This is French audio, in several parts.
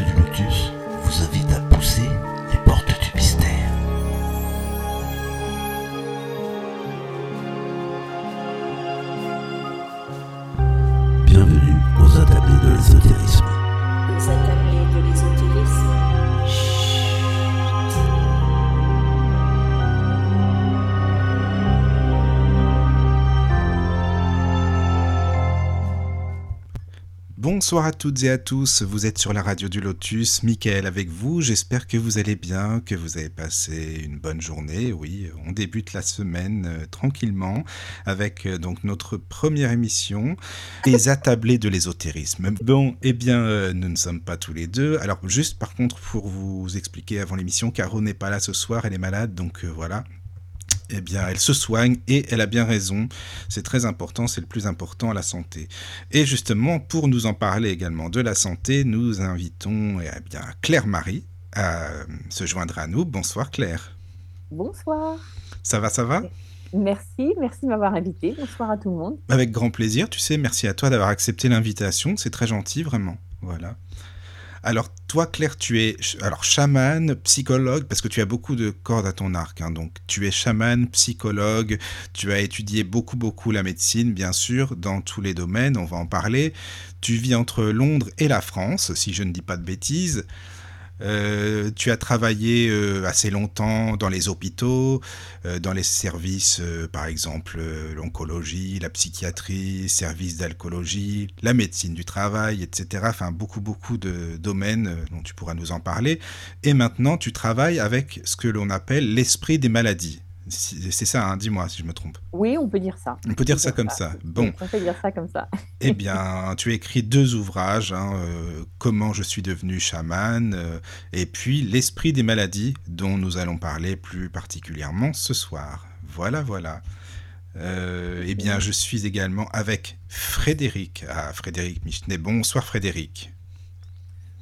du Lotus vous invite Bonsoir à toutes et à tous, vous êtes sur la radio du Lotus, Mickaël avec vous, j'espère que vous allez bien, que vous avez passé une bonne journée, oui, on débute la semaine euh, tranquillement avec euh, donc notre première émission, Les attablés de l'ésotérisme. Bon, eh bien, euh, nous ne sommes pas tous les deux, alors juste par contre pour vous expliquer avant l'émission, Caro n'est pas là ce soir, elle est malade, donc voilà, eh bien, elle se soigne et elle a bien raison. C'est très important, c'est le plus important à la santé. Et justement, pour nous en parler également de la santé, nous invitons eh bien, Claire-Marie à se joindre à nous. Bonsoir Claire. Bonsoir. Ça va, ça va? Merci, merci de m'avoir invité. Bonsoir à tout le monde. Avec grand plaisir, tu sais, merci à toi d'avoir accepté l'invitation. C'est très gentil, vraiment. Voilà. Alors, toi, Claire, tu es alors chamane, psychologue, parce que tu as beaucoup de cordes à ton arc. hein. donc, tu es chamane, psychologue, tu as étudié beaucoup, beaucoup la médecine, bien sûr, dans tous les domaines, on va en parler. Tu vis entre Londres et la France, si je ne dis pas de bêtises. Euh, tu as travaillé euh, assez longtemps dans les hôpitaux, euh, dans les services, par exemple, l'oncologie, la psychiatrie, services d'alcoolologie, la médecine du travail, etc. Enfin, beaucoup, beaucoup de domaines dont tu pourras nous en parler. Et maintenant, tu travailles avec ce que l'on appelle l'esprit des maladies. C'est ça, hein, dis-moi si je me trompe. Oui, on peut dire ça. On peut dire ça comme ça. Bon, On peut dire ça comme ça. eh bien, tu as écrit deux ouvrages, hein, euh, Comment je suis devenu chaman, euh, et puis L'esprit des maladies, dont nous allons parler plus particulièrement ce soir. Voilà, voilà. Euh, eh bien, je suis également avec Frédéric. Ah, Frédéric Michenet. Bonsoir Frédéric.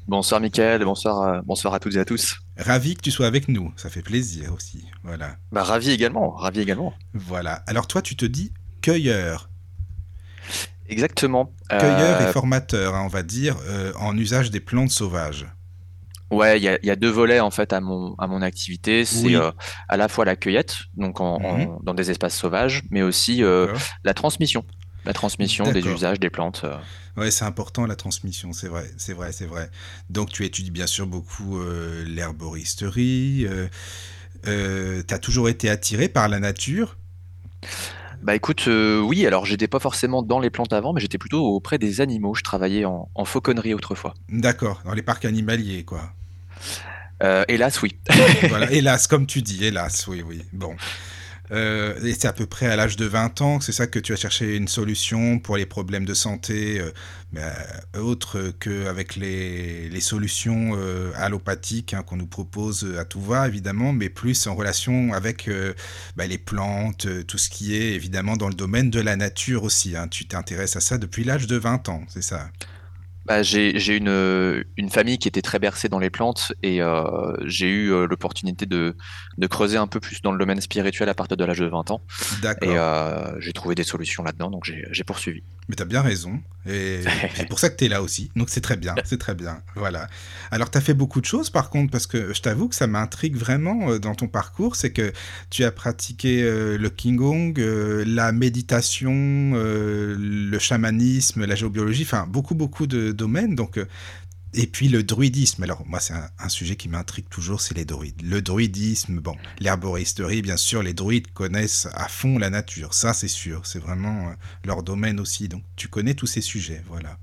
Bonsoir Mickaël, bonsoir, à- bonsoir à toutes et à tous. Ravi que tu sois avec nous, ça fait plaisir aussi. Voilà. Bah ravi également, ravi également. Voilà. Alors toi, tu te dis cueilleur. Exactement. Cueilleur Euh, et formateur, hein, on va dire, euh, en usage des plantes sauvages. Ouais, il y a, il y a deux volets en fait à mon, à mon activité. C'est Oui. euh, à la fois la cueillette, donc en, en- Mhm. dans des espaces sauvages, mais aussi euh, la transmission. La transmission des usages des plantes. euh. Ouais, c'est important la transmission, c'est vrai, c'est vrai, c'est vrai. Donc tu étudies bien sûr beaucoup euh, l'herboristerie. Euh, euh, T'as toujours été attiré par la nature? Bah écoute, euh, oui, alors j'étais pas forcément dans les plantes avant, mais j'étais plutôt auprès des animaux. Je travaillais en, en fauconnerie autrefois. D'accord, dans les parcs animaliers, quoi. Hélas, oui. voilà, hélas, comme tu dis, hélas, oui, oui. Bon. Euh, et c'est à peu près à l'âge de 20 ans, c'est ça que tu as cherché une solution pour les problèmes de santé, euh, euh, autre qu'avec les, les solutions euh, allopathiques hein, qu'on nous propose à tout va, évidemment, mais plus en relation avec bah, les plantes, tout ce qui est évidemment dans le domaine de la nature aussi. hein. Tu t'intéresses à ça depuis l'âge de 20 ans, c'est ça? Bah, j'ai une, euh, une famille qui était très bercée dans les plantes et euh, j'ai eu euh, l'opportunité de, de creuser un peu plus dans le domaine spirituel à partir de l'âge de 20 ans et euh, j'ai trouvé des solutions là-dedans, donc j'ai poursuivi. Mais t'as bien raison. Et c'est pour ça que t'es là aussi. Donc c'est très bien, c'est très bien. Voilà. Alors t'as fait beaucoup de choses par contre, parce que je t'avoue que ça m'intrigue vraiment euh, dans ton parcours, c'est que tu as pratiqué euh, le Qigong, euh, la méditation, euh, le chamanisme, la géobiologie, enfin beaucoup beaucoup de domaines. Donc et puis le druidisme. Alors moi c'est un, un sujet qui m'intrigue toujours, c'est les druides. Le druidisme, bon, l'herboristerie, bien sûr, les druides connaissent à fond la nature, ça c'est sûr. C'est vraiment euh, leur domaine aussi. Donc tu connais tous ces sujets, voilà.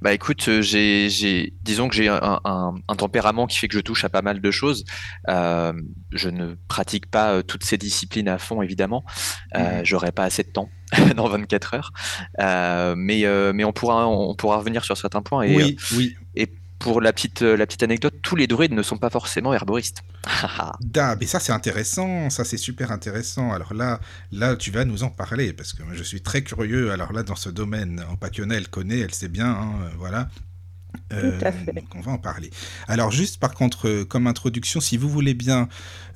Bah écoute, euh, j'ai, j'ai, disons que j'ai un, un- un tempérament qui fait que je touche à pas mal de choses. Euh, je ne pratique pas toutes ces disciplines à fond, évidemment. Euh, Mhm. J'aurais pas assez de temps dans 24 heures. Euh, mais, euh, mais on pourra, on pourra revenir sur certains points. Et, oui, oui. euh, et pour la petite, la petite anecdote, tous les druides ne sont pas forcément herboristes. Da, mais ça c'est intéressant, ça c'est super intéressant. Alors là, là tu vas nous en parler parce que je suis très curieux. Alors là, dans ce domaine, en Pacquiona, elle connaît, elle sait bien, hein, voilà. Tout à fait. donc on va en parler. Alors juste par contre, euh, comme introduction, si vous voulez bien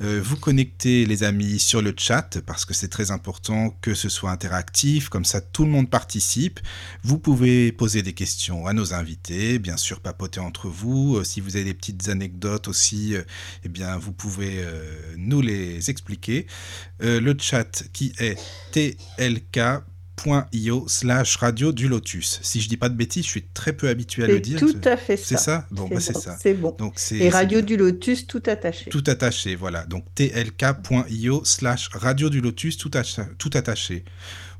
euh, vous connecter les amis sur le chat, parce que c'est très important que ce soit interactif, comme ça tout le monde participe, vous pouvez poser des questions à nos invités, bien sûr papoter entre vous, Euh, si vous avez des petites anecdotes aussi, euh, eh bien vous pouvez euh, nous les expliquer. Euh, le chat qui est tlk io slash radio du lotus. Si je dis pas de bêtises, je suis très peu habitué à le dire. tout à fait ça. C'est ça Bon, bah, c'est bon, ça. C'est bon. Donc Et Radio du Lotus, tout attaché. tout attaché, voilà. Donc tlk.io slash radio du lotus tout, atta- tout attaché.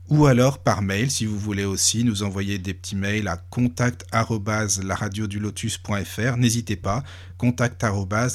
Ou alors par mail, si vous voulez aussi nous envoyer des petits mails à contact laradiodulotus.fr. N'hésitez pas, contact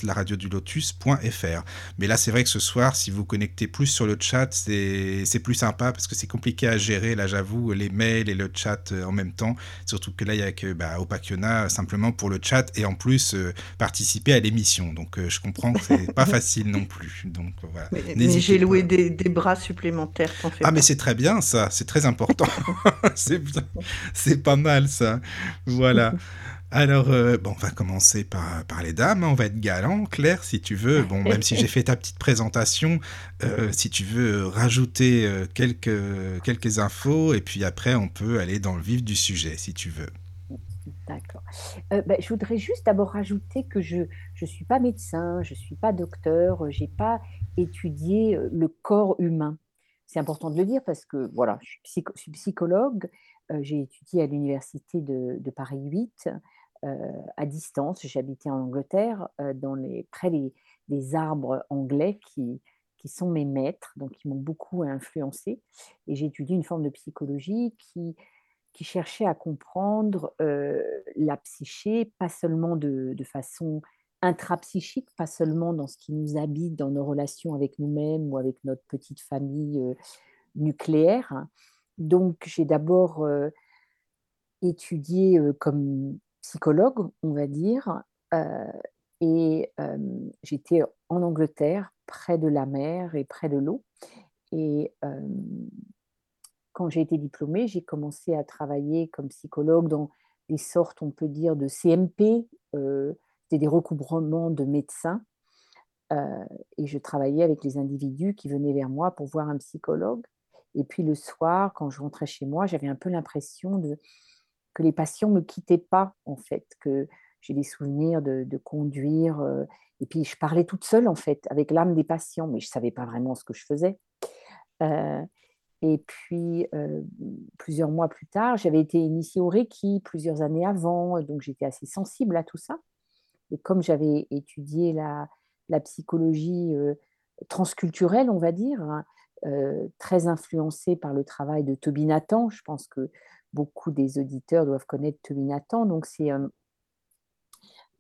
laradiodulotus.fr. Mais là, c'est vrai que ce soir, si vous connectez plus sur le chat, c'est plus sympa parce que c'est compliqué à gérer, là, j'avoue, les mails et le chat euh, en même temps. Surtout que là, il y a que bah, Opakiona euh, simplement pour le chat et en plus euh, participer à l'émission. Donc, euh, je comprends que c'est pas facile non plus. Donc, voilà. Mais, j'ai loué des, des bras supplémentaires, Ah, mais c'est très bien ça, c'est très important. c'est pas mal ça. Voilà. Alors, euh, bon, on va commencer par, par les dames, on va être galant, Claire, si tu veux. Bon, même si j'ai fait ta petite présentation, euh, si tu veux rajouter euh, quelques, quelques infos, et puis après, on peut aller dans le vif du sujet, si tu veux. D'accord. Euh, ben, je voudrais juste d'abord rajouter que je ne suis pas médecin, je ne suis pas docteur, je n'ai pas étudié le corps humain. C'est important de le dire parce que voilà, je suis, psycho- je suis psychologue, euh, j'ai étudié à l'université de, de Paris 8 euh, à distance. J'habitais en Angleterre, euh, dans les, près des, des arbres anglais qui, qui sont mes maîtres, donc qui m'ont beaucoup influencé. Et j'ai étudié une forme de psychologie qui, qui cherchait à comprendre euh, la psyché, pas seulement de, de façon intrapsychique, pas seulement dans ce qui nous habite, dans nos relations avec nous-mêmes ou avec notre petite famille euh, nucléaire. Donc, j'ai d'abord euh, étudié euh, comme psychologue, on va dire, euh, et euh, j'étais en Angleterre, près de la mer et près de l'eau. Et euh, quand j'ai été diplômée, j'ai commencé à travailler comme psychologue dans des sortes, on peut dire, de CMP, euh, des recouvrements de médecins. et je travaillais avec les individus qui venaient vers moi pour voir un psychologue. Et puis le soir, quand je rentrais chez moi, j'avais un peu l'impression de, que les patients ne me quittaient pas, en fait, que j'ai des souvenirs de, conduire. euh, et puis je parlais toute seule, en fait, avec l'âme des patients, mais je ne savais pas vraiment ce que je faisais. Euh, et puis, euh, plusieurs mois plus tard, j'avais été initiée au Reiki plusieurs années avant, donc j'étais assez sensible à tout ça. Et comme j'avais étudié la, psychologie transculturelle, on va dire, hein, très influencée par le travail de Toby Nathan, je pense que beaucoup des auditeurs doivent connaître Toby Nathan, donc c'est euh,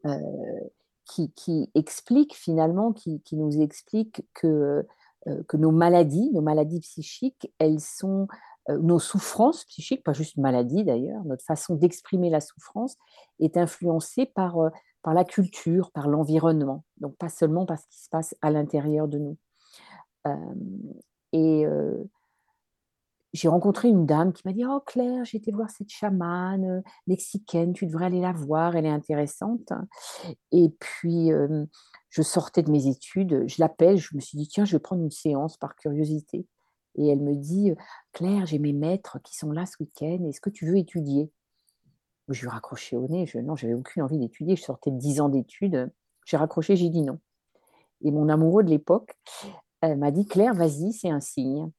euh, qui, explique finalement, qui, nous explique que euh, que nos maladies, nos maladies psychiques, elles sont nos souffrances psychiques, pas juste maladie d'ailleurs, notre façon d'exprimer la souffrance est influencée par, la culture, par l'environnement, donc pas seulement par ce qui se passe à l'intérieur de nous. Et j'ai rencontré une dame qui m'a dit Oh Claire, j'ai été voir cette chamane euh, mexicaine, tu devrais aller la voir, elle est intéressante. Et puis, je sortais de mes études, je l'appelle, je me suis dit Tiens, je vais prendre une séance par curiosité. Et elle me dit Claire, j'ai mes maîtres qui sont là ce week-end, est-ce que tu veux étudier? Je lui ai raccroché au nez, je, non, j'avais aucune envie d'étudier, je sortais de 10 ans d'études, j'ai raccroché, j'ai dit non. Et mon amoureux de l'époque m'a dit Claire, vas-y, c'est un signe.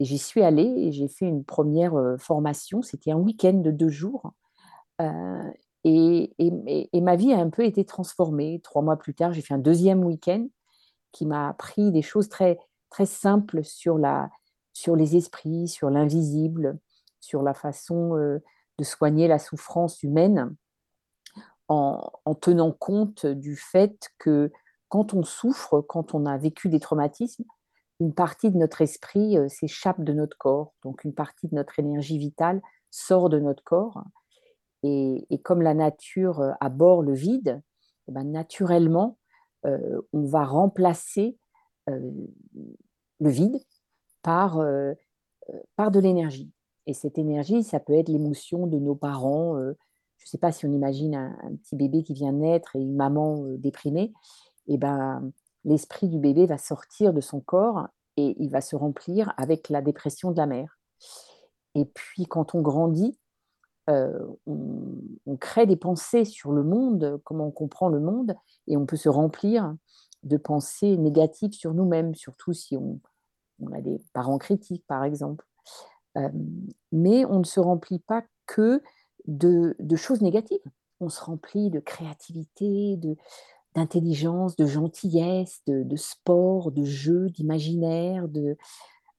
J'y suis allée et j'ai fait une première euh, formation. C'était un week-end de deux jours. Euh, et, ma vie a un peu été transformée. Trois mois plus tard, j'ai fait un deuxième week-end qui m'a appris des choses très, très simples sur, la, sur les esprits, sur l'invisible, sur la façon euh, de soigner la souffrance humaine en, tenant compte du fait que quand on souffre, quand on a vécu des traumatismes, une partie de notre esprit s'échappe de notre corps, donc une partie de notre énergie vitale sort de notre corps. Et, comme la nature aborde le vide, eh ben, naturellement, on va remplacer le vide par, par de l'énergie. Et cette énergie, ça peut être l'émotion de nos parents, je ne sais pas si on imagine un, un, petit bébé qui vient naître et une maman déprimée, et eh ben l'esprit du bébé va sortir de son corps et il va se remplir avec la dépression de la mère. Et puis quand on grandit, euh, on, crée des pensées sur le monde, comment on comprend le monde, et on peut se remplir de pensées négatives sur nous-mêmes, surtout si on, a des parents critiques, par exemple. Euh, mais on ne se remplit pas que de, choses négatives. On se remplit de créativité, de, d'intelligence, de gentillesse, de, sport, de jeu, d'imaginaire, de,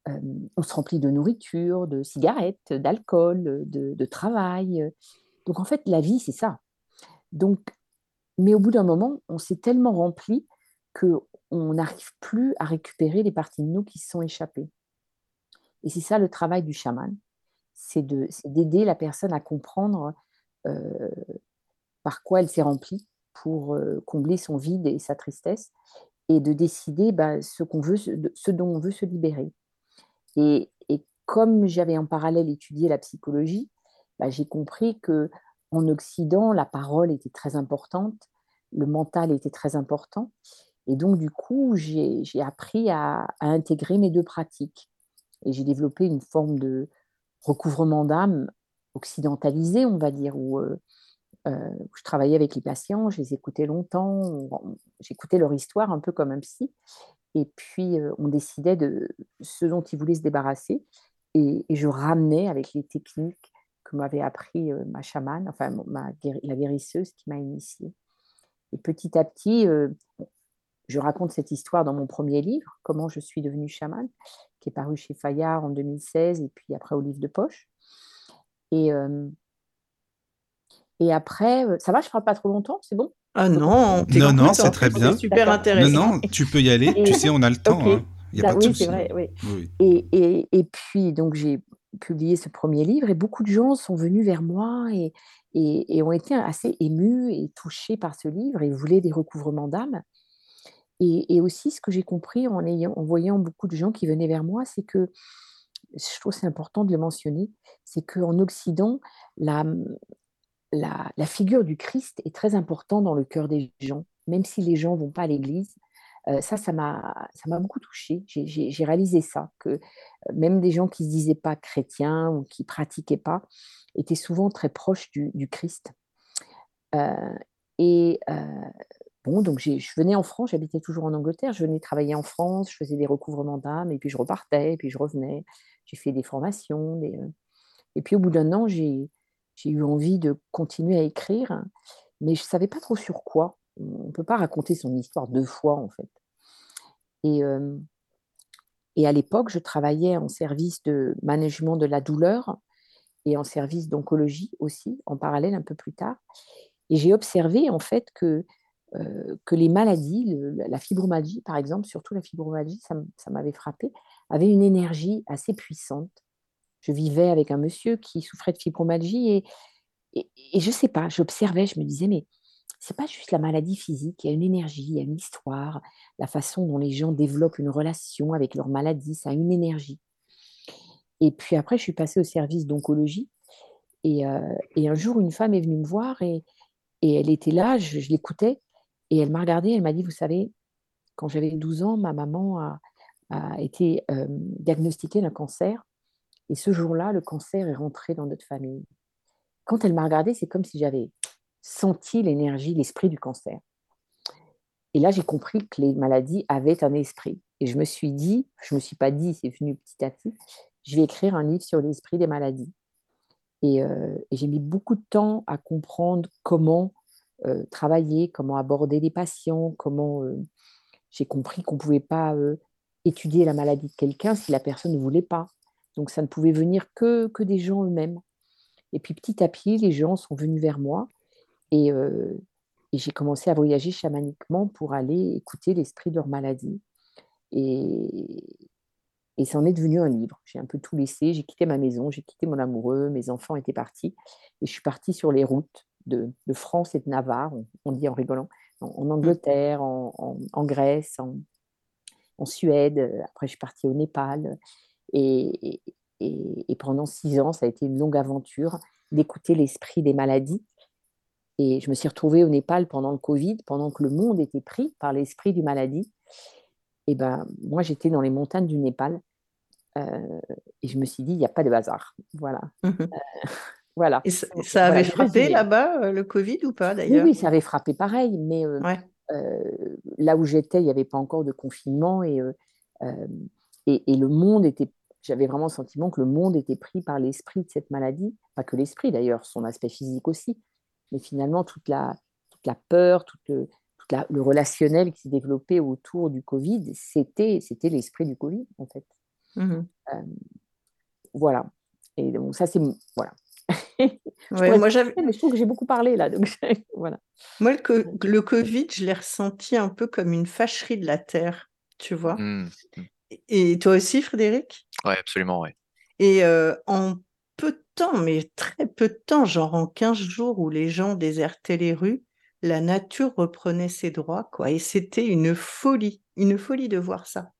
euh, on se remplit de nourriture, de cigarettes, d'alcool, de, travail. Donc en fait, la vie, c'est ça. Donc, mais au bout d'un moment, on s'est tellement rempli qu'on n'arrive plus à récupérer les parties de nous qui se sont échappées. Et c'est ça le travail du chaman, c'est d'aider la personne à comprendre euh, par quoi elle s'est remplie pour euh, combler son vide et sa tristesse, et de décider bah, ce, qu'on veut, ce dont on veut se libérer. Et, et comme j'avais en parallèle étudié la psychologie, bah, j'ai compris que en Occident, la parole était très importante, le mental était très important, et donc, du coup, j'ai appris à, intégrer mes deux pratiques. Et j'ai développé une forme de recouvrement d'âme occidentalisé, on va dire, où, je travaillais avec les patients, je les écoutais longtemps, j'écoutais leur histoire un peu comme un psy. Et puis, euh, on décidait de ce dont ils voulaient se débarrasser. Et, je ramenais avec les techniques que m'avait appris euh, ma chamane, enfin ma, la guérisseuse qui m'a initiée. Et petit à petit, euh, je raconte cette histoire dans mon premier livre, Comment je suis devenue chamane, qui est paru chez Fayard en 2016 et puis après au livre de poche. Euh, et après, euh, ça va, je ne parle pas trop longtemps, c'est bon? Ah non, non, non, c'est très bien. C'est super intéressant. Non, non, tu peux y aller, et, tu sais, on a le temps. Okay. Hein. Y a bah, pas de oui, c'est vrai, oui. oui. Et, et, et, puis, donc, j'ai publié ce premier livre et beaucoup de gens sont venus vers moi et, et, et ont été assez émus et touchés par ce livre et voulaient des recouvrements d'âme. Et, et, aussi, ce que j'ai compris en, ayant, en voyant beaucoup de gens qui venaient vers moi, c'est que, je trouve c'est important de le mentionner, c'est qu'en Occident, la, la, figure du Christ est très importante dans le cœur des gens, même si les gens ne vont pas à l'église. Euh, ça, ça m'a beaucoup touchée. J'ai réalisé ça, que même des gens qui ne se disaient pas chrétiens ou qui ne pratiquaient pas étaient souvent très proches du, Christ. Euh, et euh, Bon, donc je venais en France, j'habitais toujours en Angleterre, je venais travailler en France, je faisais des recouvrements d'âme, et puis je repartais, et puis je revenais. J'ai fait des formations. Et puis au bout d'un an, j'ai eu envie de continuer à écrire, mais je ne savais pas trop sur quoi. On ne peut pas raconter son histoire deux fois, en fait. Et, euh, et à l'époque, je travaillais en service de management de la douleur et en service d'oncologie aussi, en parallèle un peu plus tard. Et j'ai observé, en fait, que euh, que les maladies, la fibromyalgie par exemple, surtout la fibromyalgie, ça, ça m'avait frappé, avait une énergie assez puissante. Je vivais avec un monsieur qui souffrait de fibromyalgie et, et, et je sais pas, j'observais, je me disais, mais c'est pas juste la maladie physique, il y a une énergie, il y a une histoire, la façon dont les gens développent une relation avec leur maladie, ça a une énergie. Et puis après, je suis passée au service d'oncologie et, euh, et, un jour, une femme est venue me voir et, et elle était là, je, je l'écoutais et elle m'a regardée, elle m'a dit, vous savez, quand j'avais 12 ans, ma maman a, a été euh, diagnostiquée d'un cancer. Et ce jour-là, le cancer est rentré dans notre famille. Quand elle m'a regardée, c'est comme si j'avais senti l'énergie, l'esprit du cancer. Et là, j'ai compris que les maladies avaient un esprit. Et je me suis dit, je ne me suis pas dit, c'est venu petit à petit, je vais écrire un livre sur l'esprit des maladies. Et, euh, j'ai mis beaucoup de temps à comprendre comment euh, travailler, comment aborder les patients, comment euh, j'ai compris qu'on ne pouvait pas étudier la maladie de quelqu'un si la personne ne voulait pas. Donc ça ne pouvait venir que, que des gens eux-mêmes. Et puis petit à petit, les gens sont venus vers moi et, et j'ai commencé à voyager chamaniquement pour aller écouter l'esprit de leur maladie. Et, et ça en est devenu un livre. J'ai un peu tout laissé. J'ai quitté ma maison, j'ai quitté mon amoureux, mes enfants étaient partis. Et je suis partie sur les routes de, de, France et de Navarre, on, on dit en rigolant, en, en Angleterre, en, en, en Grèce, en, Suède. Après, je suis partie au Népal. Et, et, et, pendant six ans, ça a été une longue aventure d'écouter l'esprit des maladies Et je me suis retrouvée au Népal pendant le Covid, pendant que le monde était pris par l'esprit du maladie. Et ben, moi, j'étais dans les montagnes du Népal. euh, et je me suis dit, il n'y a pas de hasard. Voilà. Mhm. voilà. Et ça, avait frappé résumé. là-bas, euh, le Covid ou pas d'ailleurs oui, ça avait frappé pareil, mais euh, Ouais. euh, là où j'étais, il n'y avait pas encore de confinement et, euh, euh, et, et le monde était, j'avais vraiment le sentiment que le monde était pris par l'esprit de cette maladie, pas que l'esprit d'ailleurs, son aspect physique aussi, mais finalement toute la, toute la peur, tout le, toute la- le relationnel qui s'est développé autour du Covid, c'était, l'esprit du Covid en fait. Mhm. Voilà. Et donc ça c'est voilà. Ouais, moi, j'avais, Mais je trouve que j'ai beaucoup parlé là, donc voilà. moi, le, co- le Covid, je l'ai ressenti un peu comme une fâcherie de la Terre, tu vois. Hmm. Et toi aussi, Frédéric? Ouais, absolument, ouais. Et euh, en peu de temps, mais très peu de temps, genre en 15 jours où les gens désertaient les rues, la nature reprenait ses droits, quoi. Et c'était une folie, une folie de voir ça.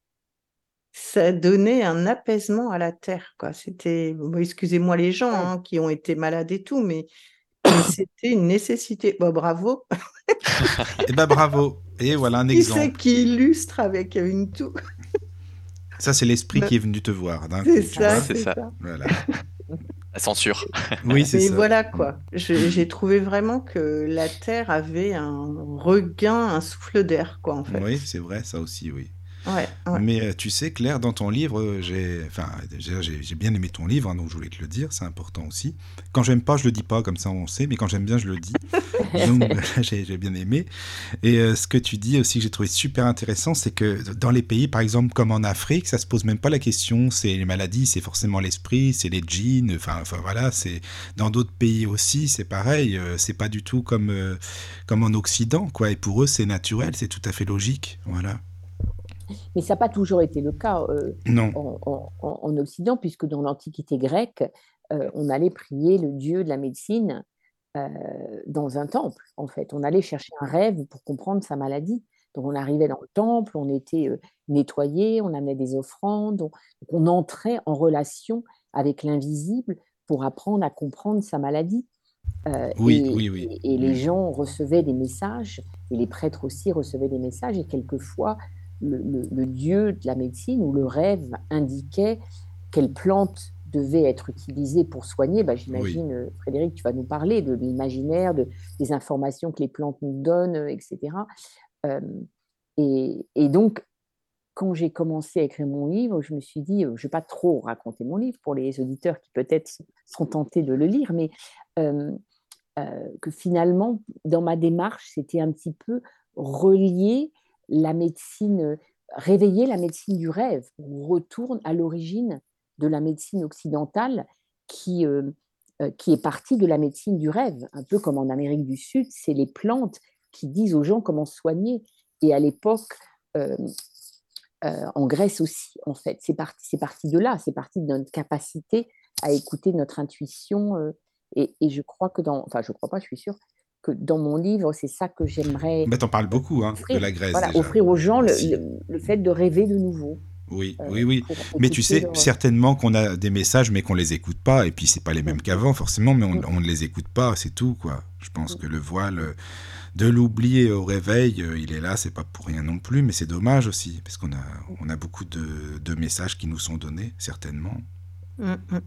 Ça donnait un apaisement à la terre, quoi. C'était, bon, excusez-moi les gens hein, qui ont été malades et tout, mais, c'était une nécessité. Bon, bravo. Eh ben bravo. Et voilà un Qui c'est exemple. qui illustre avec une toux? Ça, c'est l'esprit Bah, qui est venu te voir. d'un C'est ça, c'est ça. ça. Voilà. La censure. Oui, c'est Mais ça. voilà quoi. J'ai trouvé vraiment que la Terre avait un regain, un souffle d'air, quoi, en fait. Oui, c'est vrai, ça aussi, oui. Ouais, ouais. Mais euh, tu sais, Claire, dans ton livre, euh, j'ai, enfin, j'ai bien aimé ton livre, hein, donc je voulais te le dire, c'est important aussi. Quand j'aime pas, je le dis pas, comme ça on sait, mais quand j'aime bien, je le dis. Donc j'ai bien aimé. Et euh, ce que tu dis aussi, que j'ai trouvé super intéressant, c'est que dans les pays, par exemple, comme en Afrique, ça se pose même pas la question, c'est les maladies, c'est forcément l'esprit, c'est les djinns, enfin, enfin voilà, c'est dans d'autres pays aussi, c'est pareil, euh, c'est pas du tout comme, euh, comme en Occident, quoi. Et pour eux, c'est naturel, c'est tout à fait logique, voilà. Mais ça n'a pas toujours été le cas euh, en, en- en- en Occident, puisque dans l'Antiquité grecque, euh, on allait prier le dieu de la médecine euh, dans un temple, en fait. On allait chercher un rêve pour comprendre sa maladie. Donc on arrivait dans le temple, on était nettoyé, on amenait des offrandes, on, donc on entrait en relation avec l'invisible pour apprendre à comprendre sa maladie. Euh, Oui, et, oui, oui. et- et les gens recevaient des messages, et les prêtres aussi recevaient des messages, et quelquefois le, le- le dieu de la médecine ou le rêve indiquait quelle plante devait être utilisée pour soigner. Bah, J'imagine, euh, Frédéric, tu vas nous parler de l'imaginaire, de, des informations que les plantes nous donnent, euh, etc. Euh, et, et donc, quand j'ai commencé à écrire mon livre, je me suis dit, je ne vais pas trop raconter mon livre pour les auditeurs qui peut-être seront tentés de le lire, mais euh, euh, que finalement, dans ma démarche, c'était un petit peu relier la médecine, euh, réveiller la médecine du rêve. On retourne à l'origine de la médecine occidentale qui, euh, euh, qui est partie de la médecine du rêve, un peu comme en Amérique du Sud, c'est les plantes qui disent aux gens comment soigner. Et à l'époque, en Grèce aussi, en fait, c'est parti, parti de là, c'est parti de notre capacité à écouter notre intuition. et, et je crois que dans, enfin, je crois pas, je suis sûre que dans mon livre, c'est ça que j'aimerais Mais t'en parles beaucoup, hein, de la Grèce voilà, déjà. offrir aux gens le, aussi. le- le fait de rêver de nouveau. Oui, euh, oui, oui. Mais tu sais, leur- certainement qu'on a des messages, mais qu'on les écoute pas. Et puis, c'est pas les mêmes qu'avant, forcément, mais on, on ne les écoute pas, c'est tout, quoi. Je pense que le voile euh, de l'oublier au réveil, euh, il est là, c'est pas pour rien non plus, mais c'est dommage aussi, parce qu'on a, on a beaucoup de, de messages qui nous sont donnés, certainement. Mm, mm.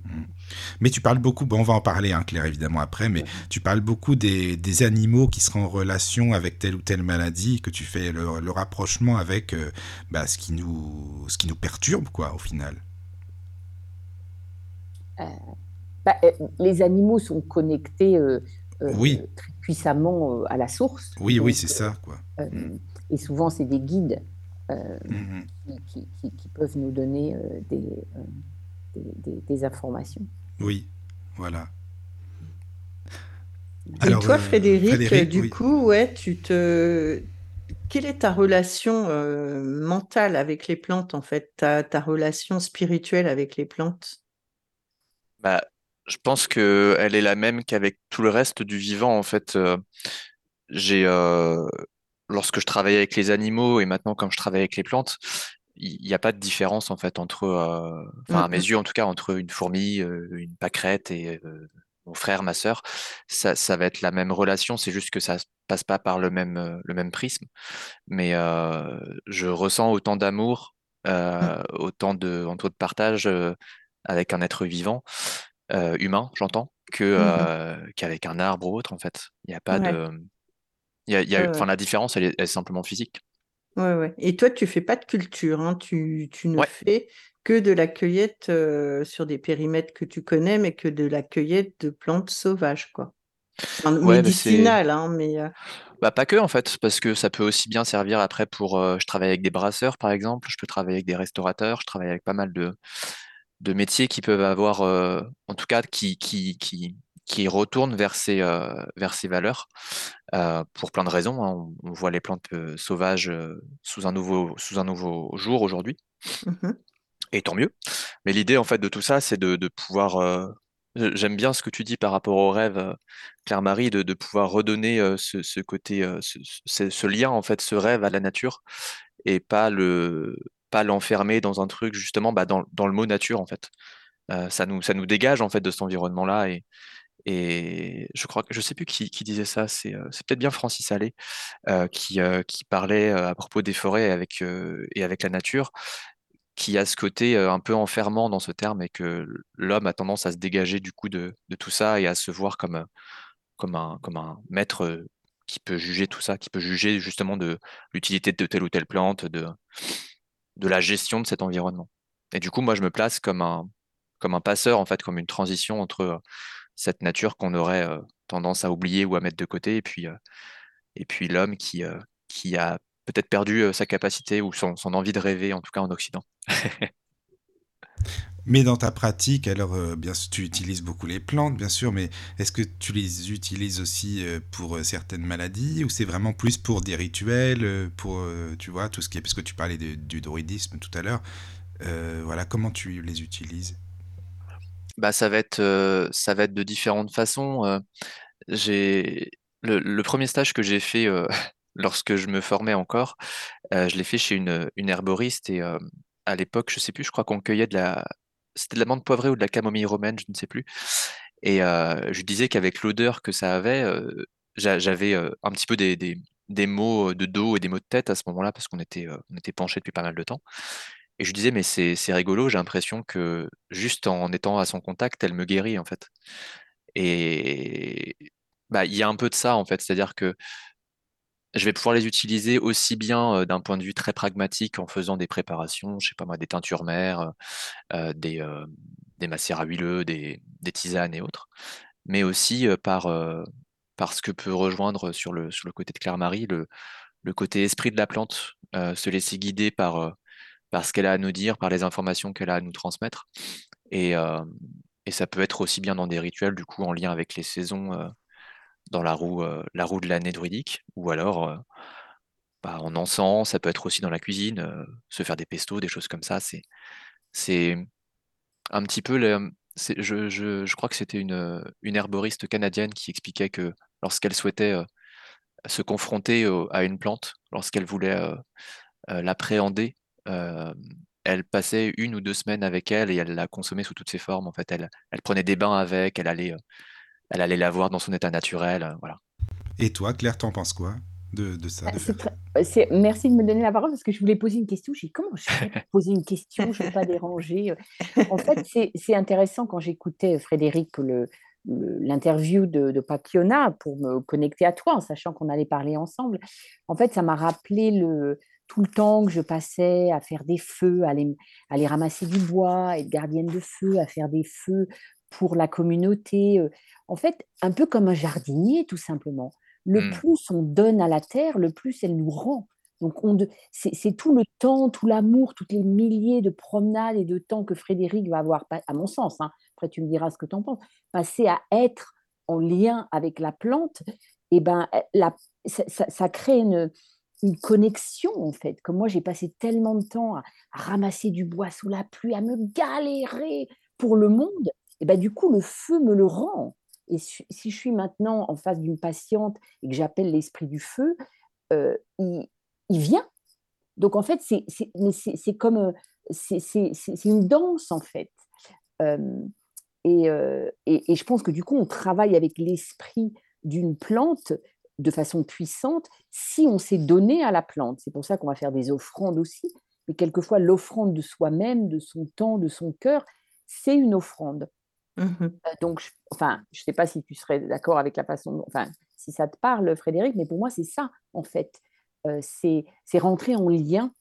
Mais tu parles beaucoup, bon, on va en parler, hein, Claire, évidemment, après, mais tu parles beaucoup des, des animaux qui seraient en relation avec telle ou telle maladie, que tu fais le, le rapprochement avec euh, bah, ce, qui nous, ce qui nous perturbe, quoi, au final. Bah, euh, les animaux sont connectés euh, euh, Oui. très puissamment euh, à la source. Oui, Donc, oui, c'est ça, quoi. euh, Mm. Et souvent, c'est des guides euh, qui, qui- qui- qui peuvent nous donner euh, des, euh, des- des- des informations. Oui, voilà. Et Alors, toi, euh, Frédéric, Frédéric, du oui. coup, ouais, tu te... Quelle est ta relation euh, mentale avec les plantes, en fait, ta, ta relation spirituelle avec les plantes? Bah, je pense que elle est la même qu'avec tout le reste du vivant, en fait. Euh, j'ai, euh, lorsque je travaillais avec les animaux et maintenant quand je travaille avec les plantes, il n'y a pas de différence, en fait, entre, euh, enfin, à mes yeux, en tout cas, entre une fourmi, euh, une pâquerette et, euh, mon frère, ma sœur, ça, ça, va être la même relation, c'est juste que ça passe pas par le même, le même prisme. Mais je ressens autant d'amour, mmh. autant de, de partage avec un être vivant, humain, j'entends, que mmh qu'avec un arbre ou autre, en fait. Il n'y a pas de. Y a, y a, enfin, la différence, elle est, simplement physique. Ouais, ouais. Et toi, tu fais pas de culture, hein. tu, tu, ne fais que de la cueillette sur des périmètres que tu connais, mais que de la cueillette de plantes sauvages, quoi. Enfin, médicinales, hein, mais. Bah, pas que en fait, parce que ça peut aussi bien servir après pour. je travaille avec des brasseurs par exemple, je peux travailler avec des restaurateurs, je travaille avec pas mal de, de métiers qui peuvent avoir, en tout cas, qui, qui, qui, qui retournent vers ces, vers ces valeurs pour plein de raisons. Hein. On, voit les plantes sauvages sous, un nouveau, sous un nouveau jour aujourd'hui. Mmh Et tant mieux. Mais l'idée, en fait, de tout ça, c'est de, de pouvoir J'aime bien ce que tu dis par rapport au rêve, Claire-Marie, de, de, pouvoir redonner ce, ce, côté, ce, ce, lien, en fait, ce rêve à la nature, et pas le pas l'enfermer dans un truc, justement, bah, dans, dans, le mot nature, en fait. ça, nous, ça nous dégage, en fait, de cet environnement-là. Et, et je crois que je sais plus qui, disait ça, c'est peut-être bien Francis Allais, qui, parlait à propos des forêts et avec la nature qui a ce côté un peu enfermant dans ce terme et que l'homme a tendance à se dégager du coup de, tout ça et à se voir comme, un, maître qui peut juger tout ça, qui peut juger justement de l'utilité de telle ou telle plante, de, la gestion de cet environnement. Et du coup, moi, je me place comme un passeur, en fait, comme une transition entre cette nature qu'on aurait tendance à oublier ou à mettre de côté et puis, et puis l'homme qui, qui a peut-être perdu sa capacité ou son, envie de rêver, en tout cas en Occident. mais dans ta pratique, alors bien tu utilises beaucoup les plantes, bien sûr, mais est-ce que tu les utilises aussi pour certaines maladies ou c'est vraiment plus pour des rituels, pour, tu vois, tout ce qui est, parce que tu parlais du druidisme tout à l'heure, voilà, comment tu les utilises? Bah, ça va être, ça va être de différentes façons. j'ai le, premier stage que j'ai fait lorsque je me formais encore. Je l'ai fait chez une, herboriste et à l'époque, je sais plus, je crois qu'on cueillait de la, c'était de la menthe poivrée ou de la camomille romaine, je ne sais plus. Et je disais qu'avec l'odeur que ça avait, j'avais un petit peu des, des, des, maux de dos et des maux de tête à ce moment-là parce qu'on était, était penchés depuis pas mal de temps. Et je disais, mais c'est rigolo, j'ai l'impression que juste en étant à son contact, elle me guérit en fait. Et bah, il y a un peu de ça en fait, c'est-à-dire que je vais pouvoir les utiliser aussi bien d'un point de vue très pragmatique en faisant des préparations, je sais pas moi, des teintures mères, des, des macérats huileux, des, des, tisanes et autres, mais aussi par, par ce que peut rejoindre sur le, sur le côté de Claire-Marie, le, le côté esprit de la plante, se laisser guider par, par ce qu'elle a à nous dire, par les informations qu'elle a à nous transmettre. Et, et ça peut être aussi bien dans des rituels, du coup, en lien avec les saisons dans la roue, euh, la roue de l'année druidique, ou alors euh, bah, en encens, ça peut être aussi dans la cuisine, euh, se faire des pestos, des choses comme ça. C'est, c'est un petit peu. je, je, je, crois que c'était une herboriste canadienne qui expliquait que lorsqu'elle souhaitait se confronter à une plante, lorsqu'elle voulait l'appréhender, elle passait une ou deux semaines avec elle et elle la consommait sous toutes ses formes. En fait, elle, elle prenait des bains avec, elle allait elle allait la voir dans son état naturel. Euh, voilà. Et toi, Claire, t'en penses quoi de, ça euh, Merci de me donner la parole parce que je voulais poser une question. J'ai comment je vais poser une question? Je ne veux pas déranger. En fait, c'est intéressant quand j'écoutais Frédéric l'interview de, de Papiona pour me connecter à toi en sachant qu'on allait parler ensemble. En fait, ça m'a rappelé le, tout le temps que je passais à faire des feux, à aller, à aller ramasser du bois, être gardienne de feu, à faire des feux pour la communauté. En fait, un peu comme un jardinier, tout simplement. Le mmh. plus on donne à la terre, le plus elle nous rend. Donc, c'est tout le temps, tout l'amour, toutes les milliers de promenades et de temps que Frédéric va avoir, à mon sens, hein, après tu me diras ce que tu en penses, passer à être en lien avec la plante, et eh ben, eh, ça, crée une, connexion, en fait. Comme moi, j'ai passé tellement de temps à, ramasser du bois sous la pluie, à me galérer pour le monde, et ben, du coup, le feu me le rend. Et si je suis maintenant en face d'une patiente et que j'appelle l'esprit du feu, euh, il, vient. Donc, en fait, c'est comme. Euh, c'est une danse, en fait. Euh, Et, et, et, je pense que du coup, on travaille avec l'esprit d'une plante de façon puissante si on s'est donné à la plante. C'est pour ça qu'on va faire des offrandes aussi. Mais quelquefois, l'offrande de soi-même, de son temps, de son cœur, c'est une offrande. Mmh donc, je, enfin, je ne sais pas si tu serais d'accord avec la façon, enfin, si ça te parle, Frédéric, mais pour moi, c'est ça, en fait. Euh, c'est rentrer en lien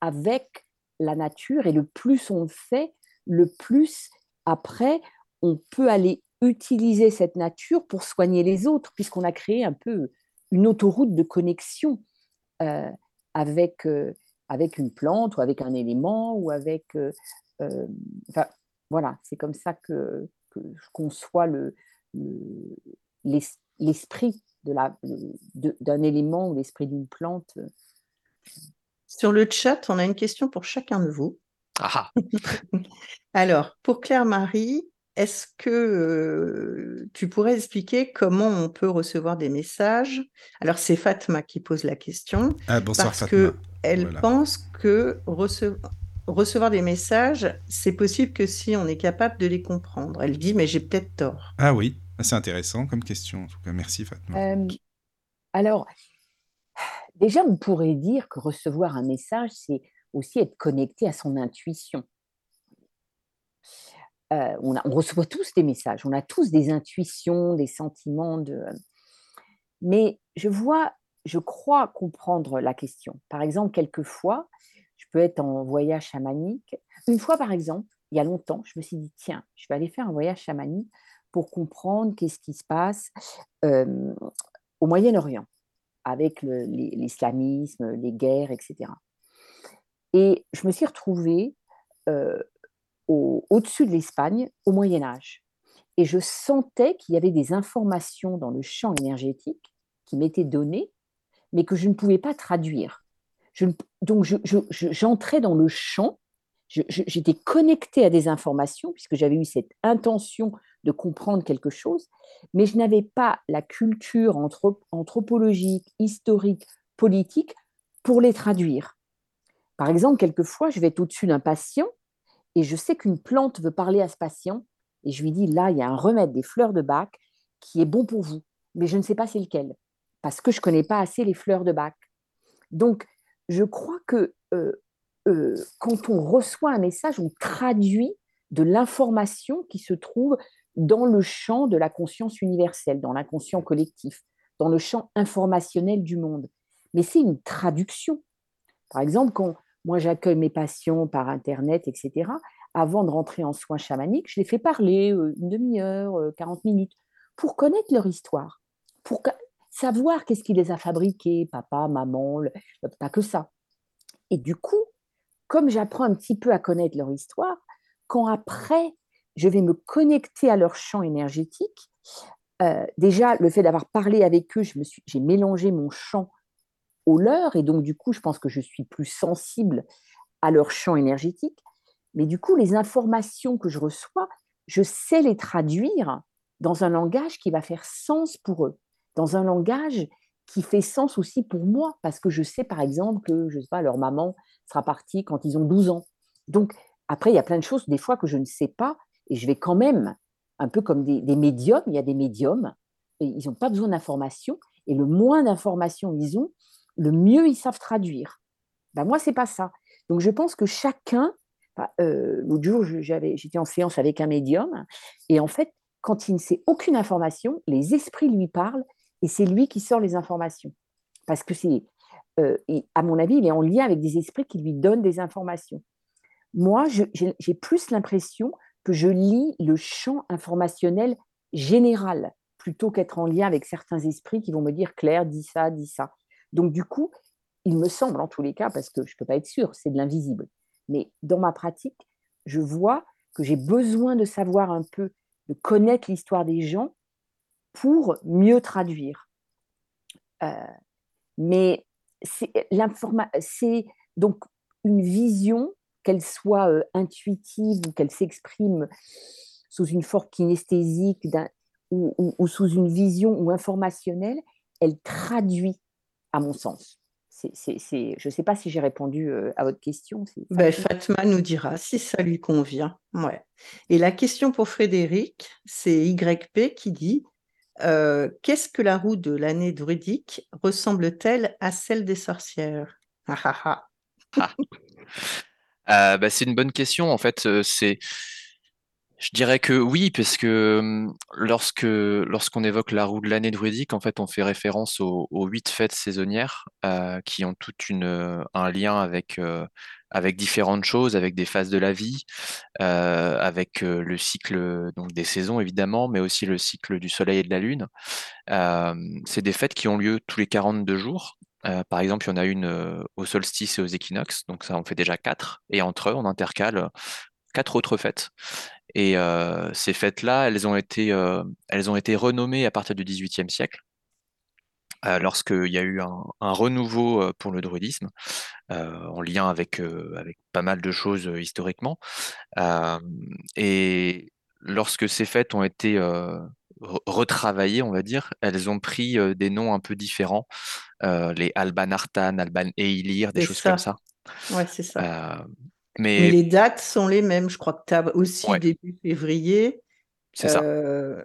avec la nature et le plus on le fait, le plus après, on peut aller utiliser cette nature pour soigner les autres, puisqu'on a créé un peu une autoroute de connexion euh, avec, euh, avec une plante ou avec un élément ou avec... enfin, voilà, c'est comme ça que, que je conçois le, l'esprit d'un de élément ou l'esprit d'une plante. Sur le chat, on a une question pour chacun de vous. Ah. Alors, pour Claire-Marie, est-ce que euh, tu pourrais expliquer comment on peut recevoir des messages? Alors, c'est Fatma qui pose la question. Ah, bonsoir, parce qu'elle pense que recevoir, recevoir des messages, c'est possible que si on est capable de les comprendre. Elle dit, mais j'ai peut-être tort. Ah oui, c'est intéressant comme question. En tout cas, merci Fatma. Euh, alors, déjà, on pourrait dire que recevoir un message, c'est aussi être connecté à son intuition. Euh, on, reçoit tous des messages, on a tous des intuitions, des sentiments. De... Mais je vois, je crois comprendre la question. Par exemple, quelquefois, je peux être en voyage chamanique. Une fois, par exemple, il y a longtemps, je me suis dit, tiens, je vais aller faire un voyage chamanique pour comprendre qu'est-ce qui se passe euh, au Moyen-Orient avec l'islamisme, les guerres, etc. Et je me suis retrouvée euh, au-dessus de l'Espagne au Moyen Âge. Et je sentais qu'il y avait des informations dans le champ énergétique qui m'étaient données, mais que je ne pouvais pas traduire donc, j'entrais dans le champ, j'étais connectée à des informations, puisque j'avais eu cette intention de comprendre quelque chose, mais je n'avais pas la culture anthropologique, historique, politique pour les traduire. Par exemple, quelquefois, je vais être au-dessus d'un patient et je sais qu'une plante veut parler à ce patient et je lui dis, là, il y a un remède des fleurs de bac qui est bon pour vous, mais je ne sais pas c'est lequel, parce que je ne connais pas assez les fleurs de bac. Donc, je crois que euh, euh, quand on reçoit un message, on traduit de l'information qui se trouve dans le champ de la conscience universelle, dans l'inconscient collectif, dans le champ informationnel du monde. Mais c'est une traduction. Par exemple, quand moi j'accueille mes patients par Internet, etc., avant de rentrer en soins chamaniques, je les fais parler euh, une demi-heure, 40 minutes, pour connaître leur histoire, pour savoir qu'est-ce qui les a fabriqués, papa, maman, pas que ça. Et du coup, comme j'apprends un petit peu à connaître leur histoire, quand après je vais me connecter à leur champ énergétique, euh, déjà le fait d'avoir parlé avec eux, j'ai mélangé mon champ au leur, et donc du coup, je pense que je suis plus sensible à leur champ énergétique. Mais du coup, les informations que je reçois, je sais les traduire dans un langage qui va faire sens pour eux dans un langage qui fait sens aussi pour moi, parce que je sais par exemple que, je sais pas, leur maman sera partie quand ils ont 12 ans. Donc, après, il y a plein de choses, des fois, que je ne sais pas, et je vais quand même, un peu comme des, médiums, il y a des médiums, ils n'ont pas besoin d'informations, et le moins d'informations ils ont, le mieux ils savent traduire. Ben, moi, c'est pas ça. Donc, je pense que chacun, euh, l'autre jour, j'étais en séance avec un médium, et en fait, quand il ne sait aucune information, les esprits lui parlent et c'est lui qui sort les informations. Parce que c'est, euh, à mon avis, il est en lien avec des esprits qui lui donnent des informations. Moi, j'ai plus l'impression que je lis le champ informationnel général plutôt qu'être en lien avec certains esprits qui vont me dire Claire, dis ça, dis ça. Donc, du coup, il me semble en tous les cas, parce que je ne peux pas être sûre, c'est de l'invisible. Mais dans ma pratique, je vois que j'ai besoin de savoir un peu, de connaître l'histoire des gens pour mieux traduire. Euh, mais c'est donc une vision, qu'elle soit euh, intuitive ou qu'elle s'exprime sous une forme kinesthésique ou, ou, sous une vision ou informationnelle, elle traduit, à mon sens. c'est, c'est, c'est- je ne sais pas si j'ai répondu euh, à votre question. c'est Ben, Fatma. Nous dira si ça lui convient. Ouais. Et la question pour Frédéric, c'est YP qui dit euh, Qu'est-ce que la roue de l'année druidique ressemble-t-elle à celle des sorcières? Ah, ah, ah. Euh, bah, c'est une bonne question. En fait, euh, c'est, je dirais que oui, parce que lorsque lorsqu'on évoque la roue de l'année druidique, en fait, on fait référence aux, huit fêtes saisonnières euh, qui ont toutes une un lien avec avec différentes choses, avec des phases de la vie, euh, avec le cycle donc des saisons évidemment, mais aussi le cycle du soleil et de la lune. C'est des fêtes qui ont lieu tous les 42 jours. Euh, par exemple, il y en a une au solstice et aux équinoxes, donc ça en fait déjà quatre. Et entre eux, on intercale quatre autres fêtes. Et euh, ces fêtes-là, elles ont été, euh, elles ont été renommées à partir du XVIIIe siècle, euh, lorsqu'il y a eu un, un renouveau euh, pour le druidisme, en lien avec, avec pas mal de choses historiquement. Et lorsque ces fêtes ont été re- retravaillées, on va dire, elles ont pris des noms un peu différents, les Alban Artan, Alban Eilir, des choses comme ça. ça. Ouais, c'est ça. Mais mais les dates sont les mêmes. Je crois que tu as aussi ouais, début février. c'est ça. Euh,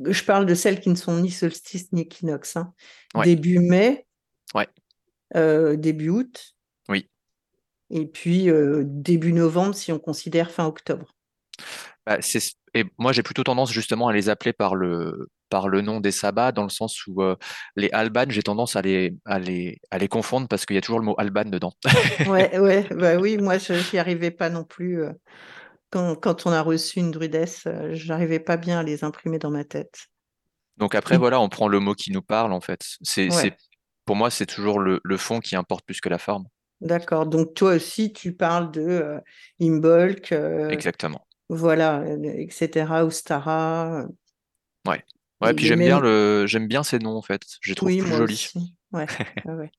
je parle de celles qui ne sont ni solstice ni équinoxe. hein. Ouais, Début mai, ouais, euh, début août, oui. et puis euh, début novembre si on considère fin octobre. Bah, et moi, j'ai plutôt tendance justement à les appeler par le, par le nom des sabbats, dans le sens où euh, les Alban, j'ai tendance à les, à les, à les confondre parce qu'il y a toujours le mot Alban dedans. Ouais, ouais, bah oui, moi je n'y arrivais pas non plus. euh, quand, quand on a reçu une druidesse, euh, j'arrivais pas bien à les imprimer dans ma tête. Donc après, voilà, on prend le mot qui nous parle, en fait. C'est, c'est, Ouais, pour moi, c'est toujours le, le fond qui importe plus que la forme. d'accord. Donc toi aussi, tu parles de euh, Imbolc, euh, Exactement. Voilà, etc., Ostara, euh, Ouais. Ouais, et puis j'aime bien le, j'aime bien ces noms, en fait. Je les trouve Oui, plus jolis. Ouais, ouais.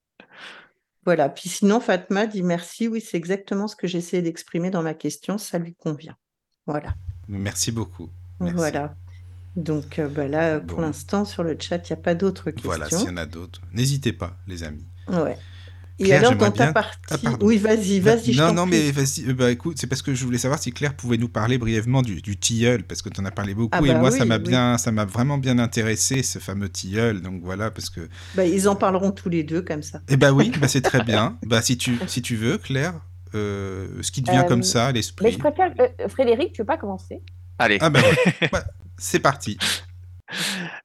Voilà. Puis sinon, Fatma dit merci. Oui, c'est exactement ce que j'essayais d'exprimer dans ma question. Ça lui convient. Voilà. Merci beaucoup. Merci. Voilà. Donc euh, bah là, pour Bon, l'instant, sur le chat, il n'y a pas d'autres voilà, s'il y questions. en a d'autres, n'hésitez pas, les amis. Ouais. Et Claire, alors, dans ta bien. Ah, partie... Oui, vas-y, Va- vas-y, Non, non, mais vas-y. euh, Bah, écoute, c'est parce que je voulais savoir si Claire pouvait nous parler brièvement du, du tilleul, parce que tu en as parlé beaucoup, Ah et bah moi, ça m'a oui. bien, ça m'a vraiment bien intéressé, ce fameux tilleul. Donc voilà, parce que. Bah, ils en parleront tous les deux comme ça. Eh bah oui, bah c'est très bien. Bah si tu, si tu veux, Claire, euh, ce qui te vient comme Euh, ça à mais je l'esprit. préfère. euh, Frédéric, tu veux pas commencer? Allez. Ah bah ouais. C'est parti.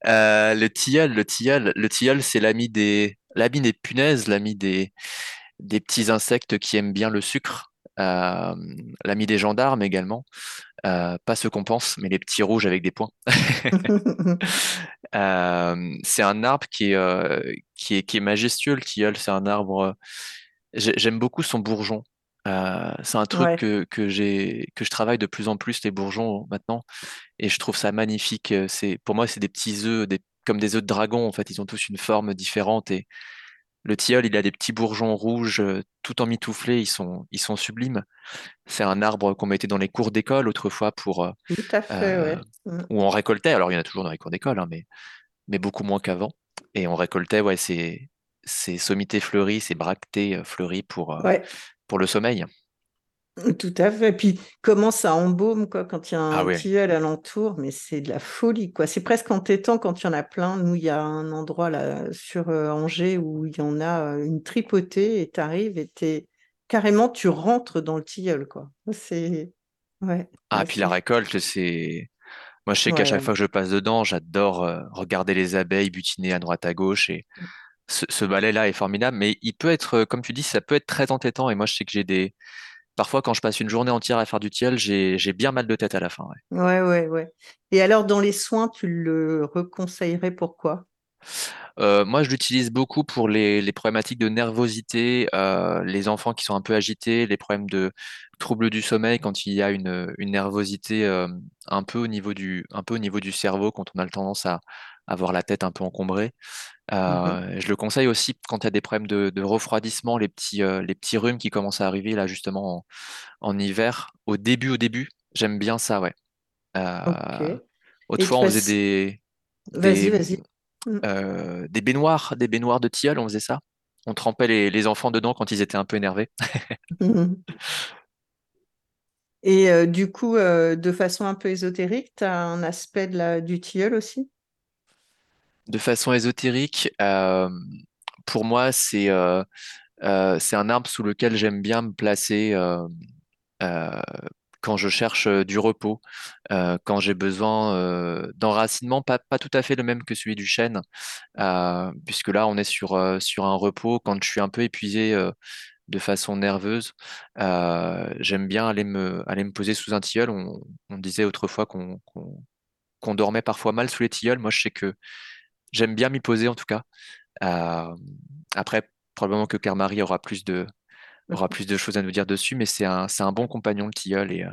Euh, le tilleul, le tilleul, le tilleul, c'est l'ami des, l'ami des punaises, l'ami des, des petits insectes qui aiment bien le sucre, euh, l'ami des gendarmes également. Euh, pas ceux qu'on pense, mais les petits rouges avec des points. Euh, c'est un arbre qui est, euh, qui est, qui est majestueux, le tilleul. C'est un arbre. j'ai- J'aime beaucoup son bourgeon. C'est un truc Ouais. que, que j'ai, que je travaille de plus en plus, les bourgeons maintenant, et je trouve ça magnifique. C'est, pour moi, c'est des petits œufs, des, comme des œufs de dragon. En fait, ils ont tous une forme différente, et le tilleul, il a des petits bourgeons rouges, euh, tout emmitouflés. Ils sont, ils sont sublimes. C'est un arbre qu'on mettait dans les cours d'école autrefois pour, euh, Tout à fait, euh, ouais. Mm. où on récoltait. Alors, il y en a toujours dans les cours d'école, hein, mais, mais beaucoup moins qu'avant. Et on récoltait, ouais, ces, ces sommités fleuries, ces bractées fleuries pour, Ouais, pour le sommeil. Tout à fait. Puis comment ça embaume quoi, quand il y a Ah un oui. tilleul alentour, mais c'est de la folie quoi. C'est presque entêtant quand il y en a plein. Nous, il y a un endroit là sur euh, Angers où il y en a euh, une tripotée et tu arrives et t'es carrément tu rentres dans le tilleul quoi. C'est ouais, Ah, ouais, puis la récolte, c'est. Moi, je sais qu'à chaque fois que je passe dedans, j'adore euh, regarder les abeilles butiner à droite à gauche. Et ce, ce balai-là est formidable, mais il peut être, comme tu dis, ça peut être très entêtant. Et moi, je sais que j'ai des. Parfois, quand je passe une journée entière à faire du tilleul, j'ai j'ai bien mal de tête à la fin. ouais. Ouais, ouais, ouais. Et alors dans les soins, tu le reconseillerais pourquoi? Euh, moi, je l'utilise beaucoup pour les, les problématiques de nervosité, euh, les enfants qui sont un peu agités, les problèmes de troubles du sommeil quand il y a une, une nervosité euh, un peu au niveau du, un peu au niveau du cerveau, quand on a le tendance à avoir la tête un peu encombrée. Mhm. Euh, je le conseille aussi quand il y a des problèmes de, de refroidissement, les petits, euh, les petits rhumes qui commencent à arriver là justement en, en hiver. Au début, au début, j'aime bien ça, ouais. Euh. Et autrefois, on faisait passes... des, des. Mm. euh, des baignoires, des baignoires de tilleul, on faisait ça. on trempait les, les enfants dedans quand ils étaient un peu énervés. Et euh, du coup, de façon un peu ésotérique, tu as un aspect de la, du tilleul aussi? De façon ésotérique, pour moi, c'est un arbre sous lequel j'aime bien me placer quand je cherche du repos, quand j'ai besoin d'enracinement, pas, pas tout à fait le même que celui du chêne, puisque là, on est sur, un repos. Quand je suis un peu épuisé de façon nerveuse. J'aime bien aller me, aller me poser sous un tilleul. On, disait autrefois qu'on dormait parfois mal sous les tilleuls. Moi, je sais que j'aime bien m'y poser en tout cas. Euh, après, probablement que Carmarie aura plus de, aura plus de choses à nous dire dessus, mais c'est un, un, bon compagnon le tilleul et, euh,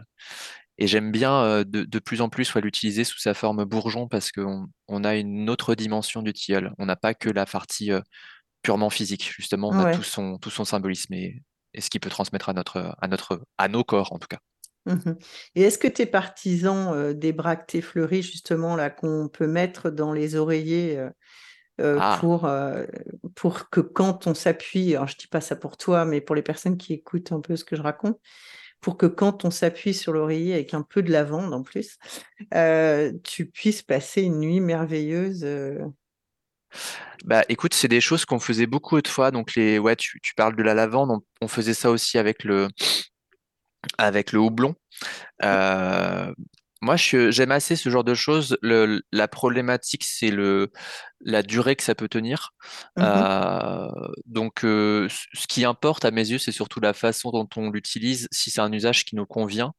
et j'aime bien de, de, plus en plus l'utiliser sous sa forme bourgeon parce qu'on on a une autre dimension du tilleul. On n'a pas que la partie purement physique, justement, on a tout son, tout son symbolisme et, ce qu'il peut transmettre à, notre, à, notre, à nos corps, en tout cas. Mmh et est-ce que tu es partisan euh, des bractées fleuries, justement, là, qu'on peut mettre dans les oreillers euh, ah. pour, pour que quand on s'appuie, alors je dis pas ça pour toi, mais pour les personnes qui écoutent un peu ce que je raconte, pour que quand on s'appuie sur l'oreiller avec un peu de lavande en plus, tu puisses passer une nuit merveilleuse bah, écoute, c'est des choses qu'on faisait beaucoup autrefois. Donc, les, ouais, tu, tu parles de la lavande. On, faisait ça aussi avec le, avec le houblon. Euh, moi, j'aime assez ce genre de choses. Le, la problématique, c'est le, la durée que ça peut tenir. Mmh euh, donc, euh, ce qui importe à mes yeux, c'est surtout la façon dont on l'utilise, si c'est un usage qui nous convient.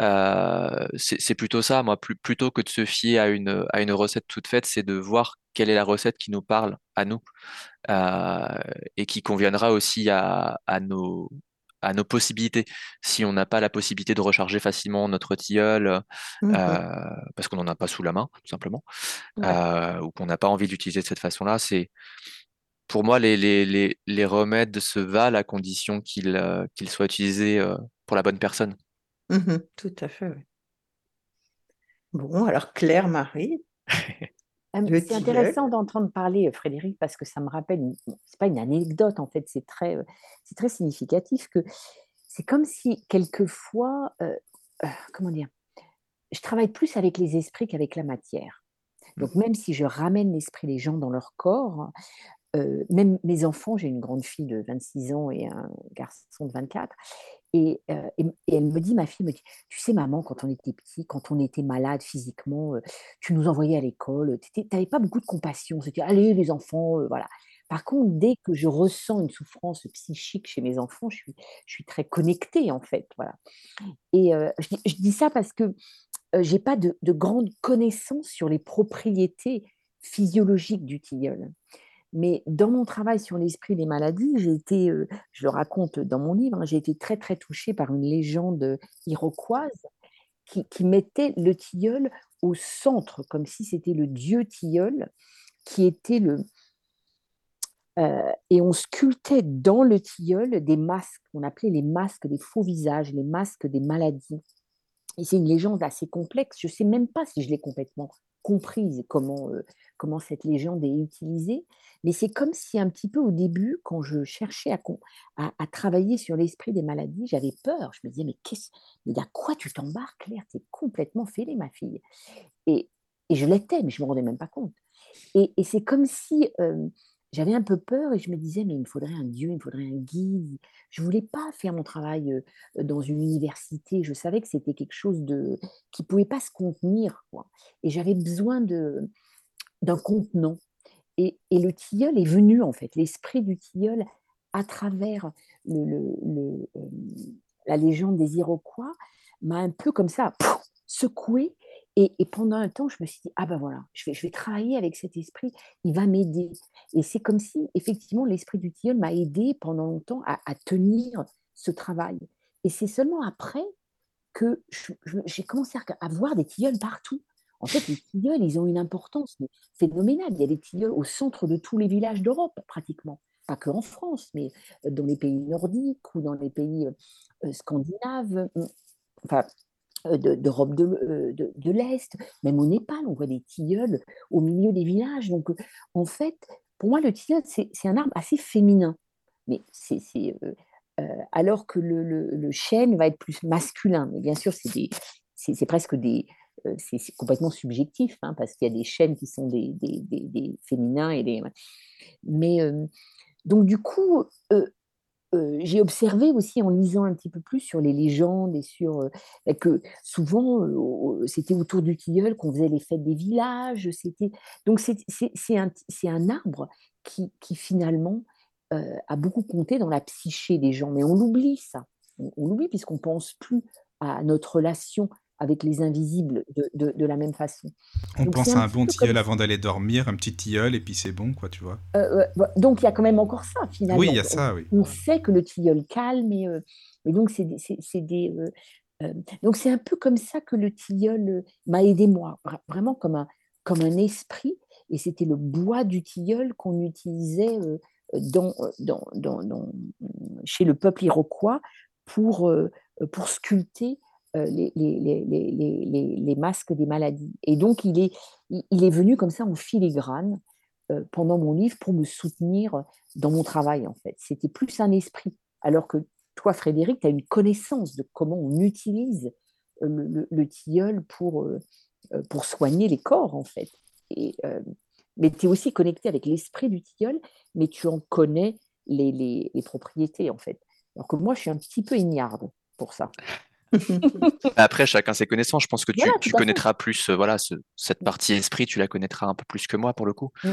Euh, c'est plutôt ça, moi, plus, plutôt que de se fier à une, à une recette toute faite, c'est de voir quelle est la recette qui nous parle à nous et qui conviendra aussi à, à nos, à nos possibilités. Si on n'a pas la possibilité de recharger facilement notre tilleul, mmh euh, parce qu'on n'en a pas sous la main, tout simplement, euh, ou qu'on n'a pas envie d'utiliser de cette façon-là, c'est pour moi, les, les, les, remèdes se valent à condition qu'ils euh, soient utilisés pour la bonne personne. Mmh tout à fait, oui. Bon, alors Claire, Marie, c'est intéressant d'entendre parler euh, Frédéric parce que ça me rappelle, c'est pas une anecdote en fait, c'est très, euh, c'est très significatif que c'est comme si quelquefois, euh, comment dire, je travaille plus avec les esprits qu'avec la matière. Donc même si je ramène l'esprit des gens dans leur corps, même mes enfants, j'ai une grande fille de 26 ans et un garçon de 24, et, elle me dit, ma fille me dit, tu sais maman, quand on était petit, quand on était malade physiquement, tu nous envoyais à l'école, tu n'avais pas beaucoup de compassion, c'était, allez les enfants, voilà. Par contre, dès que je ressens une souffrance psychique chez mes enfants, je suis, je suis très connectée en fait, voilà. Et je, dis ça parce que j'ai pas de, de grandes connaissances sur les propriétés physiologiques du tilleul. Mais dans mon travail sur l'esprit des maladies, j'ai été, je le raconte dans mon livre, hein, j'ai été très très touchée par une légende iroquoise qui, mettait le tilleul au centre, comme si c'était le dieu tilleul qui était le... Et on sculptait dans le tilleul des masques, on appelait les masques des faux visages, les masques des maladies. Et c'est une légende assez complexe, je ne sais même pas si je l'ai complètement comprise, comment, euh, comment cette légende est utilisée, mais c'est comme si un petit peu au début, quand je cherchais à, à, travailler sur l'esprit des maladies, j'avais peur. Je me disais, mais, qu'est-ce, mais à quoi tu t'embarques, Claire? Es complètement fêlée, ma fille. Et, et je l'étais, mais je ne me rendais même pas compte. Et, et c'est comme si euh, j'avais un peu peur et je me disais, mais il me faudrait un Dieu, il me faudrait un guide. Je voulais pas faire mon travail dans une université. Je savais que c'était quelque chose de, qui pouvait pas se contenir. Quoi. Et j'avais besoin de, d'un contenant. Et, le tilleul est venu, en fait, l'esprit du tilleul, à travers le, la légende des Iroquois, m'a un peu comme ça secoué. Et, pendant un temps, je me suis dit, ah ben voilà, je vais, travailler avec cet esprit, il va m'aider. Et c'est comme si, effectivement, l'esprit du tilleul m'a aidé pendant longtemps à, tenir ce travail. Et c'est seulement après que j'ai commencé à, voir des tilleuls partout. En fait, les tilleuls, ils ont une importance phénoménale. Il y a des tilleuls au centre de tous les villages d'Europe, pratiquement. Pas que en France, mais euh, dans les pays nordiques ou dans les pays euh, scandinaves, enfin, d'Europe de, de, de l'Est. Même au Népal, on voit des tilleuls au milieu des villages. Donc, en fait, pour moi, le tilleul, c'est un arbre assez féminin. Mais c'est alors que le, le, chêne va être plus masculin. Mais bien sûr, c'est presque des, c'est complètement subjectif, hein, parce qu'il y a des chênes qui sont des, des, des, féminins et des. Mais donc du coup, j'ai observé aussi en lisant un petit peu plus sur les légendes et sur bah, que souvent c'était autour du tilleul qu'on faisait les fêtes des villages. Donc c'est un, arbre qui, qui finalement a beaucoup compté dans la psyché des gens, mais on l'oublie ça. On, on l'oublie puisqu'on pense plus à notre relation avec les invisibles de, de, la même façon. On pense à un bon tilleul avant d'aller dormir, un petit tilleul, et puis c'est bon, quoi, tu vois. Euh, donc il y a quand même encore ça, finalement. Oui, il y a ça, oui. On, sait que le tilleul calme, et, euh, donc c'est des... Euh, donc c'est un peu comme ça que le tilleul m'a aidé moi, vraiment comme un, comme un esprit, et c'était le bois du tilleul qu'on utilisait dans, dans, dans, chez le peuple iroquois pour, pour sculpter euh, les, les, masques des maladies. Et donc, il est, il est venu comme ça en filigrane euh, pendant mon livre pour me soutenir dans mon travail, en fait. C'était plus un esprit. Alors que toi, Frédéric, tu as une connaissance de comment on utilise euh, le, tilleul pour, pour soigner les corps, en fait. Et, mais tu es aussi connecté avec l'esprit du tilleul, mais tu en connais les, les, propriétés, en fait. Alors que moi, je suis un petit peu ignarde pour ça. Après, chacun ses connaissances. Je pense que tu, connaîtras plus, euh, voilà, cette partie esprit, tu la connaîtras un peu plus que moi pour le coup. Mm.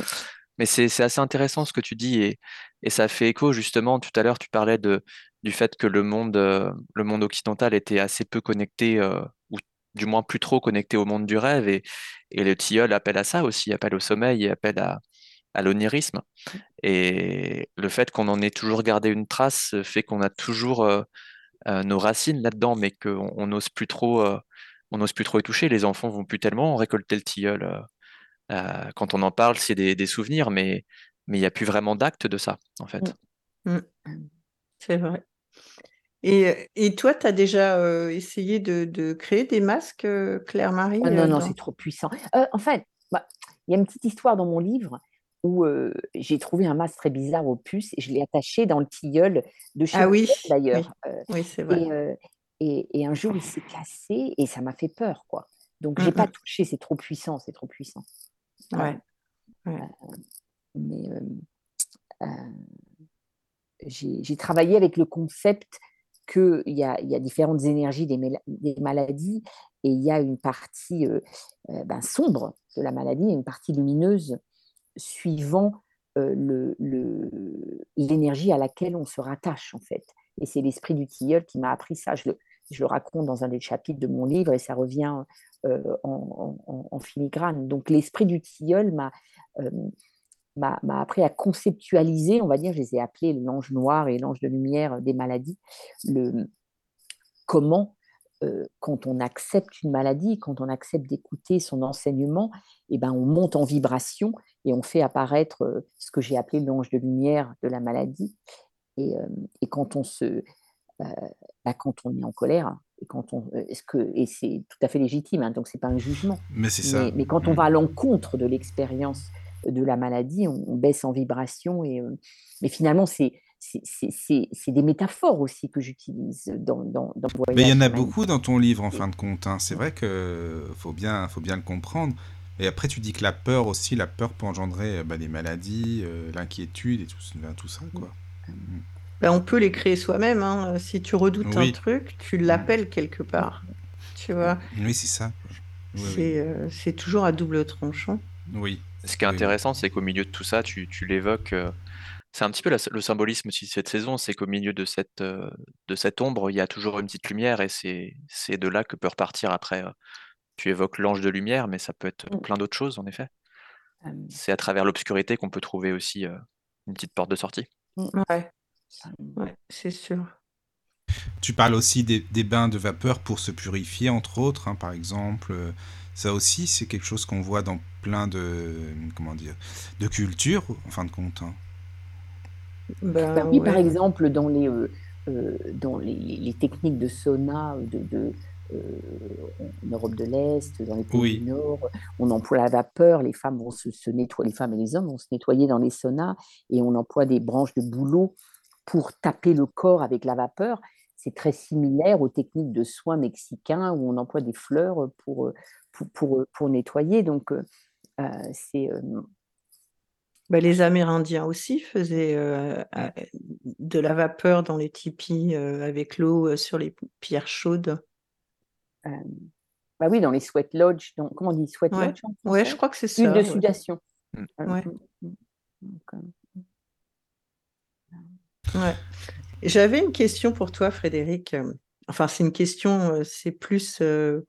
Mais c'est assez intéressant ce que tu dis et, et, ça fait écho justement. Tout à l'heure, tu parlais de, du fait que le monde, euh, le monde occidental était assez peu connecté, euh, ou du moins plus trop connecté au monde du rêve. Et, et le tilleul appelle à ça aussi, appelle au sommeil appelle à, à l'onirisme. Et le fait qu'on en ait toujours gardé une trace fait qu'on a toujours nos racines là-dedans, mais qu'on n'ose plus trop, euh, on n'ose plus trop y toucher. Les enfants vont plus tellement récolter le tilleul. Euh, quand on en parle, c'est des, souvenirs, mais mais il n'y a plus vraiment d'acte de ça, en fait. Mmh. Mmh. C'est vrai. Et, et, toi, tu as déjà essayé de, créer des masques, Claire-Marie ah Non, non, c'est trop puissant. en fait, bah, il y a une petite histoire dans mon livre où j'ai trouvé un masque très bizarre au puce et je l'ai attaché dans le tilleul de chez ah oui, d'ailleurs. Oui, c'est vrai. Et, et, un jour, il s'est cassé et ça m'a fait peur, quoi. Donc, j'ai mmh pas touché, c'est trop puissant, c'est trop puissant. Ouais. mais j'ai travaillé avec le concept qu'il y a, y a différentes énergies des, des, maladies et il y a une partie ben, sombre de la maladie et une partie lumineuse suivant l'énergie à laquelle on se rattache, en fait. Et c'est l'esprit du tilleul qui m'a appris ça. Je le, raconte dans un des chapitres de mon livre et ça revient en, filigrane. Donc l'esprit du tilleul m'a m'a appris à conceptualiser, on va dire, je les ai appelés l'ange noir et l'ange de lumière des maladies, le, comment quand on accepte une maladie, quand on accepte d'écouter son enseignement, eh ben, on monte en vibration et on fait apparaître ce que j'ai appelé l'ange de lumière de la maladie. Et, quand on se, bah, quand on est en colère, et quand on, est-ce que, et c'est tout à fait légitime, hein, donc c'est pas un jugement. Mais c'est ça. Mais, quand on va à l'encontre de l'expérience de la maladie, on, baisse en vibration et, mais finalement c'est c'est des métaphores aussi que j'utilise dans, dans, dans, le voyage. Mais il y en a beaucoup dans ton livre, en fin de compte. Hein. C'est vrai qu'il faut bien, faut bien le comprendre. Et après, tu dis que la peur aussi, la peur peut engendrer bah, des maladies, euh, l'inquiétude et tout, tout ça. Quoi. Mm. Ben, on peut les créer soi-même. Hein. Si tu redoutes un truc, tu l'appelles quelque part. Tu vois Oui, c'est ça. Euh, c'est toujours à double tranchant. Oui. Ce qui est intéressant, c'est qu'au milieu de tout ça, tu, tu l'évoques. Euh, c'est un petit peu le symbolisme aussi de cette saison, c'est qu'au milieu de cette, euh, de cette ombre, il y a toujours une petite lumière et c'est, c'est de là que peut repartir après. Euh, tu évoques l'ange de lumière, mais ça peut être mmh. plein d'autres choses, en effet. C'est à travers l'obscurité qu'on peut trouver aussi euh, une petite porte de sortie. Mmh. Ouais, ouais c'est sûr. Tu parles aussi des, des, bains de vapeur pour se purifier, entre autres, hein, par exemple. Ça aussi, c'est quelque chose qu'on voit dans plein de, comment dire, de cultures, en fin de compte. Hein. Ben, oui, par exemple, dans les, euh, euh, dans les, les, techniques de sauna, de, de en Europe de l'Est, dans les pays du Nord, on emploie la vapeur, les femmes vont se, nettoyer, les femmes et les hommes vont se nettoyer dans les saunas et on emploie des branches de bouleau pour taper le corps avec la vapeur. C'est très similaire aux techniques de soins mexicains où on emploie des fleurs pour, pour, pour, nettoyer. Donc, c'est bah, les Amérindiens aussi faisaient euh, de la vapeur dans les tipis euh, avec l'eau euh, sur les pierres chaudes. bah oui, dans les sweat lodge. comment on dit sweat lodge Ouais, je crois que c'est ça. Une de sudation. Ouais. J'avais une question pour toi, Frédéric. Enfin, c'est une question, c'est plus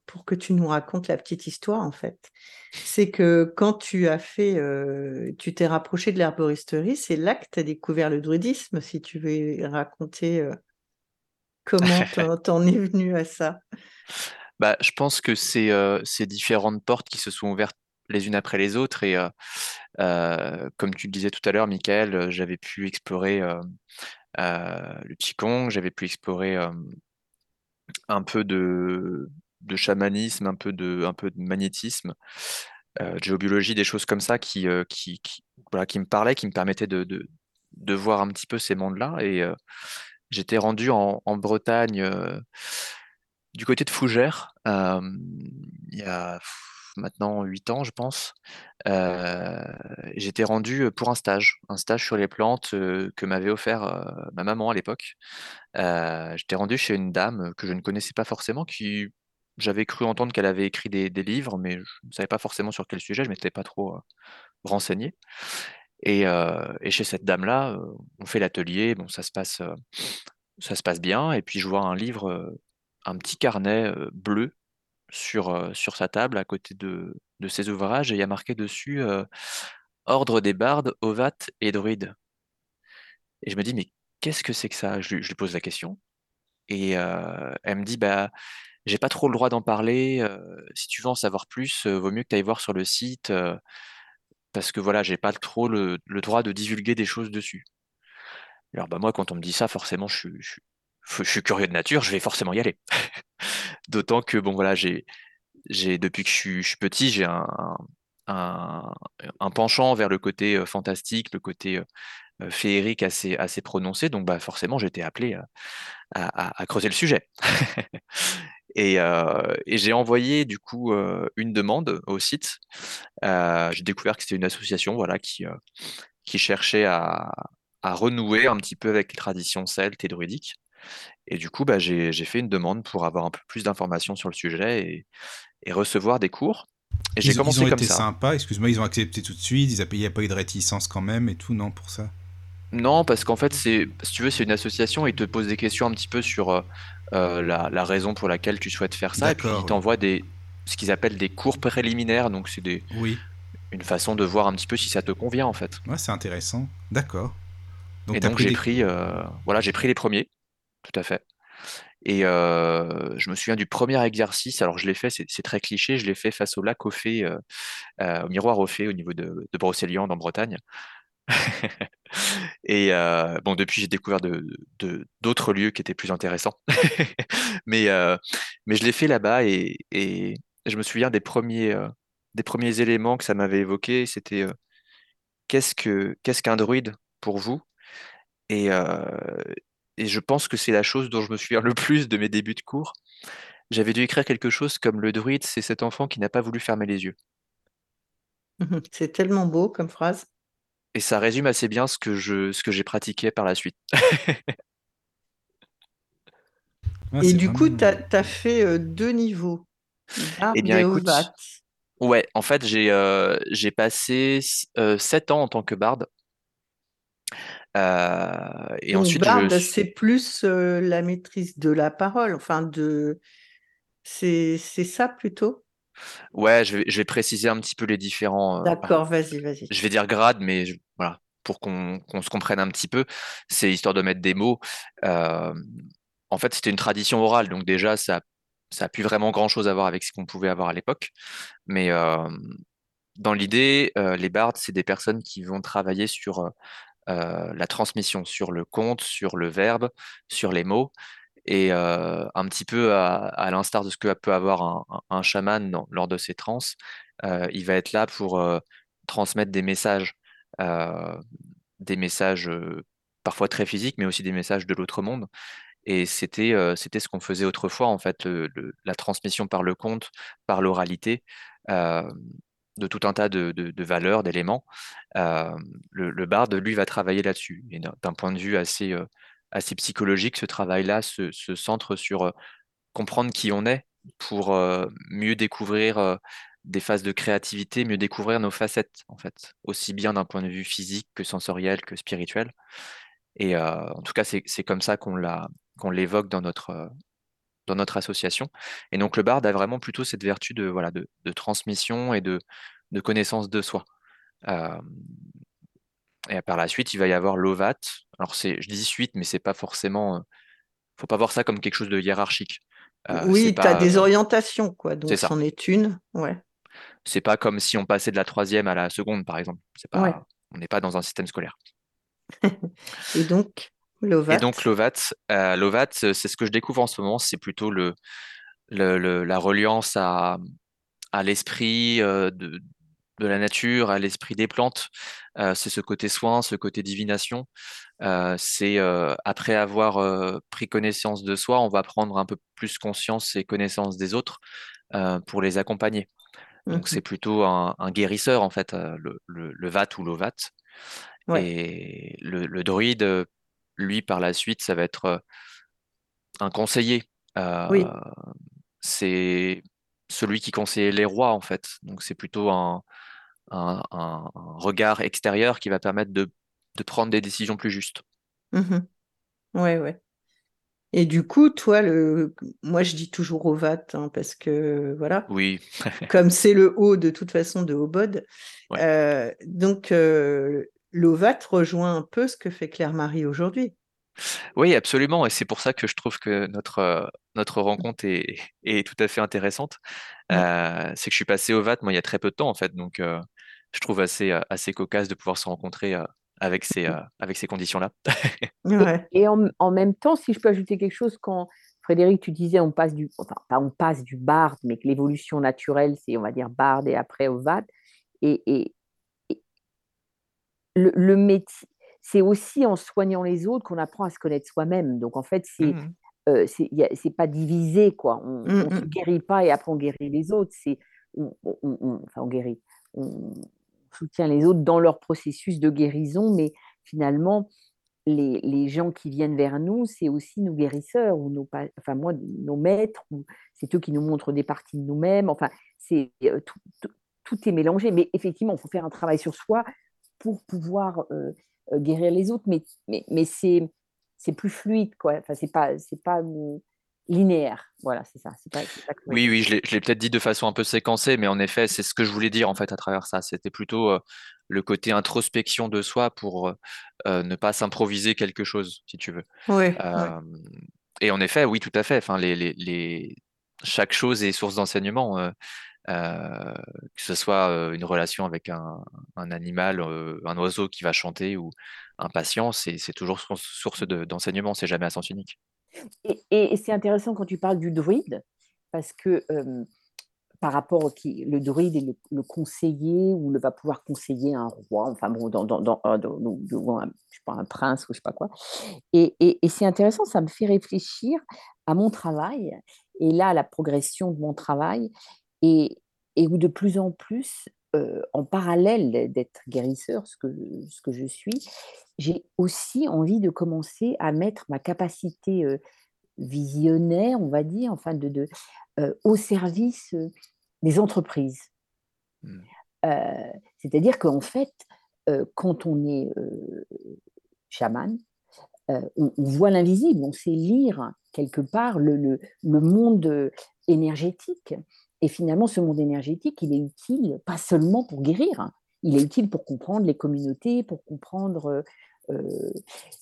pour que tu nous racontes la petite histoire, en fait. C'est que quand tu as fait, tu t'es rapproché de l'herboristerie, c'est là que tu as découvert le druidisme, si tu veux raconter comment t'en es venu à ça. Bah, je pense que c'est ces différentes portes qui se sont ouvertes les unes après les autres. Et comme tu le disais tout à l'heure, Michael, j'avais pu explorer le Qigong, j'avais pu explorer un peu de, chamanisme, un peu de, un de magnétisme, euh, géobiologie, des choses comme ça qui, euh, me parlaient, qui me permettaient de, voir un petit peu ces mondes-là. Et euh, j'étais rendu en, en Bretagne, du côté de Fougères, il y a maintenant 8 ans, je pense. j'étais rendu pour un stage, un stage sur les plantes que m'avait offert ma maman à l'époque. j'étais rendu chez une dame que je ne connaissais pas forcément, qui j'avais cru entendre qu'elle avait écrit des, livres, mais je ne savais pas forcément sur quel sujet, je ne m'étais pas trop renseigné. Et, et, chez cette dame-là, on fait l'atelier, bon, ça se passe, ça se passe bien, et puis je vois un livre, un petit carnet bleu sur, sur sa table à côté de, de ses ouvrages, et il y a marqué dessus Ordre des bardes, ovates et druides. Et je me dis, mais qu'est-ce que c'est que ça? Je, lui pose la question. Et elle me dit, bah, j'ai pas trop le droit d'en parler. si tu veux en savoir plus, vaut mieux que tu ailles voir sur le site, parce que voilà, j'ai pas trop le, droit de divulguer des choses dessus. Alors bah moi, quand on me dit ça, forcément, je, je suis curieux de nature, je vais forcément y aller. D'autant que bon voilà, j'ai j'ai depuis que je suis, petit, j'ai un, penchant vers le côté fantastique, le côté féerique assez, assez prononcé. Donc bah, forcément, j'étais appelé à, creuser le sujet. et, euh, j'ai envoyé du coup une demande au site. Euh, j'ai découvert que c'était une association voilà, qui, cherchait à renouer un petit peu avec les traditions celtes et druidiques. Et du coup, bah, j'ai fait une demande pour avoir un peu plus d'informations sur le sujet et, et, recevoir des cours. Et j'ai commencé ils ont comme été ça. sympas, excuse-moi, ils ont accepté tout de suite, il n'y a pas eu de réticence quand même et tout, non, pour ça? Non, parce qu'en fait, si tu veux, c'est une association ils te posent des questions un petit peu sur euh, euh la, la, raison pour laquelle tu souhaites faire ça. Et puis ils t'envoient des, ce qu'ils appellent des cours préliminaires. Donc c'est des, oui. une façon de voir un petit peu si ça te convient en fait. Ouais, c'est intéressant. D'accord. Donc, et donc j'ai des... pris, euh, voilà, j'ai pris les premiers, tout à fait. Et je me souviens du premier exercice, alors je l'ai fait, c'est très cliché, je l'ai fait face au lac au fait, euh, euh, au miroir au fait au niveau de, de Brocéliande en Bretagne. et bon, depuis, j'ai découvert d'autres lieux qui étaient plus intéressants. mais, je l'ai fait là-bas et, je me souviens des premiers, des premiers éléments que ça m'avait évoqué. C'était qu'est-ce qu'un qu druide pour vous? Et je pense que c'est la chose dont je me souviens le plus de mes débuts de cours. J'avais dû écrire quelque chose comme le druide, c'est cet enfant qui n'a pas voulu fermer les yeux. C'est tellement beau comme phrase. Et ça résume assez bien ce que je, ce que j'ai pratiqué par la suite. ouais, et du coup, tu as, as, fait euh, deux niveaux. Eh bien, écoute, ouais, en fait, j'ai euh, passé euh, sept ans en tant que barde. Euh, et Donc, ensuite, je... c'est plus euh, la maîtrise de la parole, enfin de, c'est ça plutôt? Ouais, je vais, je vais, préciser un petit peu les différents. Euh, D'accord, vas-y, vas-y. Je vais dire grade, mais je, voilà, pour qu'on qu se comprenne un petit peu, c'est histoire de mettre des mots. Euh, en fait, c'était une tradition orale, donc déjà, ça, ça a plus vraiment grand-chose à voir avec ce qu'on pouvait avoir à l'époque. Mais euh, dans l'idée, euh, les bardes, c'est des personnes qui vont travailler sur euh, la transmission, sur le conte, sur le verbe, sur les mots. Et un petit peu à, l'instar de ce que peut avoir un, chaman lors de ses trans, il va être là pour transmettre des messages, des messages parfois très physiques, mais aussi des messages de l'autre monde. Et c'était c'était ce qu'on faisait autrefois, en fait, la transmission par le conte, par l'oralité, de tout un tas de, de, valeurs, d'éléments. le, le barde, lui, va travailler là-dessus. Et d'un point de vue assez, assez psychologique, ce travail-là se, centre sur comprendre qui on est pour mieux découvrir des phases de créativité, mieux découvrir nos facettes, en fait, aussi bien d'un point de vue physique que sensoriel que spirituel. Et en tout cas, c'est comme ça qu'on l'évoque dans notre, euh, dans notre association. Et donc le barde a vraiment plutôt cette vertu de, voilà, de, transmission et de, de connaissance de soi. Euh, et par la suite, il va y avoir l'ovat. Alors c'est, je dis suite, mais c'est pas forcément. Euh, faut pas voir ça comme quelque chose de hiérarchique. oui, tu as des orientations, quoi. Donc c'en est une. Ouais. C'est pas comme si on passait de la troisième à la seconde, par exemple. C'est pas, On n'est pas dans un système scolaire. et donc, et donc Lovat, euh, Lovat, c'est ce que je découvre en ce moment, c'est plutôt le, la reliance à, à l'esprit euh, de, de, la nature, à l'esprit des plantes. Euh, c'est ce côté soin, ce côté divination. c'est après avoir pris connaissance de soi, on va prendre un peu plus conscience et connaissance des autres pour les accompagner. Donc mmh c'est plutôt un, guérisseur en fait, le, le, vat ou l'ovat. Et le, le, druide lui, par la suite, ça va être euh, un conseiller. oui. Euh, c'est celui qui conseille les rois, en fait. Donc, c'est plutôt un, regard extérieur qui va permettre de, prendre des décisions plus justes. Mmh ouais, ouais. Et du coup, toi, le... moi, je dis toujours Ovat, hein, parce que, voilà. Oui. comme c'est le haut, de toute façon, de Obod. Euh, donc, l'OVAT rejoint un peu ce que fait Claire-Marie aujourd'hui. Oui, absolument. Et c'est pour ça que je trouve que notre, euh, notre rencontre est, est tout à fait intéressante. Euh, c'est que je suis passé au VAT, moi, il y a très peu de temps, en fait. Donc, euh, je trouve assez, assez cocasse de pouvoir se rencontrer avec ces, avec ces conditions-là. Et, en, même temps, si je peux ajouter quelque chose, quand Frédéric, tu disais on passe du, enfin, pas on passe du bard, mais que l'évolution naturelle, c'est, on va dire, bard et après au VAT. Et, et, le, métier, c'est aussi en soignant les autres qu'on apprend à se connaître soi-même. Donc en fait, c'est mmh euh, c'est pas divisé quoi. On ne mmh se guérit pas et après on guérit les autres. C'est on, enfin on guérit, on soutient les autres dans leur processus de guérison, mais finalement les, les gens qui viennent vers nous, c'est aussi nos guérisseurs ou nos enfin moi nos maîtres ou c'est eux qui nous montrent des parties de nous-mêmes. Enfin c'est euh, tout, tout, est mélangé, mais effectivement il faut faire un travail sur soi pour pouvoir euh, euh, guérir les autres, mais, mais, mais c'est, c'est plus fluide, quoi. Enfin, c'est pas, c'est pas linéaire. Voilà, c'est ça. C'est pas, oui, oui, je l'ai, peut-être dit de façon un peu séquencée, mais en effet, c'est ce que je voulais dire en fait à travers ça. C'était plutôt euh, le côté introspection de soi pour ne pas s'improviser quelque chose, si tu veux. Oui. Et en effet, oui, tout à fait. Enfin, les, les, les... Chaque chose est source d'enseignement. Euh, que ce soit euh, une relation avec un, animal, euh, un oiseau qui va chanter ou un patient, c'est toujours source d'enseignement, c'est jamais à sens unique. Et, c'est intéressant quand tu parles du druide, parce que par rapport au qui le druide est le, conseiller ou le va pouvoir conseiller un roi, enfin bon, dans, dans, je sais pas, un prince ou je sais pas quoi. Et, et c'est intéressant, ça me fait réfléchir à mon travail et là, la progression de mon travail et, et où de plus en plus, euh, en parallèle d'être guérisseur, ce que, ce que je suis, j'ai aussi envie de commencer à mettre ma capacité euh, visionnaire, on va dire, enfin, de, de euh, au service des entreprises. Mmh. C'est-à-dire qu'en fait, quand on est chaman, on, voit l'invisible, on sait lire quelque part le, le, le monde énergétique. Et finalement, ce monde énergétique, il est utile pas seulement pour guérir, hein. il est utile pour comprendre les communautés, pour comprendre... Euh,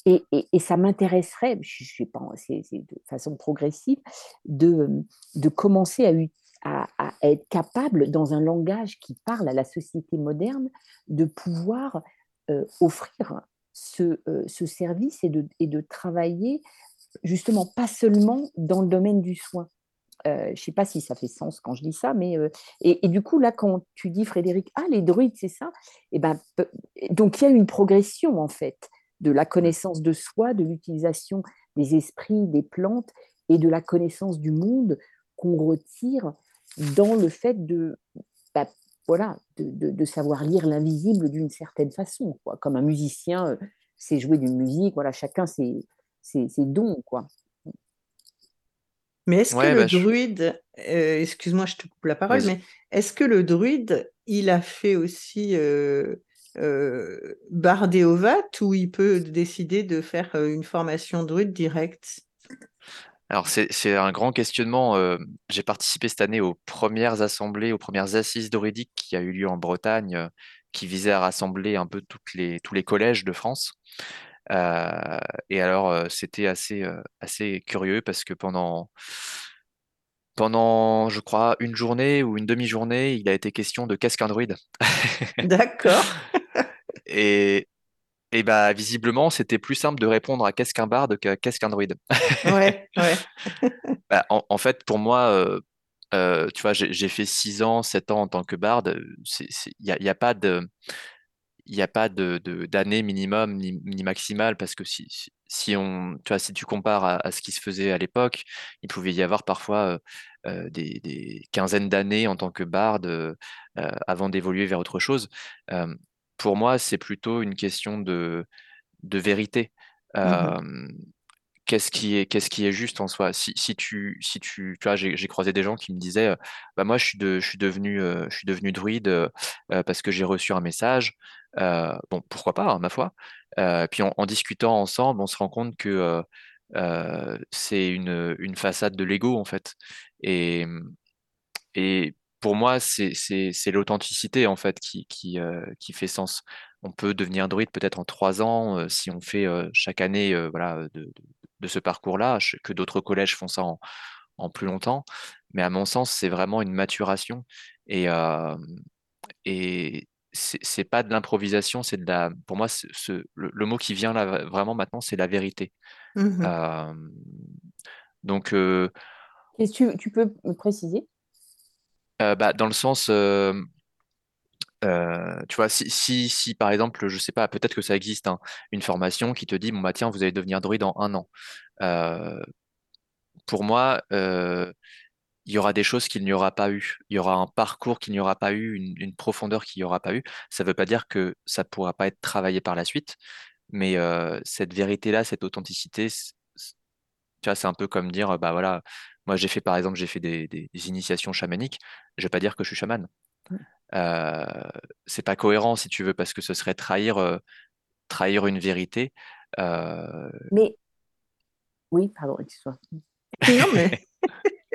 et, et, ça m'intéresserait, je sais pas, c'est de façon progressive, de, de commencer à, être capable, dans un langage qui parle à la société moderne, de pouvoir euh, offrir ce, euh, ce, service et de, et de travailler justement pas seulement dans le domaine du soin. Euh, je ne sais pas si ça fait sens quand je dis ça, mais euh, et, du coup là quand tu dis Frédéric, ah les druides c'est ça, et eh ben donc il y a une progression en fait de la connaissance de soi, de l'utilisation des esprits, des plantes et de la connaissance du monde qu'on retire dans le fait de bah, voilà de, savoir lire l'invisible d'une certaine façon, quoi. comme un musicien euh, sait jouer d'une musique, voilà chacun ses, ses, ses dons quoi. Mais est-ce que le bah, druide, euh, excuse-moi, je te coupe la parole, mais est-ce que le druide, il a fait aussi euh, euh, Bardéovat ou il peut décider de faire euh, une formation druide directe? Alors, c'est un grand questionnement. J'ai participé cette année aux premières assemblées, aux premières assises druidiques qui a eu lieu en Bretagne, qui visaient à rassembler un peu toutes les, tous les collèges de France. Euh, et alors, euh, c'était assez, euh, assez curieux parce que pendant, pendant, je crois, une journée ou une demi-journée, il a été question de qu'est-ce qu'un druide. D'accord. et, et bah, visiblement, c'était plus simple de répondre à qu'est-ce qu'un barde qu'à qu'est-ce qu'un druide. ouais, ouais. Bah, en, fait, pour moi, tu vois, j'ai fait 6 ans, 7 ans en tant que barde. Il n'y a, y a, pas de il n'y a pas de, d'année minimum ni, ni maximale parce que si, si, on, tu vois, si tu compares à, ce qui se faisait à l'époque, il pouvait y avoir parfois euh, euh, des, des, quinzaines d'années en tant que barde euh, avant d'évoluer vers autre chose. pour moi, c'est plutôt une question de, de vérité. Mmh qu'est-ce qui est juste en soi? Si, tu si tu tu vois j'ai croisé des gens qui me disaient euh, moi je suis devenu druide parce que j'ai reçu un message bon pourquoi pas hein, ma foi puis en, discutant ensemble on se rend compte que c'est une, façade de l'ego en fait et et pour moi c'est l'authenticité en fait qui fait sens. On peut devenir druide peut-être en trois ans si on fait chaque année voilà de ce parcours-là, que d'autres collèges font ça en, plus longtemps. Mais à mon sens, c'est vraiment une maturation. Et, euh, et c'est pas de l'improvisation, c'est de la. Pour moi, ce, le, mot qui vient là vraiment maintenant, c'est la vérité. Mmh euh, donc. Euh, tu, tu, peux me préciser? Bah, Dans le sens. Euh, tu vois, si, si, si, par exemple, je sais pas, peut-être que ça existe, hein, une formation qui te dit, bon bah tiens, vous allez devenir druide en un an. Euh, pour moi, euh, il y aura des choses qu'il n'y aura pas eu. Il y aura un parcours qu'il n'y aura pas eu, une, profondeur qu'il n'y aura pas eu. Ça ne veut pas dire que ça ne pourra pas être travaillé par la suite, mais cette vérité-là, cette authenticité, tu vois, c'est un peu comme dire, bah voilà, moi j'ai fait par exemple, j'ai fait des, des, initiations chamaniques. Je ne vais pas dire que je suis chaman. Euh, c'est pas cohérent si tu veux parce que ce serait trahir euh, trahir une vérité. Euh. Mais oui, pardon, excuse-moi. non mais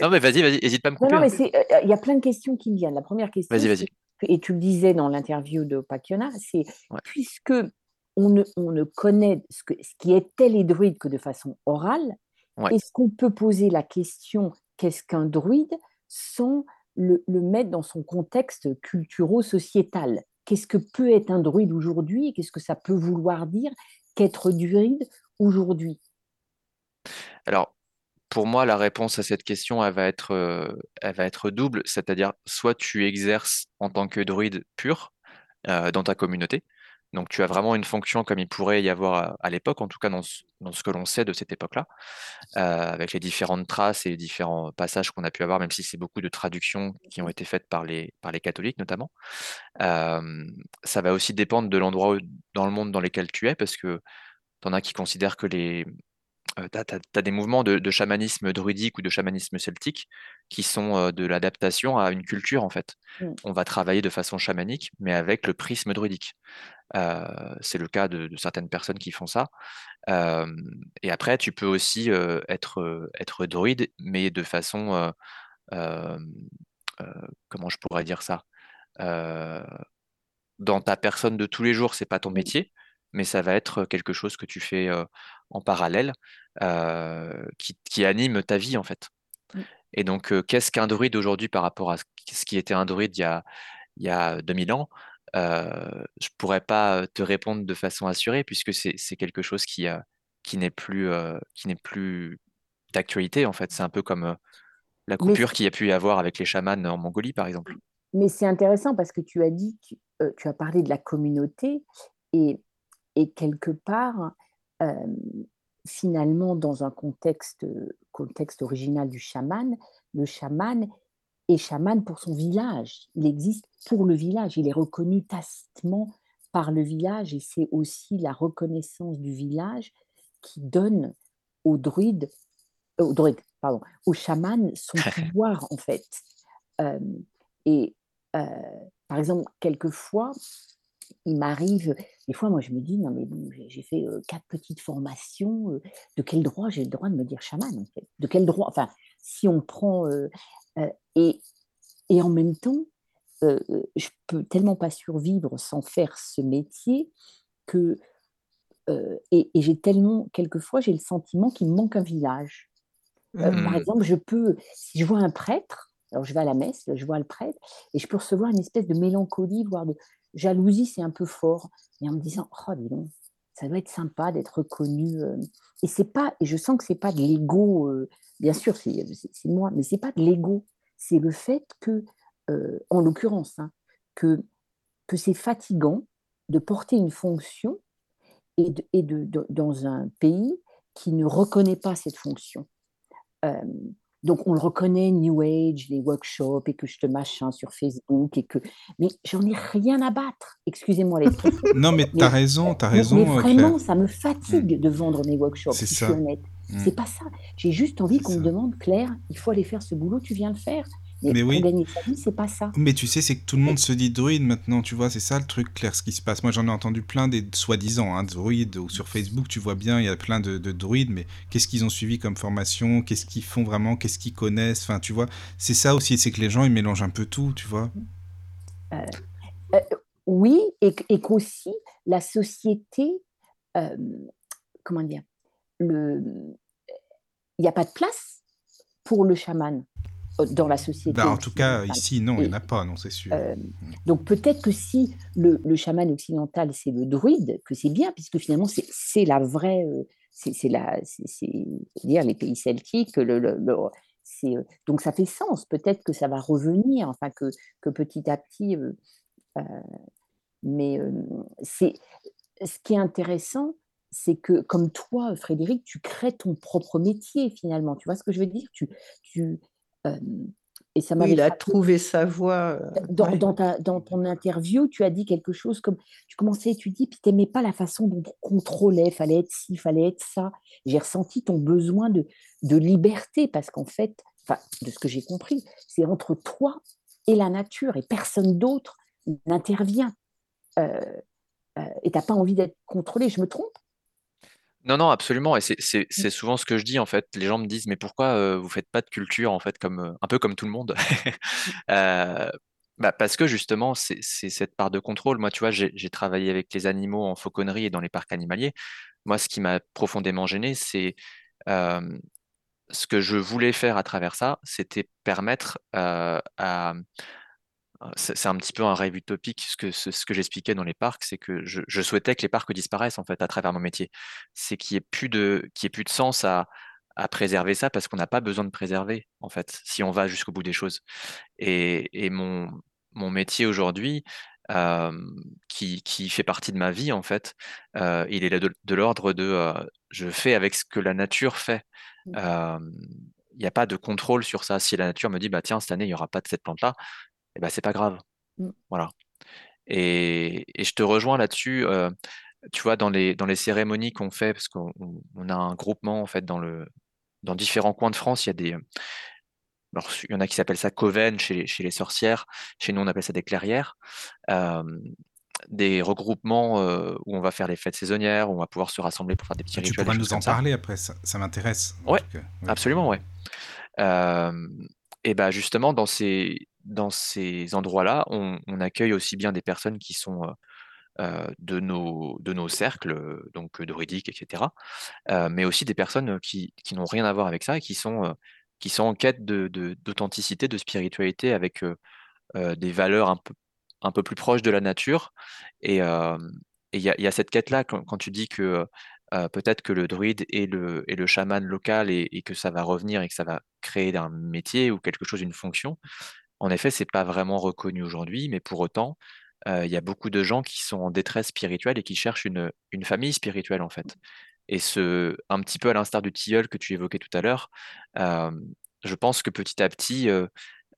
non mais vas-y, vas-y, hésite pas à me couper. Non, mais hein. il y a plein de questions qui me viennent. La première question, vas-y, vas-y. et tu le disais dans l'interview de Pakiona, c'est puisque on ne, on ne connaît ce, que, ce qui était les druides que de façon orale, est-ce qu'on peut poser la question qu'est-ce qu'un druide sans le, mettre dans son contexte culturo-sociétal. Qu'est-ce que peut être un druide aujourd'hui? Qu'est-ce que ça peut vouloir dire qu'être druide aujourd'hui? Alors, pour moi, la réponse à cette question, elle va être, euh, elle va être double, c'est-à-dire soit tu exerces en tant que druide pur euh, dans ta communauté, donc tu as vraiment une fonction comme il pourrait y avoir à, l'époque, en tout cas dans ce, que l'on sait de cette époque-là, euh, avec les différentes traces et les différents passages qu'on a pu avoir, même si c'est beaucoup de traductions qui ont été faites par les, catholiques notamment. Euh, ça va aussi dépendre de l'endroit dans le monde dans lequel tu es, parce que tu en as qui considèrent que les, tu as, des mouvements de, chamanisme druidique ou de chamanisme celtique qui sont de l'adaptation à une culture en fait. Mmh. On va travailler de façon chamanique, mais avec le prisme druidique. Euh, c'est le cas de, certaines personnes qui font ça. et après, tu peux aussi être, être druide, mais de façon, comment je pourrais dire ça? Dans ta personne de tous les jours, c'est pas ton mmh. métier, mais ça va être quelque chose que tu fais en parallèle, qui, anime ta vie en fait. Mmh. Et donc, qu'est-ce qu'un druide aujourd'hui par rapport à ce qui était un druide il y a, il y a 2000 ans Je ne pourrais pas te répondre de façon assurée puisque c'est quelque chose qui, qui n'est plus, qui n'est plus d'actualité, en fait. C'est un peu comme la coupure qu'il y a pu y avoir avec les chamans en Mongolie, par exemple. Mais c'est intéressant parce que tu as dit, tu, tu as parlé de la communauté et, et quelque part, finalement, dans un contexte, contexte original du chaman, le chaman est chaman pour son village. Il existe pour le village. Il est reconnu tacitement par le village et c'est aussi la reconnaissance du village qui donne aux druides, euh, aux druides, pardon, aux chamans son pouvoir en fait. Euh, et euh, par exemple, quelquefois, il m'arrive, des fois, moi, je me dis, non, mais j'ai fait quatre petites formations, de quel droit j'ai le droit de me dire chaman, en fait? De quel droit Enfin, si on prend. et, et en même temps, je peux tellement pas survivre sans faire ce métier que. et, et j'ai tellement, quelquefois, j'ai le sentiment qu'il me manque un village. Par mmh. exemple, je peux, si je vois un prêtre, alors je vais à la messe, je vois le prêtre, et je peux recevoir une espèce de mélancolie, voire de, jalousie, c'est un peu fort, mais en me disant, oh, dis donc, ça doit être sympa d'être reconnu. Euh. Et c'est pas, je sens que c'est pas de l'ego, euh, bien sûr, c'est moi, mais c'est pas de l'ego. C'est le fait que, euh, en l'occurrence, hein, que, que c'est fatigant de porter une fonction et de, dans un pays qui ne reconnaît pas cette fonction. Donc, on le reconnaît, New Age, les workshops, et que je te machin sur Facebook, et que. Mais j'en ai rien à battre. Excusez-moi l'expression. non, mais tu as raison, tu as raison. Mais, vraiment, ça me fatigue de vendre mes workshops, si je suis honnête. Mm. C'est pas ça. J'ai juste envie qu'on me demande, Claire, il faut aller faire ce boulot, tu viens le faire. Mais, oui. gagner sa vie, c'est pas ça. Mais tu sais, c'est que tout le monde se dit druide maintenant, tu vois, c'est ça le truc clair, ce qui se passe. Moi, j'en ai entendu plein des soi-disant hein, druides, ou sur Facebook, tu vois bien, il y a plein de, druides, mais qu'est-ce qu'ils ont suivi comme formation, qu'est-ce qu'ils font vraiment, qu'est-ce qu'ils connaissent, enfin, tu vois, c'est ça aussi, c'est que les gens, ils mélangent un peu tout, tu vois. Euh, euh, oui, et, et qu'aussi, la société, euh, comment dire, il n'y a pas de place pour le chaman dans la société. Bah, en tout cas, ici, non, il n'y en a pas, non, c'est sûr. Euh, donc peut-être que si le, le, chaman occidental, c'est le druide, que c'est bien, puisque finalement, c'est la vraie... Euh, c'est la, dire les pays celtiques, le, le, euh, donc ça fait sens. Peut-être que ça va revenir, enfin que, que petit à petit. mais c'est ce qui est intéressant, c'est que comme toi, Frédéric, tu crées ton propre métier finalement. Tu vois ce que je veux dire? Tu, tu, et ça il a trouvé sa voie. Dans, dans, ton interview, tu as dit quelque chose comme tu commençais à étudier, puis tu n'aimais pas la façon dont on contrôlait, fallait être ci, fallait être ça. J'ai ressenti ton besoin de, de liberté parce qu'en fait, de ce que j'ai compris, c'est entre toi et la nature et personne d'autre n'intervient. Euh, euh, et tu n'as pas envie d'être contrôlé, je me trompe? Non, non, absolument. Et c'est mmh. souvent ce que je dis, en fait. Les gens me disent, mais pourquoi vous euh, vous faites pas de culture, en fait, comme, euh, un peu comme tout le monde? Euh, bah, Parce que justement, c'est cette part de contrôle. Moi, tu vois, j'ai travaillé avec les animaux en fauconnerie et dans les parcs animaliers. Moi, ce qui m'a profondément gêné, c'est ce que je voulais faire à travers ça, c'était permettre à, c'est un petit peu un rêve utopique. Ce que, ce, que j'expliquais dans les parcs, c'est que je, souhaitais que les parcs disparaissent en fait à travers mon métier. C'est qu'il n'y ait, plus de, ait plus de sens à, préserver ça parce qu'on n'a pas besoin de préserver en fait si on va jusqu'au bout des choses. Et, mon, mon métier aujourd'hui, qui, fait partie de ma vie en fait, il est de, l'ordre de je fais avec ce que la nature fait. Mmh. Il n'y a pas de contrôle sur ça. Si la nature me dit, bah tiens, cette année, il n'y aura pas de cette plante-là, et ben c'est pas grave. Mmh. Voilà. Et, je te rejoins là-dessus. tu vois, dans les, dans les cérémonies qu'on fait, parce qu'on a un groupement en fait dans, le, dans différents coins de France, il y a des. il y en a qui s'appellent ça coven chez, chez, les sorcières. Chez nous, on appelle ça des clairières. des regroupements où on va faire les fêtes saisonnières, où on va pouvoir se rassembler pour faire des petits rituels. Tu pourras nous en parler après, ça, ça m'intéresse. Ouais, absolument, ouais. et ben justement, dans ces, dans ces endroits-là, on, accueille aussi bien des personnes qui sont de, nos, de nos cercles, donc druidiques, etc., mais aussi des personnes qui, n'ont rien à voir avec ça et qui sont, qui sont en quête d'authenticité, de, de, spiritualité, avec des valeurs un peu, un peu plus proches de la nature. Et il y, a, cette quête-là, quand, tu dis que euh, peut-être que le druide est le, est le chaman local et, et, que ça va revenir et que ça va créer un métier ou quelque chose, une fonction. En effet, c'est pas vraiment reconnu aujourd'hui, mais pour autant, euh, il y a beaucoup de gens qui sont en détresse spirituelle et qui cherchent une, une famille spirituelle, en fait. Et ce, un petit peu à l'instar du tilleul que tu évoquais tout à l'heure, euh, je pense que petit à petit, euh,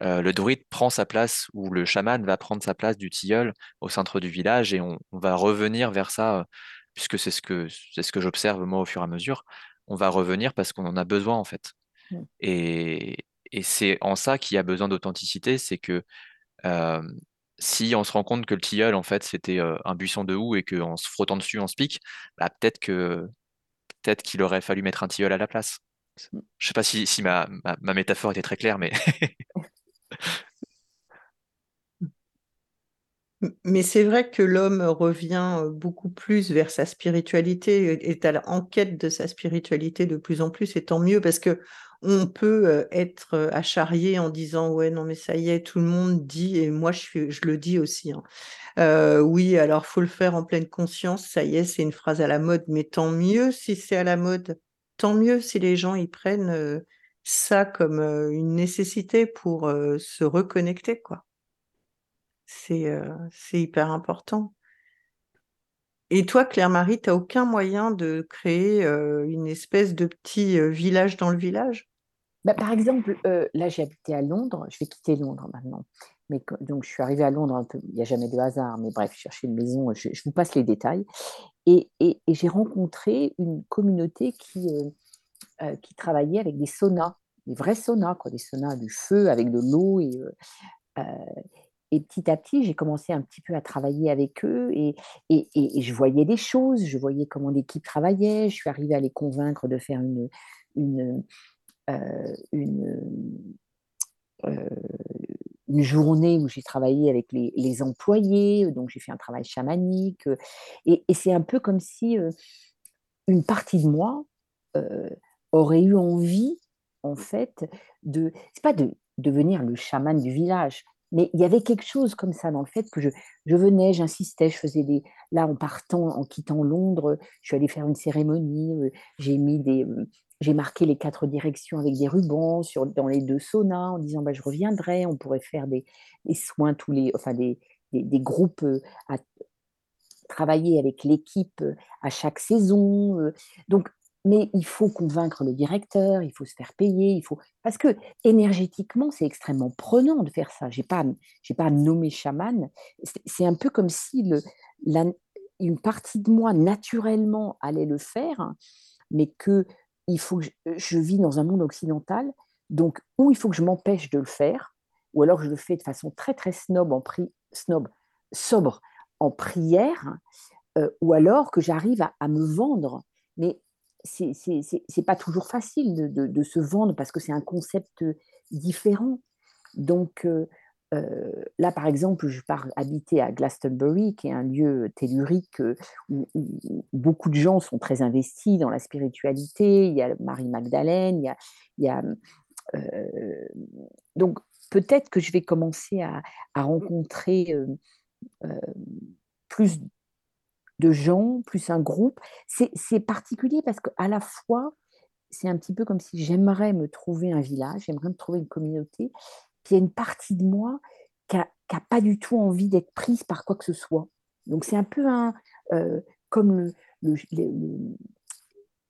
le druide prend sa place ou le chaman va prendre sa place du tilleul au centre du village et on, on va revenir vers ça, puisque c'est ce que, c'est ce que j'observe moi au fur et à mesure. On va revenir parce qu'on en a besoin, en fait. Mm. Et, et c'est en ça qu'il y a besoin d'authenticité, c'est que euh, si on se rend compte que le tilleul, en fait, c'était euh, un buisson de houx et qu'en se frottant dessus, on se pique, bah, peut-être que peut-être qu'il aurait fallu mettre un tilleul à la place. Je sais pas si, si ma, ma, ma métaphore était très claire, mais Mais c'est vrai que l'homme revient beaucoup plus vers sa spiritualité, est à l'enquête de sa spiritualité de plus en plus, et tant mieux, parce que on peut être acharrié en disant ouais non mais ça y est tout le monde dit et moi je, suis, je le dis aussi hein. oui alors faut le faire en pleine conscience ça y est c'est une phrase à la mode mais tant mieux si c'est à la mode. Tant mieux si les gens y prennent ça comme une nécessité pour se reconnecter quoi. C'est c'est hyper important. Et toi, Claire-Marie, tu n'as aucun moyen de créer une espèce de petit village dans le village? Bah, par exemple, euh, là, j'ai habité à Londres. Je vais quitter Londres maintenant. Mais, donc, je suis arrivée à Londres un peu. Il n'y a jamais de hasard, mais bref, chercher une maison. Je, vous passe les détails. Et, j'ai rencontré une communauté qui, euh, euh, qui travaillait avec des saunas, des vrais saunas, quoi, des saunas du feu avec de l'eau. Et, et petit à petit, j'ai commencé un petit peu à travailler avec eux et, je voyais des choses, je voyais comment l'équipe travaillait, je suis arrivée à les convaincre de faire une, une, euh, une journée où j'ai travaillé avec les, les employés, donc j'ai fait un travail chamanique. Et, et c'est un peu comme si euh, une partie de moi euh, aurait eu envie, en fait, de. C'est pas de devenir le chaman du village, mais il y avait quelque chose comme ça dans le fait que je, je venais, j'insistais, je faisais des. Là, en partant, en quittant Londres, je suis allée faire une cérémonie, j'ai mis des, j'ai marqué les quatre directions avec des rubans sur, dans les deux saunas en disant bah, je reviendrai, on pourrait faire des, soins tous les, enfin des, des, des groupes euh, à travailler avec l'équipe euh, à chaque saison. Euh. Donc, mais il faut convaincre le directeur, il faut se faire payer, il faut parce que énergétiquement c'est extrêmement prenant de faire ça. J'ai pas, j'ai pas nommé chaman. C'est un peu comme si le, la, une partie de moi naturellement allait le faire, mais que il faut que je, vis dans un monde occidental, donc ou il faut que je m'empêche de le faire, ou alors je le fais de façon très très snob, en pri, snob sobre en prière, euh, ou alors que j'arrive à, me vendre. Mais c'est pas toujours facile de, de, se vendre parce que c'est un concept différent. Donc, euh, là, par exemple, je pars habiter à Glastonbury, qui est un lieu tellurique où, beaucoup de gens sont très investis dans la spiritualité. Il y a y a. Il y a donc, peut-être que je vais commencer à, à rencontrer plus de gens, plus un groupe. C'est particulier parce qu'à la fois, c'est un petit peu comme si j'aimerais me trouver un village, j'aimerais me trouver une communauté, qu'il y a une partie de moi qui n'a pas du tout envie d'être prise par quoi que ce soit. Donc c'est un peu un, euh, comme le,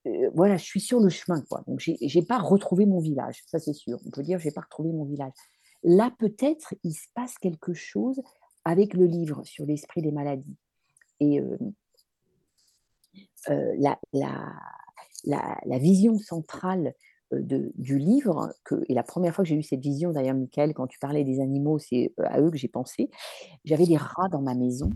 euh, voilà, je suis sur le chemin. Quoi. Donc j'ai n'ai pas retrouvé mon village, ça c'est sûr. On peut dire j'ai pas retrouvé mon village. Là peut-être il se passe quelque chose avec le livre sur l'esprit des maladies. Et euh, la, la, la, vision centrale de, du livre, que, et la première fois que j'ai eu cette vision, d'ailleurs, Michael, quand tu parlais des animaux, c'est à eux que j'ai pensé. J'avais des rats dans ma maison.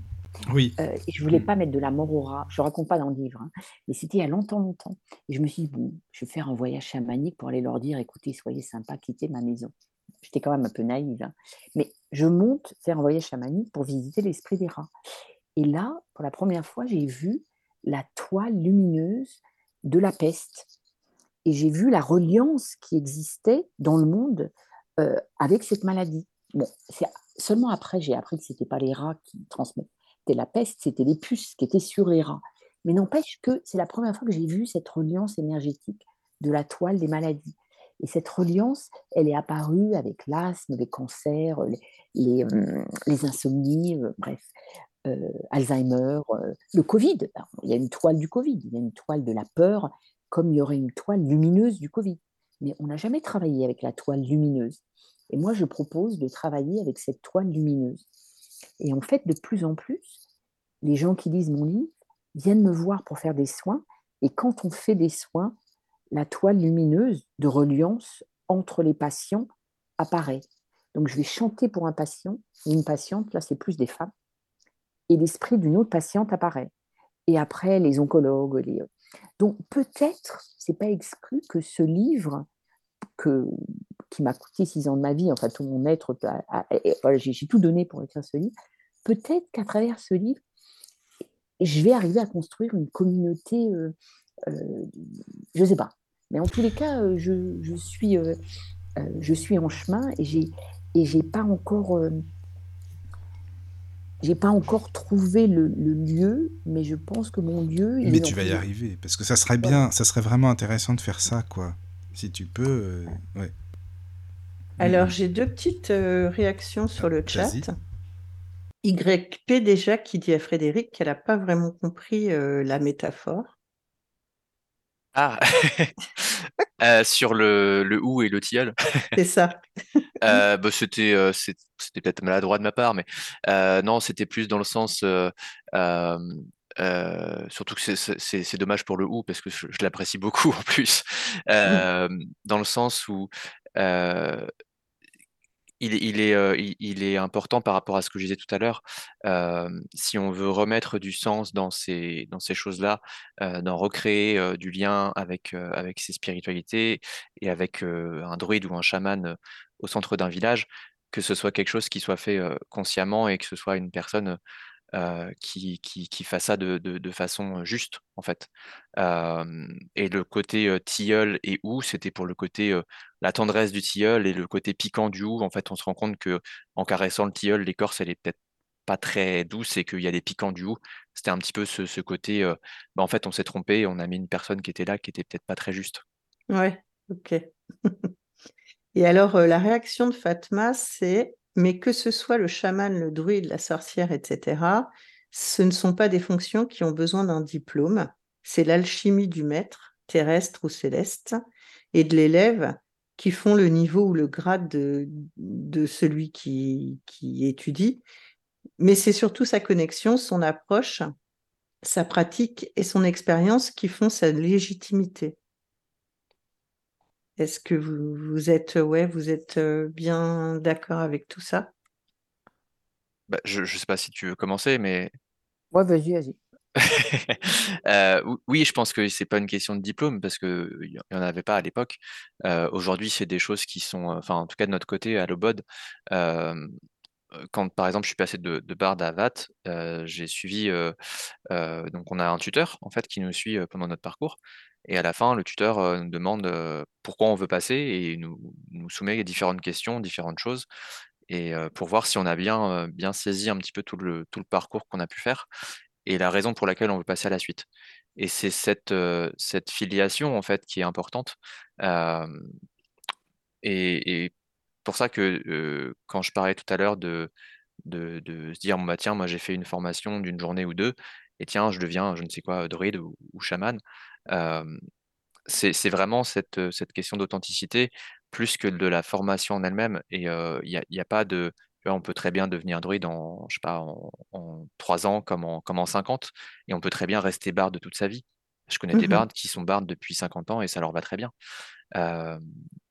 Oui. Euh, et je voulais pas mettre de la mort aux rats. Je raconte pas dans le livre, hein, mais c'était il y a longtemps, longtemps. Et je me suis dit, bon, je vais faire un voyage chamanique pour aller leur dire, écoutez, soyez sympas, quittez ma maison. J'étais quand même un peu naïve. Hein. Mais je monte faire un voyage chamanique pour visiter l'esprit des rats. Et là, pour la première fois, j'ai vu la toile lumineuse de la peste et j'ai vu la reliance qui existait dans le monde euh, avec cette maladie. Bon, seulement après, j'ai appris que ce n'était pas les rats qui transmettaient la peste, c'était les puces qui étaient sur les rats. Mais n'empêche que c'est la première fois que j'ai vu cette reliance énergétique de la toile des maladies. Et cette reliance, elle est apparue avec l'asthme, les cancers, les, les, insomnies, bref, Alzheimer, le Covid. il y a une toile du Covid, il y a une toile de la peur, comme il y aurait une toile lumineuse du Covid. Mais on n'a jamais travaillé avec la toile lumineuse. Et moi, je propose de travailler avec cette toile lumineuse. Et en fait, de plus en plus, les gens qui lisent mon livre viennent me voir pour faire des soins. Et quand on fait des soins, la toile lumineuse de reliance entre les patients apparaît. Donc, je vais chanter pour un patient, une patiente, là, c'est plus des femmes, et l'esprit d'une autre patiente apparaît. Et après, les oncologues, les... Donc, peut-être, c'est pas exclu que ce livre que, qui m'a coûté six ans de ma vie, enfin tout mon être, j'ai tout donné pour écrire ce livre, peut-être qu'à travers ce livre, je vais arriver à construire une communauté, euh, euh, je ne sais pas. Mais en tous les cas, euh, je, je suis, je suis en chemin et j'ai et j'ai pas encore j'ai pas encore trouvé le, lieu, mais je pense que mon lieu. mais tu vas y arriver, parce que ça serait bien, ça serait vraiment intéressant de faire ça, quoi. Si tu peux, ouais. Alors, j'ai deux petites réactions sur le chat. YP déjà qui dit à Frédéric qu'elle n'a pas vraiment compris la métaphore. Ah, euh, sur le, le ou et le tilleul. C'est ça. Euh, bah, c'était euh, c'était peut-être maladroit de ma part, mais non, c'était plus dans le sens. surtout que c'est dommage pour le ou parce que je, je l'apprécie beaucoup en plus. dans le sens où il, est, euh, il, est important par rapport à ce que je disais tout à l'heure. si on veut remettre du sens dans ces, choses-là, d'en recréer du lien avec, avec ses spiritualités et avec un druide ou un chaman au centre d'un village, que ce soit quelque chose qui soit fait consciemment et que ce soit une personne euh, qui, qui, qui, fasse ça de, de, de, façon juste, en fait. Et le côté tilleul et ou, c'était pour le côté la tendresse du tilleul et le côté piquant du ou. En fait, on se rend compte que en caressant le tilleul, l'écorce, elle est peut-être pas très douce et qu'il y a des piquants du ou. C'était un petit peu ce, ce côté, bah, en fait, on s'est trompé, on a mis une personne qui était là qui était peut-être pas très juste. Ouais, ok. et alors, la réaction de Fatma, c'est mais que ce soit le chaman, le druide, la sorcière, etc., ce ne sont pas des fonctions qui ont besoin d'un diplôme. C'est l'alchimie du maître, terrestre ou céleste, et de l'élève qui font le niveau ou le grade de, celui qui, étudie. Mais c'est surtout sa connexion, son approche, sa pratique et son expérience qui font sa légitimité. Est-ce que vous, êtes, ouais, vous êtes bien d'accord avec tout ça? Bah, Je ne sais pas si tu veux commencer, mais. Ouais, vas-y, vas-y. oui, je pense que c'est pas une question de diplôme parce qu'il n'y en avait pas à l'époque. Aujourd'hui, c'est des choses qui sont, enfin, en tout cas de notre côté, à l'Obod, quand par exemple je suis passé de, de Bard à VAT, j'ai suivi, donc on a un tuteur en fait qui nous suit pendant notre parcours et à la fin, le tuteur nous demande pourquoi on veut passer et nous, soumet différentes questions, différentes choses, et pour voir si on a bien, bien saisi un petit peu tout le, tout le parcours qu'on a pu faire et la raison pour laquelle on veut passer à la suite. Et c'est cette, cette filiation en fait qui est importante. et, et pour ça que quand je parlais tout à l'heure de, de, se dire, bah, tiens, moi j'ai fait une formation d'une journée ou deux, et tiens, je deviens, je ne sais quoi, druide ou, ou chaman, c'est vraiment cette, cette question d'authenticité plus que de la formation en elle-même. Et il n'y a, a, pas de. On peut très bien devenir druide en, je sais pas, en, 3 ans comme en, comme en 50, et on peut très bien rester barde toute sa vie. Je connais des mmh bardes qui sont bardes depuis 50 ans et ça leur va très bien.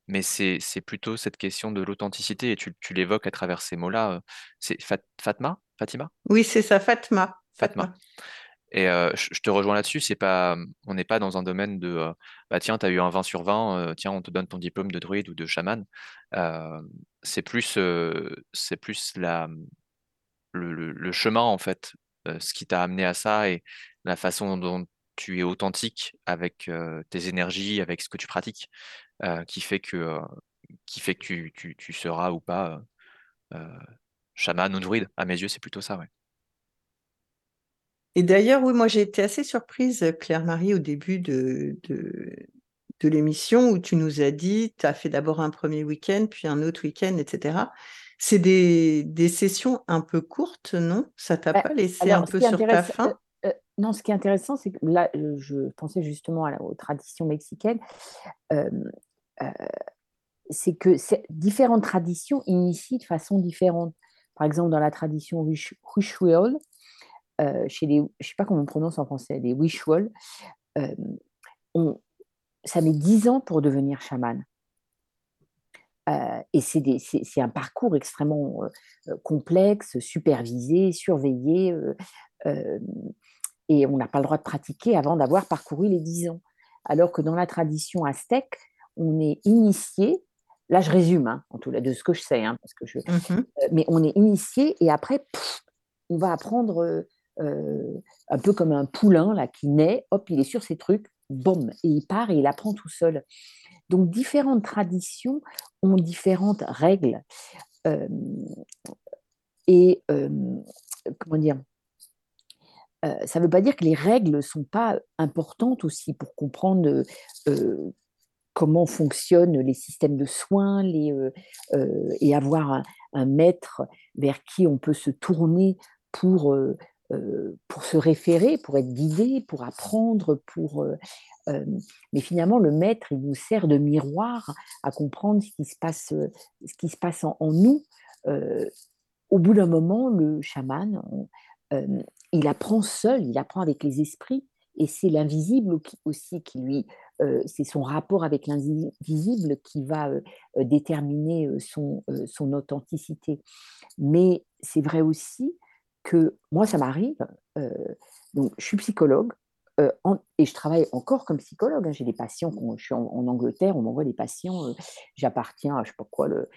mais c'est plutôt cette question de l'authenticité, et tu, tu l'évoques à travers ces mots-là. C'est Fatma? Fatima? Oui, c'est ça, Fatma. Fatma. Et je, te rejoins là-dessus, c'est pas, on n'est pas dans un domaine de bah tiens, tu as eu un 20 sur 20, tiens, on te donne ton diplôme de druide ou de chaman. c'est plus, c'est plus la, le, chemin, en fait, ce qui t'a amené à ça et la façon dont tu es authentique avec tes énergies, avec ce que tu pratiques, qui fait que, qui fait que tu, tu, tu seras ou pas chaman ou druide. À mes yeux, c'est plutôt ça, ouais. Et d'ailleurs, oui, moi j'ai été assez surprise, Claire-Marie, au début de, de, de l'émission où tu nous as dit, tu as fait d'abord un premier week-end, puis un autre week-end, etc. C'est des, des, sessions un peu courtes, non? Ça t'a Bah, pas laissé alors, un peu sur ta faim? euh, euh, non, ce qui est intéressant, c'est que là, euh, je pensais justement à la- aux traditions mexicaines, euh, c'est que différentes traditions initient de façon différente. Par exemple, dans la tradition Huish- chez les, je ne sais pas comment on prononce en français, les Huichuol, euh, on- ça met 10 ans pour devenir chaman. Euh, et c'est un parcours extrêmement euh, euh, complexe, supervisé, surveillé, euh, euh, et on n'a pas le droit de pratiquer avant d'avoir parcouru les 10 ans. Alors que dans la tradition aztèque, on est initié, là je résume, hein, en tout cas de ce que je sais, hein, parce que je, euh, mais on est initié et après, pff, on va apprendre euh, euh, un peu comme un poulain là, qui naît, hop, il est sur ses trucs, boum, et il part et il apprend tout seul. Donc différentes traditions ont différentes règles. Euh, et euh, comment dire euh, ça ne veut pas dire que les règles ne sont pas importantes aussi pour comprendre euh, comment fonctionnent les systèmes de soins les, euh, euh, et avoir un, maître vers qui on peut se tourner pour, euh, euh, pour se référer, pour être guidé, pour apprendre, pour... euh, euh, mais finalement, le maître, il nous sert de miroir à comprendre ce qui se passe, euh, ce qui se passe en, nous. Euh, au bout d'un moment, le chaman, euh, il apprend seul, il apprend avec les esprits, et c'est l'invisible aussi qui lui, euh, c'est son rapport avec l'invisible qui va euh, euh, déterminer euh, son, euh, son authenticité. Mais c'est vrai aussi que moi, ça m'arrive, euh, donc je suis psychologue, euh, en- et je travaille encore comme psychologue. hein. J'ai des patients, je suis en, en Angleterre, on m'envoie des patients, euh, j'appartiens à je sais pas quoi, le,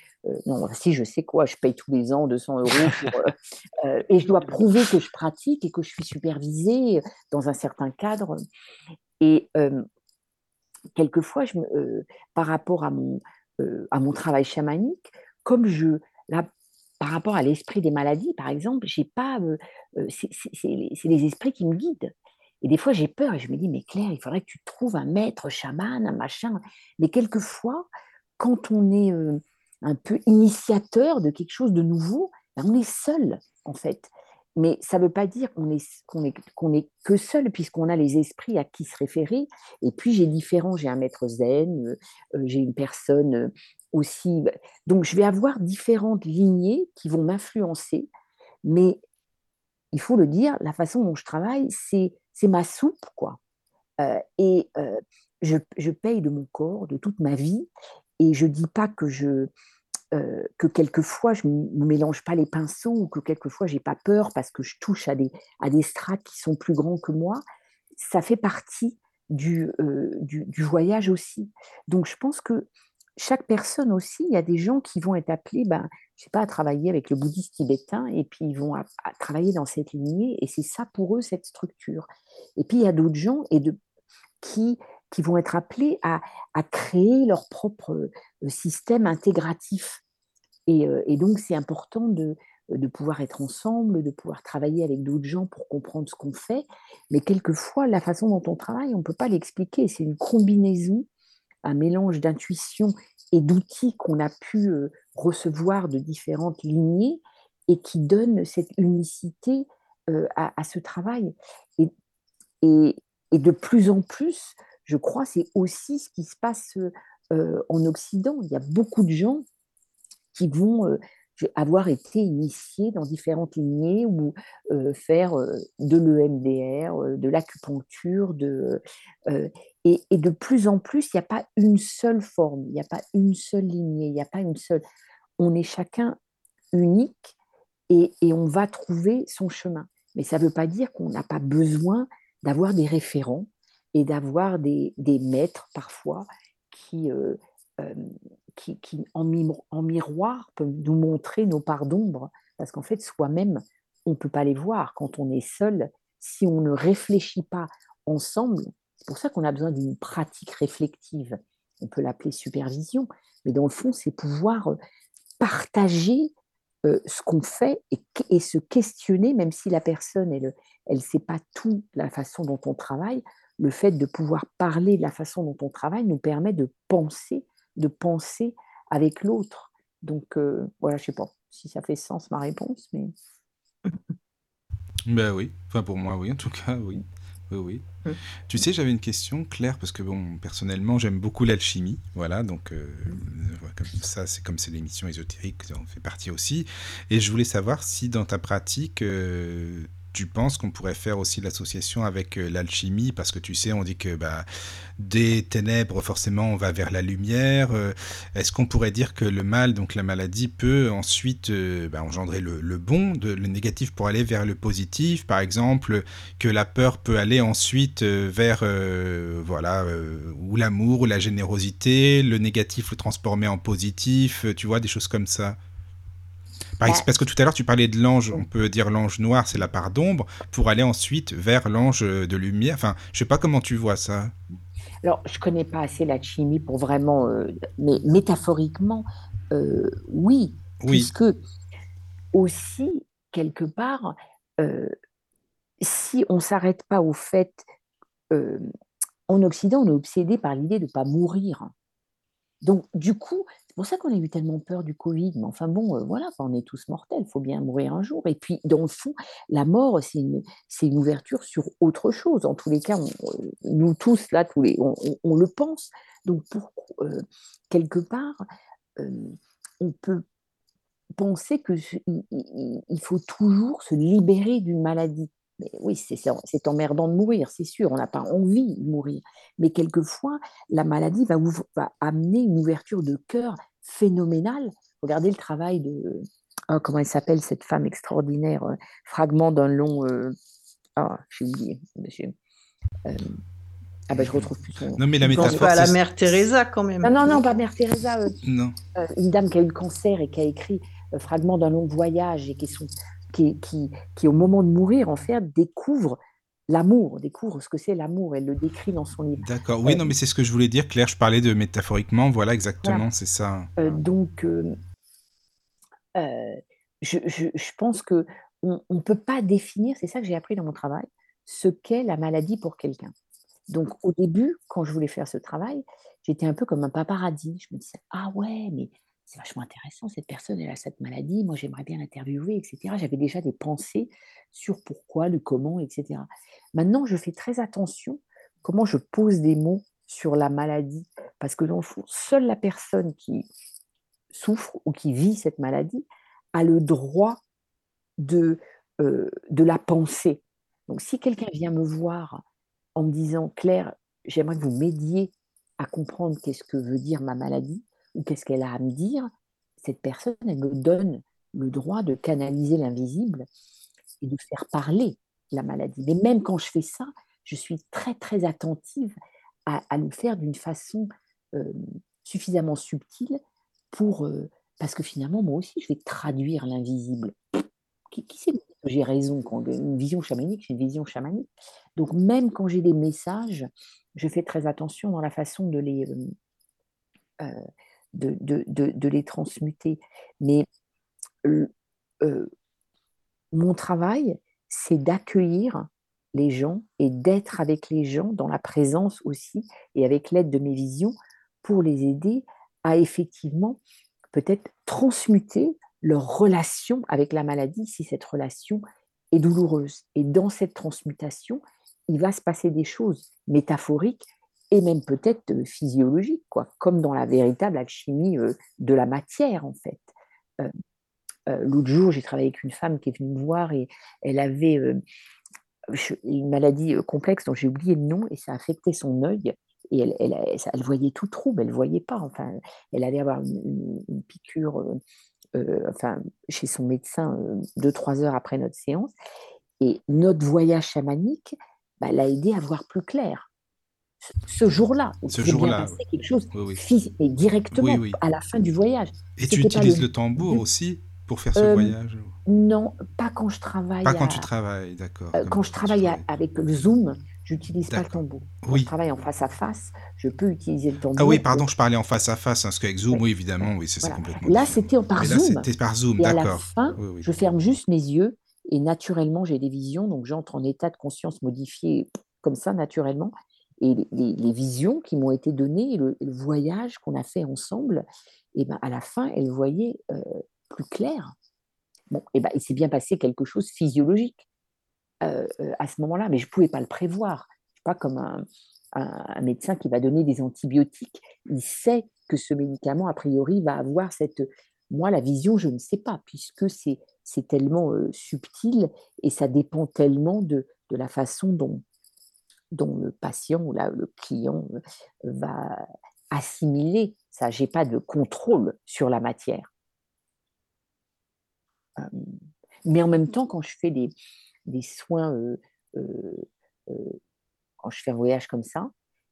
non, si je sais quoi, je paye tous les ans 200 euros pour, et je dois prouver que je pratique et que je suis supervisée dans un certain cadre. Et quelquefois, je me- par rapport à mon, à mon travail chamanique, comme je, là, par rapport à l'esprit des maladies, par exemple, j'ai pas, c'est les, esprits qui me guident. Et des fois, j'ai peur et je me dis, mais Claire, il faudrait que tu trouves un maître chaman, un machin. Mais quelquefois, quand on est un peu initiateur de quelque chose de nouveau, ben, on est seul, en fait. Mais ça ne veut pas dire qu'on est, est, que seul, puisqu'on a les esprits à qui se référer. Et puis, j'ai différents, j'ai un maître zen, j'ai une personne aussi. Donc, je vais avoir différentes lignées qui vont m'influencer. Mais il faut le dire, la façon dont je travaille, c'est, ma soupe, quoi. Euh, et euh, je, je paye de mon corps, de toute ma vie, et je dis pas que je euh, que quelquefois je ne mélange pas les pinceaux ou que quelquefois j'ai pas peur parce que je touche à des, à des strates qui sont plus grands que moi. Ça fait partie du, euh, du, du voyage aussi. Donc je pense que chaque personne aussi, il y a des gens qui vont être appelés, ben, je sais pas, à travailler avec le bouddhiste tibétain et puis ils vont travailler dans cette lignée et c'est ça pour eux cette structure. Et puis il y a d'autres gens et de, qui, qui vont être appelés à, créer leur propre euh, système intégratif. Et, euh, et donc c'est important de, de pouvoir être ensemble, de pouvoir travailler avec d'autres gens pour comprendre ce qu'on fait. Mais quelquefois, la façon dont on travaille, on ne peut pas l'expliquer. C'est une combinaison, un mélange d'intuition et d'outils qu'on a pu euh, recevoir de différentes lignées et qui donne cette unicité euh, à, ce travail. Et, et, de plus en plus, je crois, c'est aussi ce qui se passe euh, en Occident. Il y a beaucoup de gens qui vont avoir été initiés dans différentes lignées ou faire de l'EMDR, de l'acupuncture, de, et, de plus en plus, il n'y a pas une seule forme, il n'y a pas une seule lignée, il n'y a pas une seule. On est chacun unique et, on va trouver son chemin. Mais ça ne veut pas dire qu'on n'a pas besoin d'avoir des référents et d'avoir des, maîtres parfois qui, euh, euh, qui, en, en, miroir peuvent nous montrer nos parts d'ombre, parce qu'en fait, soi-même, on ne peut pas les voir quand on est seul, si on ne réfléchit pas ensemble. C'est pour ça qu'on a besoin d'une pratique réflective. On peut l'appeler supervision, mais dans le fond, c'est pouvoir partager euh, ce qu'on fait et, et, se questionner, même si la personne, elle ne sait pas tout la façon dont on travaille, le fait de pouvoir parler de la façon dont on travaille nous permet de penser, de penser avec l'autre. Donc euh, voilà, je ne sais pas si ça fait sens ma réponse, mais... ben oui, enfin pour moi oui, en tout cas oui. Oui, oui. Mmh. Tu sais, j'avais une question, Claire, parce que bon, personnellement, j'aime beaucoup l'alchimie, voilà, donc euh, comme ça, c'est comme c'est l'émission ésotérique, on fait partie aussi. Et je voulais savoir si dans ta pratique, euh, tu penses qu'on pourrait faire aussi l'association avec euh, l'alchimie? Parce que tu sais, on dit que bah, des ténèbres, forcément, on va vers la lumière. Euh, est-ce qu'on pourrait dire que le mal, donc la maladie, peut ensuite euh, bah, engendrer le, bon, de, le négatif pour aller vers le positif? Par exemple, que la peur peut aller ensuite vers voilà, ou l'amour ou la générosité, le négatif le transformer en positif, tu vois, des choses comme ça bah, parce que tout à l'heure, tu parlais de l'ange, on peut dire l'ange noir, c'est la part d'ombre, pour aller ensuite vers l'ange de lumière. Enfin, je sais pas comment tu vois ça. Alors, je connais pas assez la chimie pour vraiment, euh, mais métaphoriquement, euh, oui, oui, puisque aussi quelque part, euh, si on s'arrête pas au fait, en Occident, on est obsédé par l'idée de ne pas mourir. Donc, du coup, pour ça qu'on a eu tellement peur du Covid. Mais enfin bon, euh, voilà, on est tous mortels, il faut bien mourir un jour. Et puis, dans le fond, la mort, c'est une, une, ouverture sur autre chose. En tous les cas, euh, nous tous, là, tous les, on, le pense. Donc, pour, euh, quelque part, on peut penser qu'il faut toujours se libérer d'une maladie. Mais oui, c'est emmerdant de mourir, c'est sûr, on n'a pas envie de mourir. Mais quelquefois, la maladie va, va amener une ouverture de cœur phénoménale. Regardez le travail de, oh, comment elle s'appelle cette femme extraordinaire, euh, fragment d'un long, euh, ah, j'ai oublié, monsieur. Euh, ah ben je retrouve plus son. Non mais la métaphore. pas à la mère Teresa quand même. Non non non pas mère Teresa. non. une dame qui a eu le cancer et qui a écrit fragment d'un long voyage et qui, sont, qui, qui, qui au moment de mourir en fait découvre l'amour, découvre ce que c'est l'amour. Elle le décrit dans son livre. D'accord. Oui, non, mais c'est ce que je voulais dire, Claire. Je parlais de métaphoriquement. Voilà, exactement, c'est ça. Euh, donc, euh, euh, je, je, pense que on ne peut pas définir, c'est ça que j'ai appris dans mon travail, ce qu'est la maladie pour quelqu'un. Donc, au début, quand je voulais faire ce travail, j'étais un peu comme un paparazzi. Je me disais, ah ouais, mais c'est vachement intéressant, cette personne, elle a cette maladie, moi j'aimerais bien l'interviewer, etc. J'avais déjà des pensées sur pourquoi, le comment, etc. Maintenant, je fais très attention comment je pose des mots sur la maladie, parce que dans le seule la personne qui souffre ou qui vit cette maladie a le droit de, euh, de la penser. Donc si quelqu'un vient me voir en me disant, Claire, j'aimerais que vous m'aidiez à comprendre qu'est-ce que veut dire ma maladie, ou qu'est-ce qu'elle a à me dire, cette personne, elle me donne le droit de canaliser l'invisible et de faire parler la maladie. Mais même quand je fais ça, je suis très très attentive à, le faire d'une façon euh, suffisamment subtile pour euh, parce que finalement moi aussi je vais traduire l'invisible. Qui, qui sait j'ai raison quand une vision chamanique, c'est une vision chamanique. Donc même quand j'ai des messages, je fais très attention dans la façon de les euh, de, les transmuter. Mais mon travail, c'est d'accueillir les gens et d'être avec les gens dans la présence aussi et avec l'aide de mes visions pour les aider à effectivement peut-être transmuter leur relation avec la maladie si cette relation est douloureuse. Et dans cette transmutation, il va se passer des choses métaphoriques et même peut-être euh, physiologique, quoi, comme dans la véritable alchimie euh, de la matière, en fait. Euh, l'autre jour, j'ai travaillé avec une femme qui est venue me voir et elle avait une maladie complexe dont j'ai oublié le nom et ça affectait son œil. Et elle, elle, voyait tout trouble, elle ne voyait pas. Enfin, elle allait avoir une, piqûre enfin, chez son médecin deux, trois heures après notre séance. Et notre voyage chamanique bah, l'a aidé à voir plus clair ce jour-là. Ce jour-là. quelque chose et directement à la fin du voyage. Et tu utilises le... tambour aussi pour faire ce euh, voyage Non, pas quand je travaille. Pas quand tu travailles, d'accord. Euh, quand je travaille avec le Zoom, J'utilise pas le D'accord. tambour. Quand Oui. je travaille en face à face, je peux utiliser le Ah tambour. oui, pour- pardon, je parlais en face à face, hein, parce qu'avec Zoom, oui, évidemment, oui, c'est c'est Voilà. complètement Là, c'était par Mais là, Zoom. c'était par Zoom, Et à la d'accord. fin, Oui, oui. je ferme juste mes yeux et naturellement, j'ai des visions. Donc, j'entre en état de conscience modifié comme ça, naturellement. Et les, visions qui m'ont été données, le, le voyage qu'on a fait ensemble, et ben, à la fin, elles voyaient euh, plus clair. Bon, et ben, il s'est bien passé quelque chose physiologique euh, euh, à ce moment-là, mais je ne pouvais pas le prévoir. Je pas comme un, un- médecin qui va donner des antibiotiques. Il sait que ce médicament, a priori, va avoir cette... Moi, la vision, je ne sais pas, puisque c'est c'est tellement subtil et ça dépend tellement de, de la façon dont, dont le patient ou le client euh, va assimiler ça. Je n'ai pas de contrôle sur la matière. Mais en même temps, quand je fais des, des soins, euh, euh, quand je fais un voyage comme ça,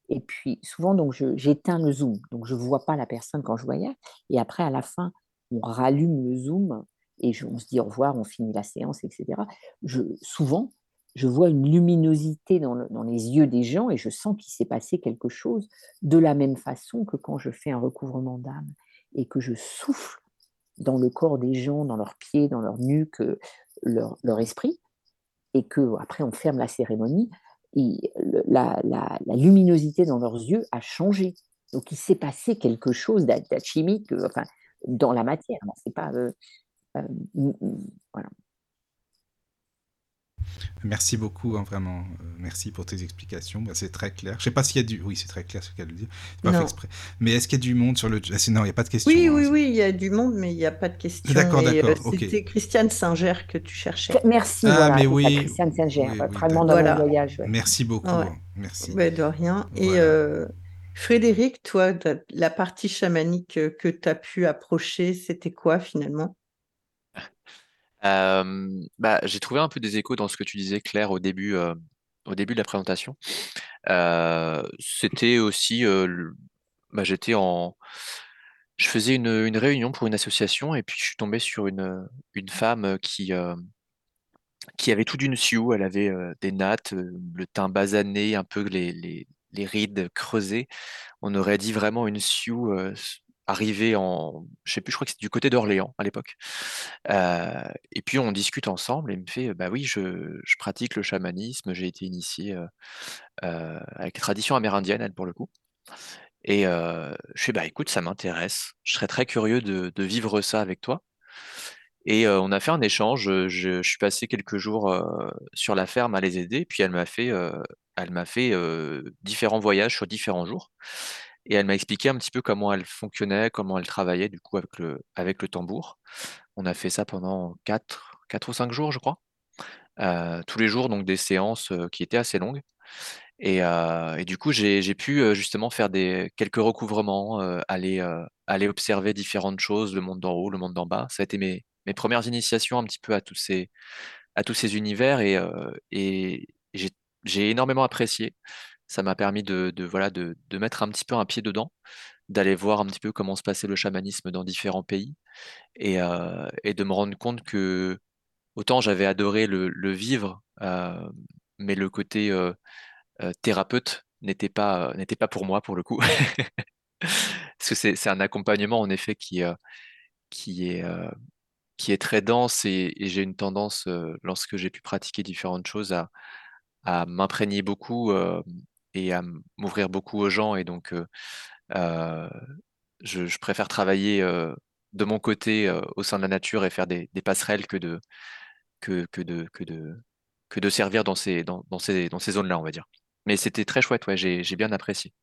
et puis souvent, donc j'éteins le zoom, donc je ne vois pas la personne quand je voyage, et après, à la fin, on rallume le zoom et je- on se dit au revoir, on finit la séance, etc. Je, souvent, je vois une luminosité dans, le- dans les yeux des gens et je sens qu'il s'est passé quelque chose de la même façon que quand je fais un recouvrement d'âme et que je souffle dans le corps des gens, dans leurs pieds, dans leur nuque, euh, leur, esprit, et que après on ferme la cérémonie, et la, luminosité dans leurs yeux a changé. Donc il s'est passé quelque chose d'a- d'alchimique, euh, enfin dans la matière. C'est pas euh, euh, voilà. Merci beaucoup, hein, vraiment. euh, merci pour tes explications. Bah, c'est très clair. Je sais pas s'il y a du. Oui, c'est très clair ce qu'elle dit. C'est pas fait exprès. Mais est-ce qu'il y a du monde sur le. Ah, non, il n'y a pas de question. Oui, hein, oui, oui, il y a du monde, mais il n'y a pas de question. D'accord, euh, d'accord, ok. C'était Christiane Singer que tu cherchais. Merci, Ah, voilà, mais oui, Christiane Singer, oui, euh, oui, vraiment dans mon voyage. ouais. Merci beaucoup. Ouais. hein, Merci. Ouais, de rien. Et Voilà. euh, Frédéric, toi, la partie chamanique euh, que tu as pu approcher, c'était quoi finalement? Euh, bah, j'ai trouvé un peu des échos dans ce que tu disais, Claire, au début, euh, au début de la présentation. Euh, c'était aussi, bah, j'étais en, je faisais une, réunion pour une association et puis je suis tombé sur une, une femme qui, qui avait tout d'une sioux. Elle avait des nattes, le teint basané, un peu les, les, les rides creusées. On aurait dit vraiment une sioux euh, arrivée en, je sais plus, je crois que c'est du côté d'Orléans à l'époque. Euh, et puis on discute ensemble et il me fait, bah oui, je, pratique le chamanisme, j'ai été initié euh, euh, avec les traditions amérindiennes, elle, pour le coup. Et euh, je fais, bah écoute, ça m'intéresse, je serais très curieux de, vivre ça avec toi. Et euh, on a fait un échange, je, je suis passé quelques jours euh, sur la ferme à les aider, puis elle m'a fait, euh, elle m'a fait euh, différents voyages sur différents jours. Et elle m'a expliqué un petit peu comment elle fonctionnait, comment elle travaillait du coup avec le, avec le tambour. On a fait ça pendant 4, quatre ou 5 jours, je crois. Euh, tous les jours, donc des séances euh, qui étaient assez longues. Et, euh, du coup, j'ai, pu justement faire des, quelques recouvrements, aller, aller observer différentes choses, le monde d'en haut, le monde d'en bas. Ça a été mes, mes premières initiations un petit peu à tous ces, à tous ces univers et, et j'ai énormément apprécié. Ça m'a permis de, voilà, de, de mettre un petit peu un pied dedans, d'aller voir un petit peu comment se passait le chamanisme dans différents pays et, euh, et de me rendre compte que autant j'avais adoré le, vivre, euh, mais le côté euh, thérapeute n'était pas, pas pour moi pour le coup. Parce que c'est, un accompagnement en effet qui, qui est, qui est très dense et, j'ai une tendance, lorsque j'ai pu pratiquer différentes choses, à, à m'imprégner beaucoup et à m'ouvrir beaucoup aux gens. Et donc, euh, je, je préfère travailler euh, de mon côté euh, au sein de la nature et faire des, des passerelles que de, que, que de, que de, que de servir dans ces, dans, dans ces, dans ces zones-là, on va dire. Mais c'était très chouette, ouais, j'ai, j'ai bien apprécié.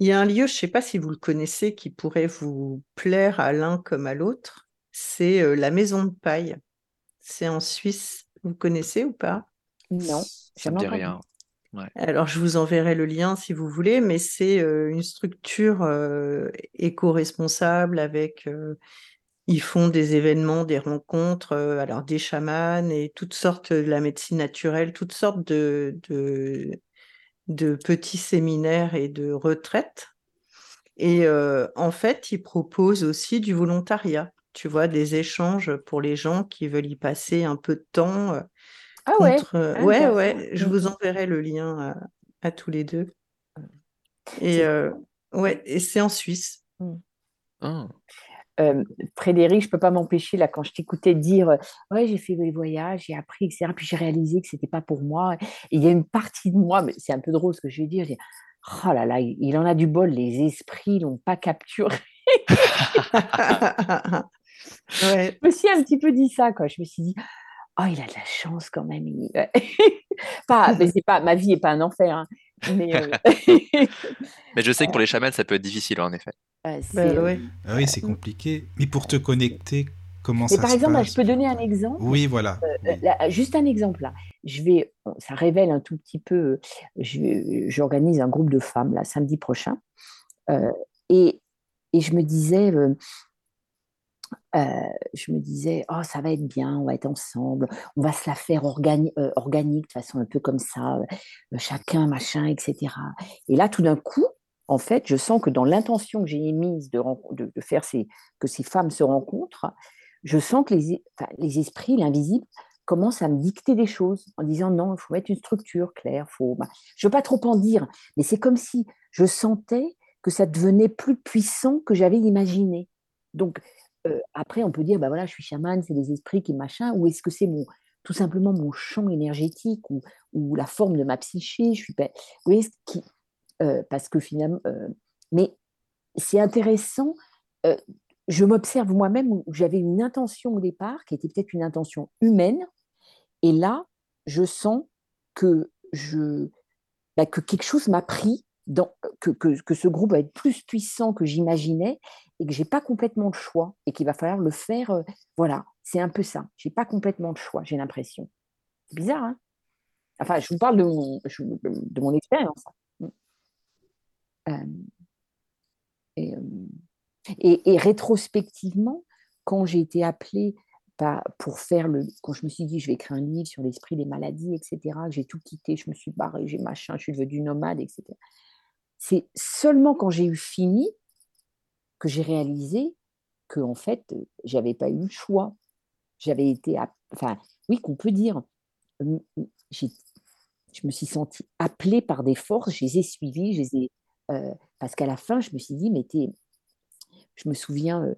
Il y a un lieu, je ne sais pas si vous le connaissez, qui pourrait vous plaire à l'un comme à l'autre. C'est euh, la Maison de Paille. C'est en Suisse. Vous connaissez ou pas? Non, Ça me jamais dit entendu. Alors, je vous enverrai le lien si vous voulez, mais c'est euh, une structure euh, éco-responsable avec. euh, ils font des événements, des rencontres, alors des chamans et toutes sortes de la médecine naturelle, toutes sortes de, de, de petits séminaires et de retraites. Et en fait, ils proposent aussi du volontariat, tu vois, des échanges pour les gens qui veulent y passer un peu de temps. Euh, Ah ouais? contre. euh, Ah, ouais, ouais, je vous enverrai le lien à, à tous les deux. Et C'est- euh, ouais, et c'est en Suisse. Euh, Frédéric, je peux pas m'empêcher, là, quand je t'écoutais dire, euh, ouais, j'ai fait des voyages, j'ai appris, etc., puis j'ai réalisé que c'était pas pour moi. Et il y a une partie de moi, mais c'est un peu drôle ce que je vais dire, je dis, oh là là, il, il en a du bol, les esprits l'ont pas capturé. Ouais, Je me suis un petit peu dit ça, quoi. Je me suis dit, oh, il a de la chance quand même. il- pas, mais c'est pas, ma vie n'est pas un enfer, hein, mais euh, Mais je sais que pour les chamans, ça peut être difficile, en effet. euh, bah c'est, euh, ouais. Ah oui, c'est compliqué. Mais pour te connecter, comment Mais ça par se exemple, là, passe je peux donner un exemple. Oui, voilà. Euh, oui. là, juste un exemple là. Je vais, ça révèle un tout petit peu. je- J'organise un groupe de femmes là samedi prochain, Euh, et, et je me disais, je me disais, oh ça va être bien, on va être ensemble, on va se la faire organi- organique de façon un peu comme ça, chacun machin, etc. Et là, tout d'un coup, en fait, je sens que dans l'intention que j'ai émise de, faire que ces femmes se rencontrent, je sens que les, les esprits, l'invisible, commencent à me dicter des choses en disant non, il faut mettre une structure claire. Faut... je ne veux pas trop en dire, mais c'est comme si je sentais que ça devenait plus puissant que j'avais imaginé. Donc, euh, après, on peut dire, bah voilà, je suis chamane, c'est les esprits qui machin, ou est-ce que c'est mon, tout simplement mon champ énergétique ou, la forme de ma psyché je suis pas... Vous euh, parce que finalement, euh, mais c'est intéressant. je m'observe moi-même où j'avais une intention au départ qui était peut-être une intention humaine, et là, je sens que je, bah, que quelque chose m'a pris, que, que, que ce groupe va être plus puissant que j'imaginais, et que j'ai pas complètement le choix, et qu'il va falloir le faire. euh, voilà, c'est un peu ça. J'ai pas complètement le choix, j'ai l'impression. C'est bizarre, hein? Enfin, je vous parle de mon, de mon expérience. Euh, et, euh, et- et rétrospectivement, quand j'ai été appelée par- pour faire le. Quand je me suis dit, je vais écrire un livre sur l'esprit des maladies, etc., j'ai tout quitté, je me suis barrée, j'ai machin, je suis devenue nomade, etc. C'est seulement quand j'ai eu fini que j'ai réalisé que, en fait, euh, j'avais pas eu le choix. J'avais été. app- Enfin, oui, qu'on peut dire. Je me suis sentie appelée par des forces, je les ai suivies, je les ai. euh, parce qu'à la fin, je me suis dit, mais je me souviens euh,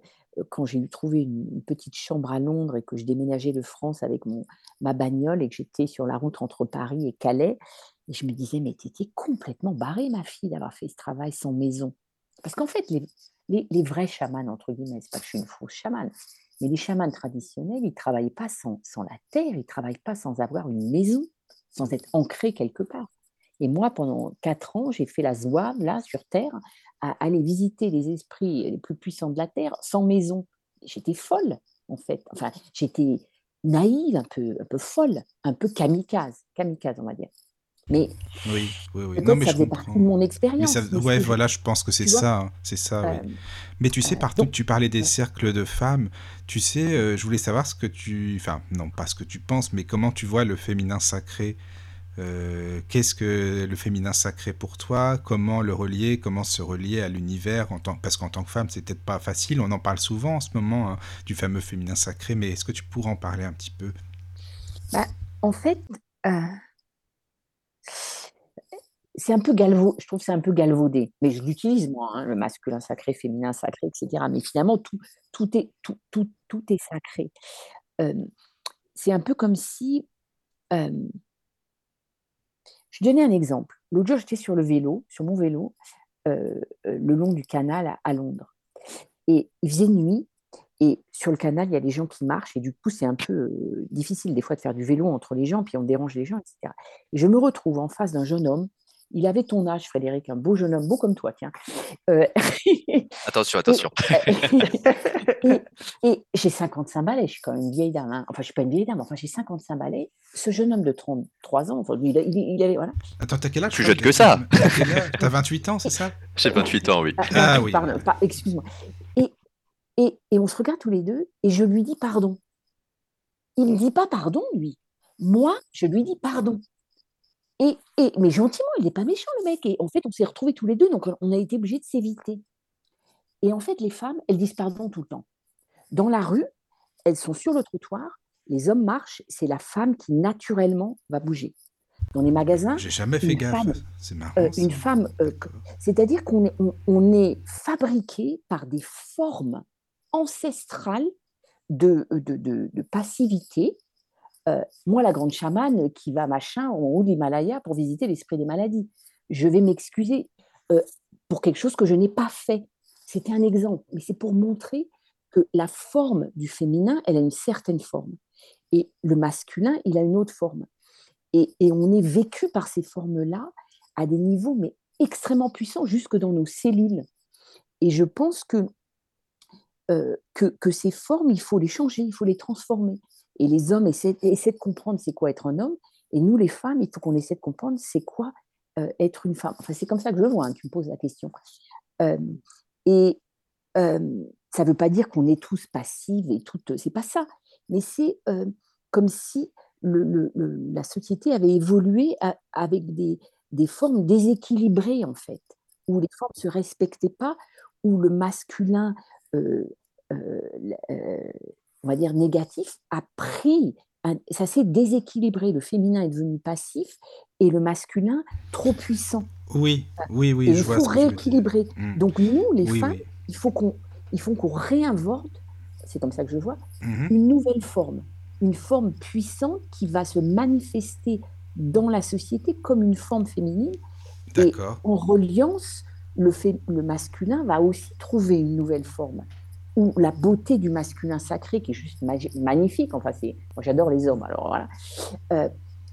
quand j'ai eu trouvé une, petite chambre à Londres et que je déménageais de France avec mon, ma bagnole et que j'étais sur la route entre Paris et Calais, je me disais, mais tu étais complètement barrée, ma fille, d'avoir fait ce travail sans maison. Parce qu'en fait, les, les, vrais chamans, entre guillemets, c'est pas que je suis une fausse chamane, mais les chamans traditionnels, ils travaillent pas sans, sans la terre, ils travaillent pas sans avoir une maison, sans être ancrés quelque part. Et moi, pendant quatre ans, j'ai fait la zouave, là, sur Terre, à aller visiter les esprits les plus puissants de la Terre sans maison. J'étais folle, en fait. Enfin, j'étais naïve, un peu, un peu folle, un peu kamikaze, kamikaze, on va dire. Mais Oui, oui, oui. Non, mais ça je faisait partie de mon Mais expérience. ça, mais ouais, c'est- voilà, je pense que c'est ça, hein, c'est ça, oui. euh, Mais tu sais, euh, partout, donc- tu parlais des ouais. cercles de femmes. Tu sais, euh, je voulais savoir ce que tu, enfin, non, pas ce que tu penses, mais comment tu vois le féminin sacré. Euh, Qu'est-ce que le féminin sacré pour toi? Comment le relier? Comment se relier à l'univers. Parce qu'en tant que femme, c'est peut-être pas facile. On en parle souvent en ce moment hein, du fameux féminin sacré. Mais est-ce que tu pourrais en parler un petit peu? En fait, euh, c'est un peu je trouve que c'est un peu galvaudé, mais je l'utilise moi, hein, le masculin sacré, féminin sacré, etc. Mais finalement, tout, est, tout est sacré. Euh, c'est un peu comme si... je donnais un exemple. L'autre jour, j'étais sur le vélo, sur mon vélo, euh, euh, le long du canal à, à Londres. Et il faisait nuit, et sur le canal, il y a des gens qui marchent, et du coup, c'est un peu euh, difficile des fois de faire du vélo entre les gens, puis on dérange les gens, etc. Et je me retrouve en face d'un jeune homme. Il avait ton âge, Frédéric, un beau jeune homme, beau comme toi, tiens. Euh, Attention, attention. et, et j'ai 55 balais, je suis quand même une vieille dame. hein. Enfin, je ne suis pas une vieille dame, enfin, j'ai 55 balais. Ce jeune homme de 33 ans, enfin, lui, il, il- il avait. Voilà. Attends, t'as quel âge Plus jeune que ça. T'as quel âge? T'as 28 ans, c'est ça? J'ai 28 ans, oui. Ah oui. Pardon, par- excuse-moi. Et, et, et on se regarde tous les deux et je lui dis pardon. Il ne dit pas pardon, lui. Moi, je lui dis pardon. Et, et, mais gentiment, il n'est pas méchant, le mec. Et en fait, on s'est retrouvés tous les deux, donc on a été obligés de s'éviter. Et en fait, les femmes, elles disent pardon tout le temps. Dans la rue, elles sont sur le trottoir, les hommes marchent, c'est la femme qui naturellement va bouger. Dans les magasins, J'ai jamais fait gaffe. C'est marrant. euh, une femme, euh, c'est-à-dire qu'on est, on, on est fabriqué par des formes ancestrales de, de, de- de passivité. Euh, moi, la grande chamane qui va machin en haut de pour visiter l'esprit des maladies, je vais m'excuser euh, pour quelque chose que je n'ai pas fait. C'était un exemple, mais c'est pour montrer que la forme du féminin, elle a une certaine forme. Et le masculin, il a une autre forme. Et, on est vécu par ces formes-là à des niveaux mais extrêmement puissants, jusque dans nos cellules. Et je pense que, euh, que ces formes, il faut les changer, il faut les transformer. Et les hommes essaient, de comprendre c'est quoi être un homme. Et nous, les femmes, il faut qu'on essaie de comprendre c'est quoi euh, être une femme. Enfin, c'est comme ça que je le vois, hein, tu me poses la question. Euh, et euh, ça ne veut pas dire qu'on est tous passives et toutes. C'est pas ça. Mais c'est comme si la société avait évolué avec des, des formes déséquilibrées, en fait, où les formes ne se respectaient pas, où le masculin, on va dire négatif, a pris. ça s'est déséquilibré. Le féminin est devenu passif et le masculin trop puissant. Oui, oui, oui, et je il faut rééquilibrer. Mm. Donc, nous, les Oui, femmes, oui. il faut qu'on il faut qu'on réinvente, c'est comme ça que je vois, Mhm. une nouvelle forme, une forme puissante qui va se manifester dans la société comme une forme féminine. Et en reliance, le, le masculin va aussi trouver une nouvelle forme. Où la beauté du masculin sacré, qui est juste magnifique, enfin, c'est, moi j'adore les hommes, alors voilà, euh,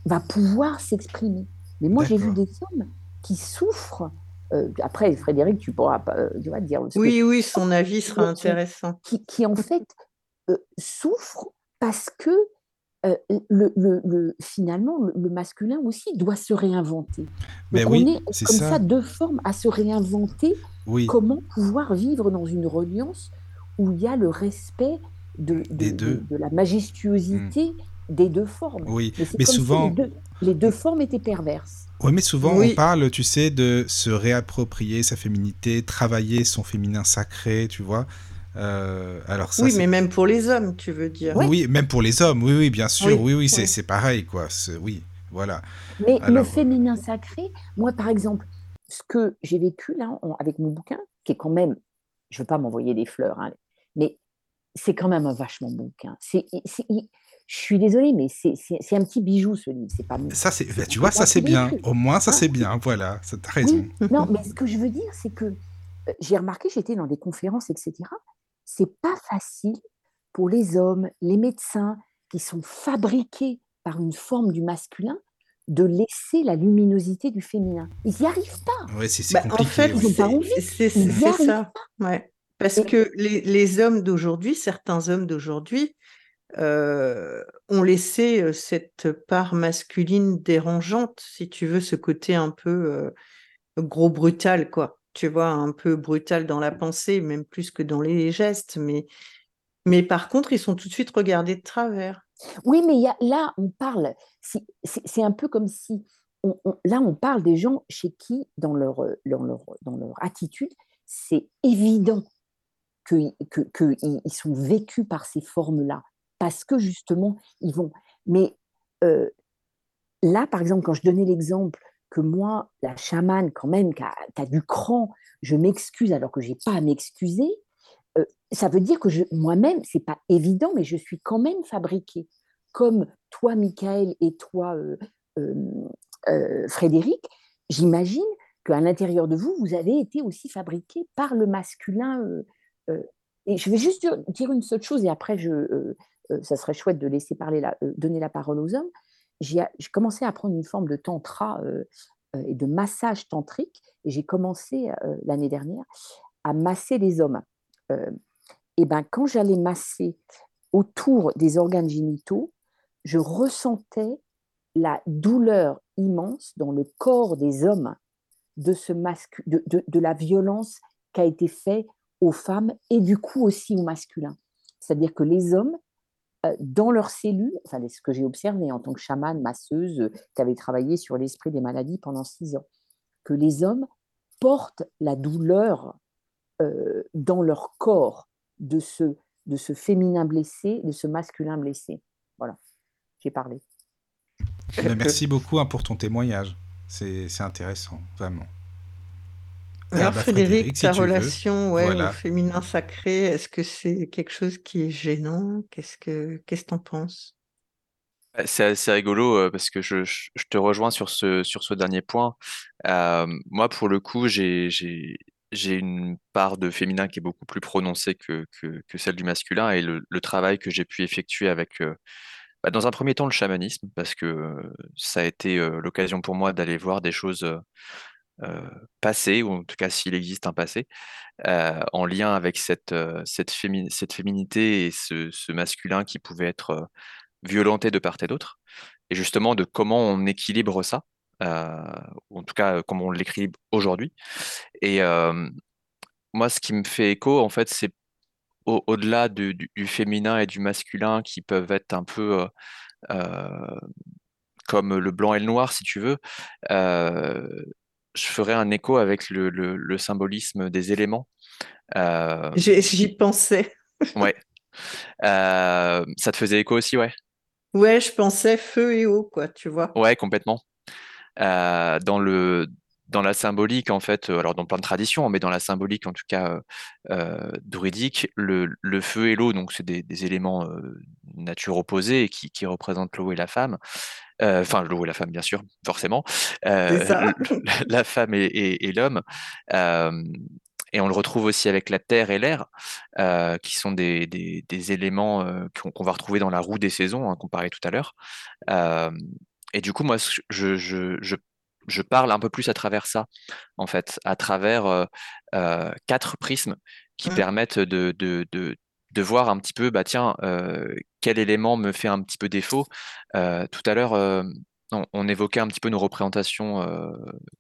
va pouvoir s'exprimer. Mais moi j'ai vu des hommes qui souffrent. euh, après, Frédéric, tu pourras pas, euh, tu vois, dire que- Oui, oui, son avis sera qui- intéressant. qui, qui, en fait euh, souffrent parce que le, le- le- finalement le, masculin aussi doit se réinventer. Mais Donc oui, on est comme ça. ça. deux formes à se réinventer. Oui, Comment pouvoir vivre dans une reliance où il y a le respect de, de- la majestuosité des deux formes. oui. Mais si souvent, les deux, les deux formes étaient perverses. Ouais, mais souvent Oui. on parle, tu sais, de se réapproprier sa féminité, travailler son féminin sacré, tu vois. Euh, alors ça, Oui, mais même pour les hommes, tu veux dire. oui, même pour les hommes, oui, oui, bien sûr, Oui, oui, oui, c'est oui. c'est pareil, quoi. Oui, voilà. Mais le féminin sacré, moi par exemple, ce que j'ai vécu là en- avec mon bouquin, qui est quand même, je ne veux pas m'envoyer des fleurs, hein, mais c'est quand même un vachement bon bouquin. C'est, c'est- il- je suis désolée, mais c'est, c'est- c'est un petit bijou ce livre. C'est pas Ça, c'est, bah, tu vois, pas ça c'est bien. Au moins, ça c'est bien. Voilà, ça- t'as raison. Oui, non, mais ce que je veux dire, c'est que euh, j'ai remarqué, j'étais dans des conférences, etc. C'est pas facile pour les hommes, les médecins qui sont fabriqués par une forme du masculin de laisser la luminosité du féminin. Ils n'y arrivent pas. Ouais, c'est c'est Bah, en fait, ouais. Ils ont pas c'est- envie. c'est Ils y c'est arrivent ça. Ouais. Parce que les, les hommes d'aujourd'hui, certains hommes d'aujourd'hui, euh, ont laissé euh, cette part masculine dérangeante, si tu veux, ce côté un peu euh, gros brutal, quoi. Tu vois, un peu brutal dans la pensée, même plus que dans les gestes. Mais, mais par contre, ils sont tout de suite regardés de travers. Oui, mais il y a, là, on parle, c'est un peu comme si, on- on- là, on parle des gens chez qui, dans leur, dans leur, dans leur attitude, c'est évident qu'ils que, que sont vécus par ces formes-là, parce que justement, ils vont. Mais euh, là, par exemple, quand je donnais l'exemple que moi, la chamane, quand même, qui a, du cran, je m'excuse alors que j'ai pas à m'excuser, euh, ça veut dire que je- moi-même, c'est pas évident, mais je suis quand même fabriquée. Comme toi, Michael, et toi, euh, Frédéric, j'imagine qu'à l'intérieur de vous, vous avez été aussi fabriqué par le masculin. Et je vais juste dire, une seule chose, et après, je, euh, euh, ça serait chouette de laisser parler euh, donner la parole aux hommes. J'ai commencé à apprendre une forme de tantra euh, euh, et de massage tantrique, et j'ai commencé euh, l'année dernière à masser les hommes. Euh, et ben, quand j'allais masser autour des organes génitaux, je ressentais la douleur immense dans le corps des hommes de, ce mascu- de, de- de la violence qui a été faite aux femmes et du coup aussi aux masculins. C'est-à-dire que les hommes, euh, dans leurs cellules, enfin c'est ce que j'ai observé en tant que chamane, masseuse, euh, qui avait travaillé sur l'esprit des maladies pendant six ans, que les hommes portent la douleur euh, dans leur corps de ce, de ce féminin blessé, de ce masculin blessé. Voilà, j'ai parlé. Ben, merci beaucoup hein, pour ton témoignage. C'est intéressant, vraiment. Ah Alors, bah, Frédéric, si ta relation, ouais, au féminin sacré, est-ce que c'est quelque chose qui est gênant? Qu'est-ce que qu'est-ce que t'en penses? Euh, C'est assez rigolo euh, parce que je, je- je te rejoins sur ce, sur ce dernier point. Euh, moi, pour le coup, j'ai, j'ai, j'ai une part de féminin qui est beaucoup plus prononcée que, que, que celle du masculin et le, le travail que j'ai pu effectuer avec, euh, bah, dans un premier temps, le chamanisme, parce que euh, ça a été euh, l'occasion pour moi d'aller voir des choses euh, passées, ou en tout cas s'il existe un passé, euh, en lien avec cette, euh, cette, cette féminité et ce, masculin qui pouvait être violenté de part et d'autre, et justement de comment on équilibre ça, ou en tout cas comment on l'équilibre aujourd'hui. Et moi, ce qui me fait écho, en fait, c'est au- au-delà du, féminin et du masculin qui peuvent être un peu comme le blanc et le noir, si tu veux, je ferai un écho avec le, le- le symbolisme des éléments. Euh, J'y pensais. ouais. Euh, ça te faisait écho aussi, ouais? Ouais, je pensais feu et eau, quoi, tu vois. Ouais, complètement. Euh, dans le, dans la symbolique, en fait, alors dans plein de traditions, mais dans la symbolique, en tout cas euh, druidique, le, le feu et l'eau, donc c'est des, des éléments euh, nature opposés qui, qui représentent l'eau et la femme. Euh, Enfin, l'eau et la femme, bien sûr, forcément. Euh, le- la femme et, et- et l'homme. Et on le retrouve aussi avec la terre et l'air, euh, qui sont des, des- des éléments qu'on va retrouver dans la roue des saisons, hein, qu'on parlait tout à l'heure. Et du coup, moi, je, je, je, je parle un peu plus à travers ça, en fait, à travers euh, euh, quatre prismes qui Mm. permettent de, de, de, de voir un petit peu, bah tiens, euh, quel élément me fait un petit peu défaut. Euh, tout à l'heure, euh, on, on évoquait un petit peu nos représentations euh,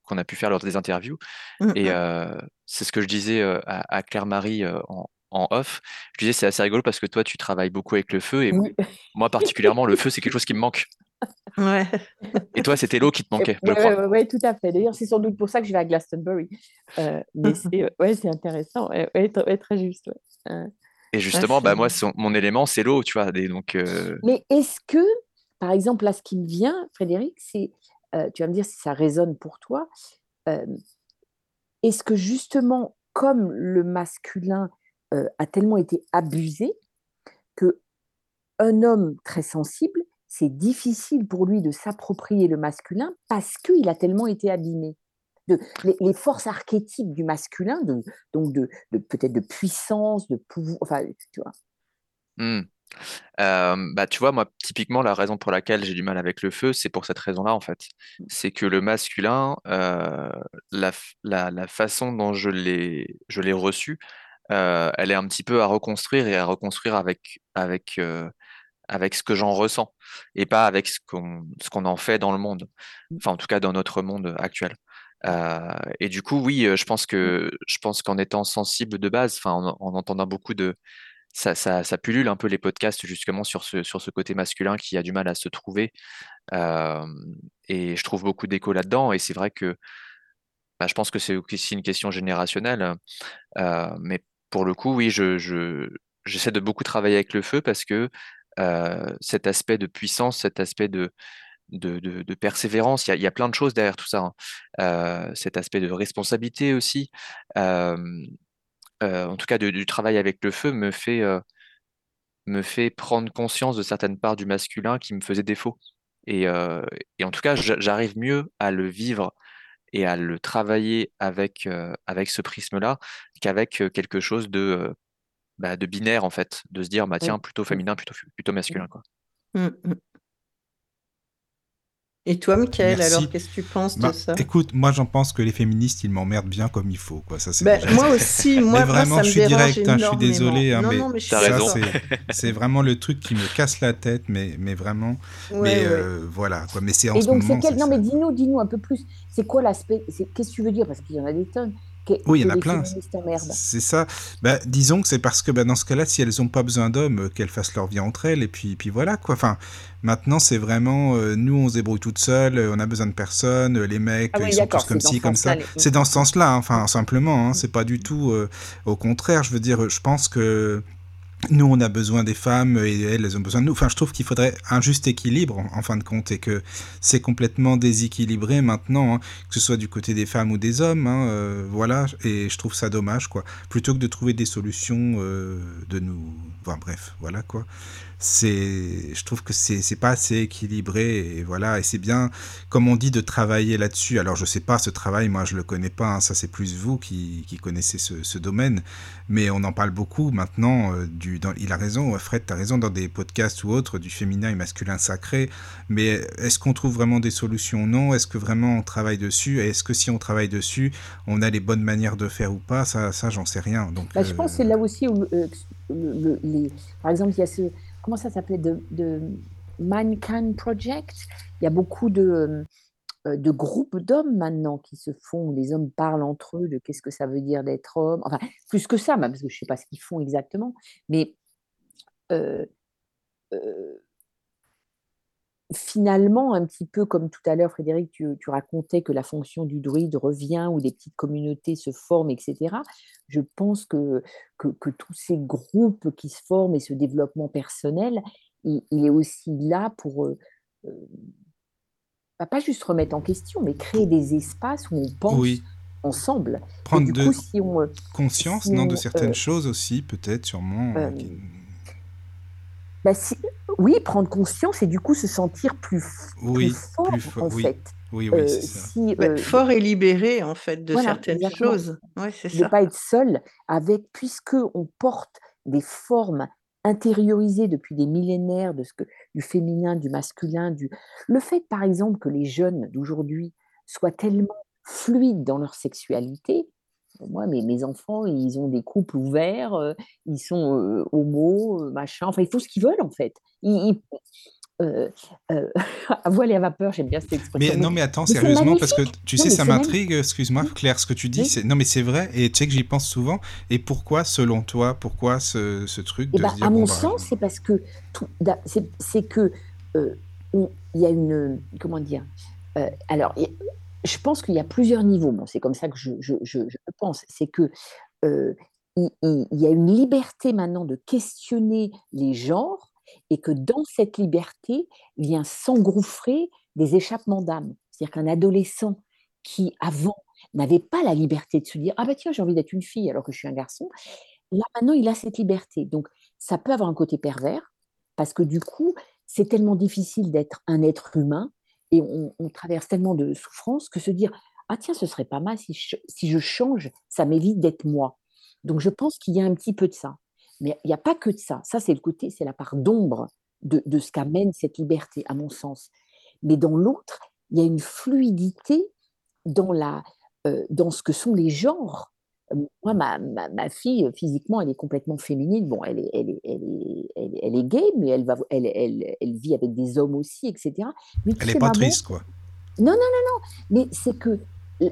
qu'on a pu faire lors des interviews. Mm, Et mm. euh, c'est ce que je disais à, à Claire-Marie en, en off. Je disais, c'est assez rigolo parce que toi, tu travailles beaucoup avec le feu et Oui. moi, particulièrement, le feu, c'est quelque chose qui me manque. Ouais. Et toi, c'était l'eau qui te manquait, Ouais, ouais, ouais, tout à fait. D'ailleurs, c'est sans doute pour ça que je vais à Glastonbury. Mais c'est intéressant. Très juste. Et justement, bah, moi, son- mon élément, c'est l'eau, tu vois. Donc, euh, Mais est-ce que, par exemple, là, ce qui me vient, Frédéric, c'est, euh, tu vas me dire si ça résonne pour toi, euh, est-ce que justement, comme le masculin a tellement été abusé, que un homme très sensible, c'est difficile pour lui de s'approprier le masculin parce qu'il a tellement été abîmé? De, les, les forces archétypes du masculin, de, donc de, de- peut-être de puissance, de pouvoir, enfin, tu vois. hmm. Euh, bah, tu vois, moi, typiquement, la raison pour laquelle j'ai du mal avec le feu, c'est pour cette raison-là, en fait. C'est que le masculin, euh, la, f- la, la façon dont je l'ai, je l'ai reçu, euh, elle est un petit peu à reconstruire et à reconstruire avec, avec, avec ce que j'en ressens et pas avec ce qu'on, ce qu'on en fait dans le monde. Enfin, en tout cas, dans notre monde actuel. Et du coup, oui, je pense que, je pense qu'en étant sensible de base, enfin, en, en entendant beaucoup de, ça, ça, ça pullule un peu les podcasts justement sur ce, sur ce côté masculin qui a du mal à se trouver. Euh, et je trouve beaucoup d'écho là-dedans. Et c'est vrai que bah, je pense que c'est aussi une question générationnelle. Euh, mais pour le coup, oui, je, je, j'essaie de beaucoup travailler avec le feu parce que euh, cet aspect de puissance, cet aspect de, de, de, de persévérance, il y a, il y a plein de choses derrière tout ça. hein. Euh, cet aspect de responsabilité aussi. Euh, euh, en tout cas, de- du travail avec le feu me fait, euh, me fait prendre conscience de certaines parts du masculin qui me faisaient défaut. Et, et en tout cas, j'a- j'arrive mieux à le vivre et à le travailler avec, avec ce prisme-là qu'avec quelque chose de, bah, de binaire, en fait, de se dire, bah, tiens, plutôt féminin, plutôt, plutôt masculin, quoi. Mm, mm. Et toi, Michael, Merci. alors qu'est-ce que tu penses Bah, de ça? écoute, moi j'en pense que les féministes ils m'emmerdent bien comme il faut quoi. Ça c'est déjà- moi aussi, moi, Mais moi, vraiment, ça je suis direct, hein, je suis désolé, hein, non, mais non, mais je suis T'as ça raison. d'accord. c'est c'est vraiment le truc qui me casse la tête, mais mais vraiment. Ouais, mais ouais. euh, voilà quoi. Mais c'est en Et ce donc, moment. quel... Non, ça. mais dis-nous, dis-nous un peu plus. C'est quoi l'aspect c'est- Qu'est-ce que tu veux dire? Parce qu'il y en a des tonnes. Oui, il y en a plein. C'est ça. Bah, disons que c'est parce que bah, dans ce cas-là, si elles n'ont pas besoin d'hommes, euh, qu'elles fassent leur vie entre elles, et puis, puis voilà quoi. Enfin, maintenant c'est vraiment, euh, nous on se débrouille toutes seules, euh, on a besoin de personne, les mecs, Ah oui, ils sont tous comme ci, comme ça. les- C'est dans ce sens-là, hein, enfin simplement, hein, c'est pas du tout. euh, au contraire, je veux dire, je pense que nous, on a besoin des femmes et elles, ont besoin de nous. Enfin, je trouve qu'il faudrait un juste équilibre, en, en fin de compte, et que c'est complètement déséquilibré maintenant, hein, que ce soit du côté des femmes ou des hommes. hein, euh, voilà, et je trouve ça dommage, quoi. Plutôt que de trouver des solutions euh, de nous. Enfin, bref, voilà, quoi. C'est, je trouve que c'est pas assez équilibré, et voilà, et c'est bien, comme on dit, de travailler là-dessus. Alors, je sais pas, ce travail, moi, je le connais pas, hein, ça, c'est plus vous qui, qui connaissez ce, ce domaine, mais on en parle beaucoup maintenant. euh, du, dans- il a raison, Fred, tu as raison, dans des podcasts ou autres, du féminin et masculin sacré. Mais est-ce qu'on trouve vraiment des solutions? Non. Est-ce que vraiment on travaille dessus? Et est-ce que si on travaille dessus, on a les bonnes manières de faire ou pas? Ça, ça j'en sais rien. Donc, Bah, je pense que c'est euh, là aussi où, euh, le- le- les- par exemple, il y a ce, comment ça s'appelait, de, de Mankind Project? Il y a beaucoup de, euh, de groupes d'hommes maintenant qui se font, les hommes parlent entre eux de qu'est-ce que ça veut dire d'être homme. Enfin, plus que ça, même, parce que je ne sais pas ce qu'ils font exactement. Mais euh, euh, finalement, un petit peu comme tout à l'heure, Frédéric, tu, tu racontais que la fonction du druide revient, où des petites communautés se forment, etc. Je pense que, que, que tous ces groupes qui se forment et ce développement personnel, il, il est aussi là pour euh, euh, pas juste remettre en question, mais créer des espaces où on pense oui, ensemble. Prendre de coup, si on, euh, conscience, si non, de certaines euh, choses aussi, peut-être, sûrement. euh, bah, si- oui, prendre conscience et du coup se sentir plus, fort, plus fort. en Oui, fait. oui, oui, Euh, c'est ça. si, Bah, euh, fort et libéré, en fait, de Voilà, certaines exactement. choses. Ouais, c'est de ne pas être seul avec, puisque on porte des formes intériorisées depuis des millénaires de ce que, du féminin, du masculin, du... le fait par exemple que les jeunes d'aujourd'hui soient tellement fluides dans leur sexualité. Moi, mes, mes enfants, ils ont des couples ouverts, euh, ils sont euh, homo, euh, machin, enfin, ils font ce qu'ils veulent en fait. Ils, ils- euh, à voile et à vapeur, j'aime bien cette expression. Mais non, mais attends, mais sérieusement, parce que tu Non, sais, ça m'intrigue, excuse-moi, Claire, ce que tu dis, Oui. c'est... Non, mais c'est vrai, et tu sais que j'y pense souvent, et pourquoi, selon toi, pourquoi ce, ce truc Eh de se dire, à bon, mon bah, sens, c'est parce que c'est que il y a une comment dire. alors, je pense qu'il y a plusieurs niveaux. C'est comme ça que je, pense. C'est que euh, il y a une liberté maintenant de questionner les genres et que dans cette liberté vient s'engouffrer des échappements d'âme. C'est-à-dire qu'un adolescent qui avant n'avait pas la liberté de se dire ah bah tiens j'ai envie d'être une fille alors que je suis un garçon, là maintenant il a cette liberté. Donc ça peut avoir un côté pervers, parce que du coup, c'est tellement difficile d'être un être humain et on, traverse tellement de souffrances que se dire Ah, tiens, ce serait pas mal si je, si je change, ça m'évite d'être moi. Donc je pense qu'il y a un petit peu de ça. Mais il n'y a pas que de ça. Ça, c'est le côté, c'est la part d'ombre de, de ce qu'amène cette liberté, à mon sens. Mais dans l'autre, il y a une fluidité dans, la, euh, dans ce que sont les genres. Euh, Moi, ma, ma, ma fille, euh, physiquement, elle est complètement féminine. Bon, elle est, elle est, elle est, elle est, elle est gay, mais elle, va, elle, elle, elle vit avec des hommes aussi, etc. Mais Elle sais, est pas maman, triste, quoi. non, non, non, non. Mais c'est que euh,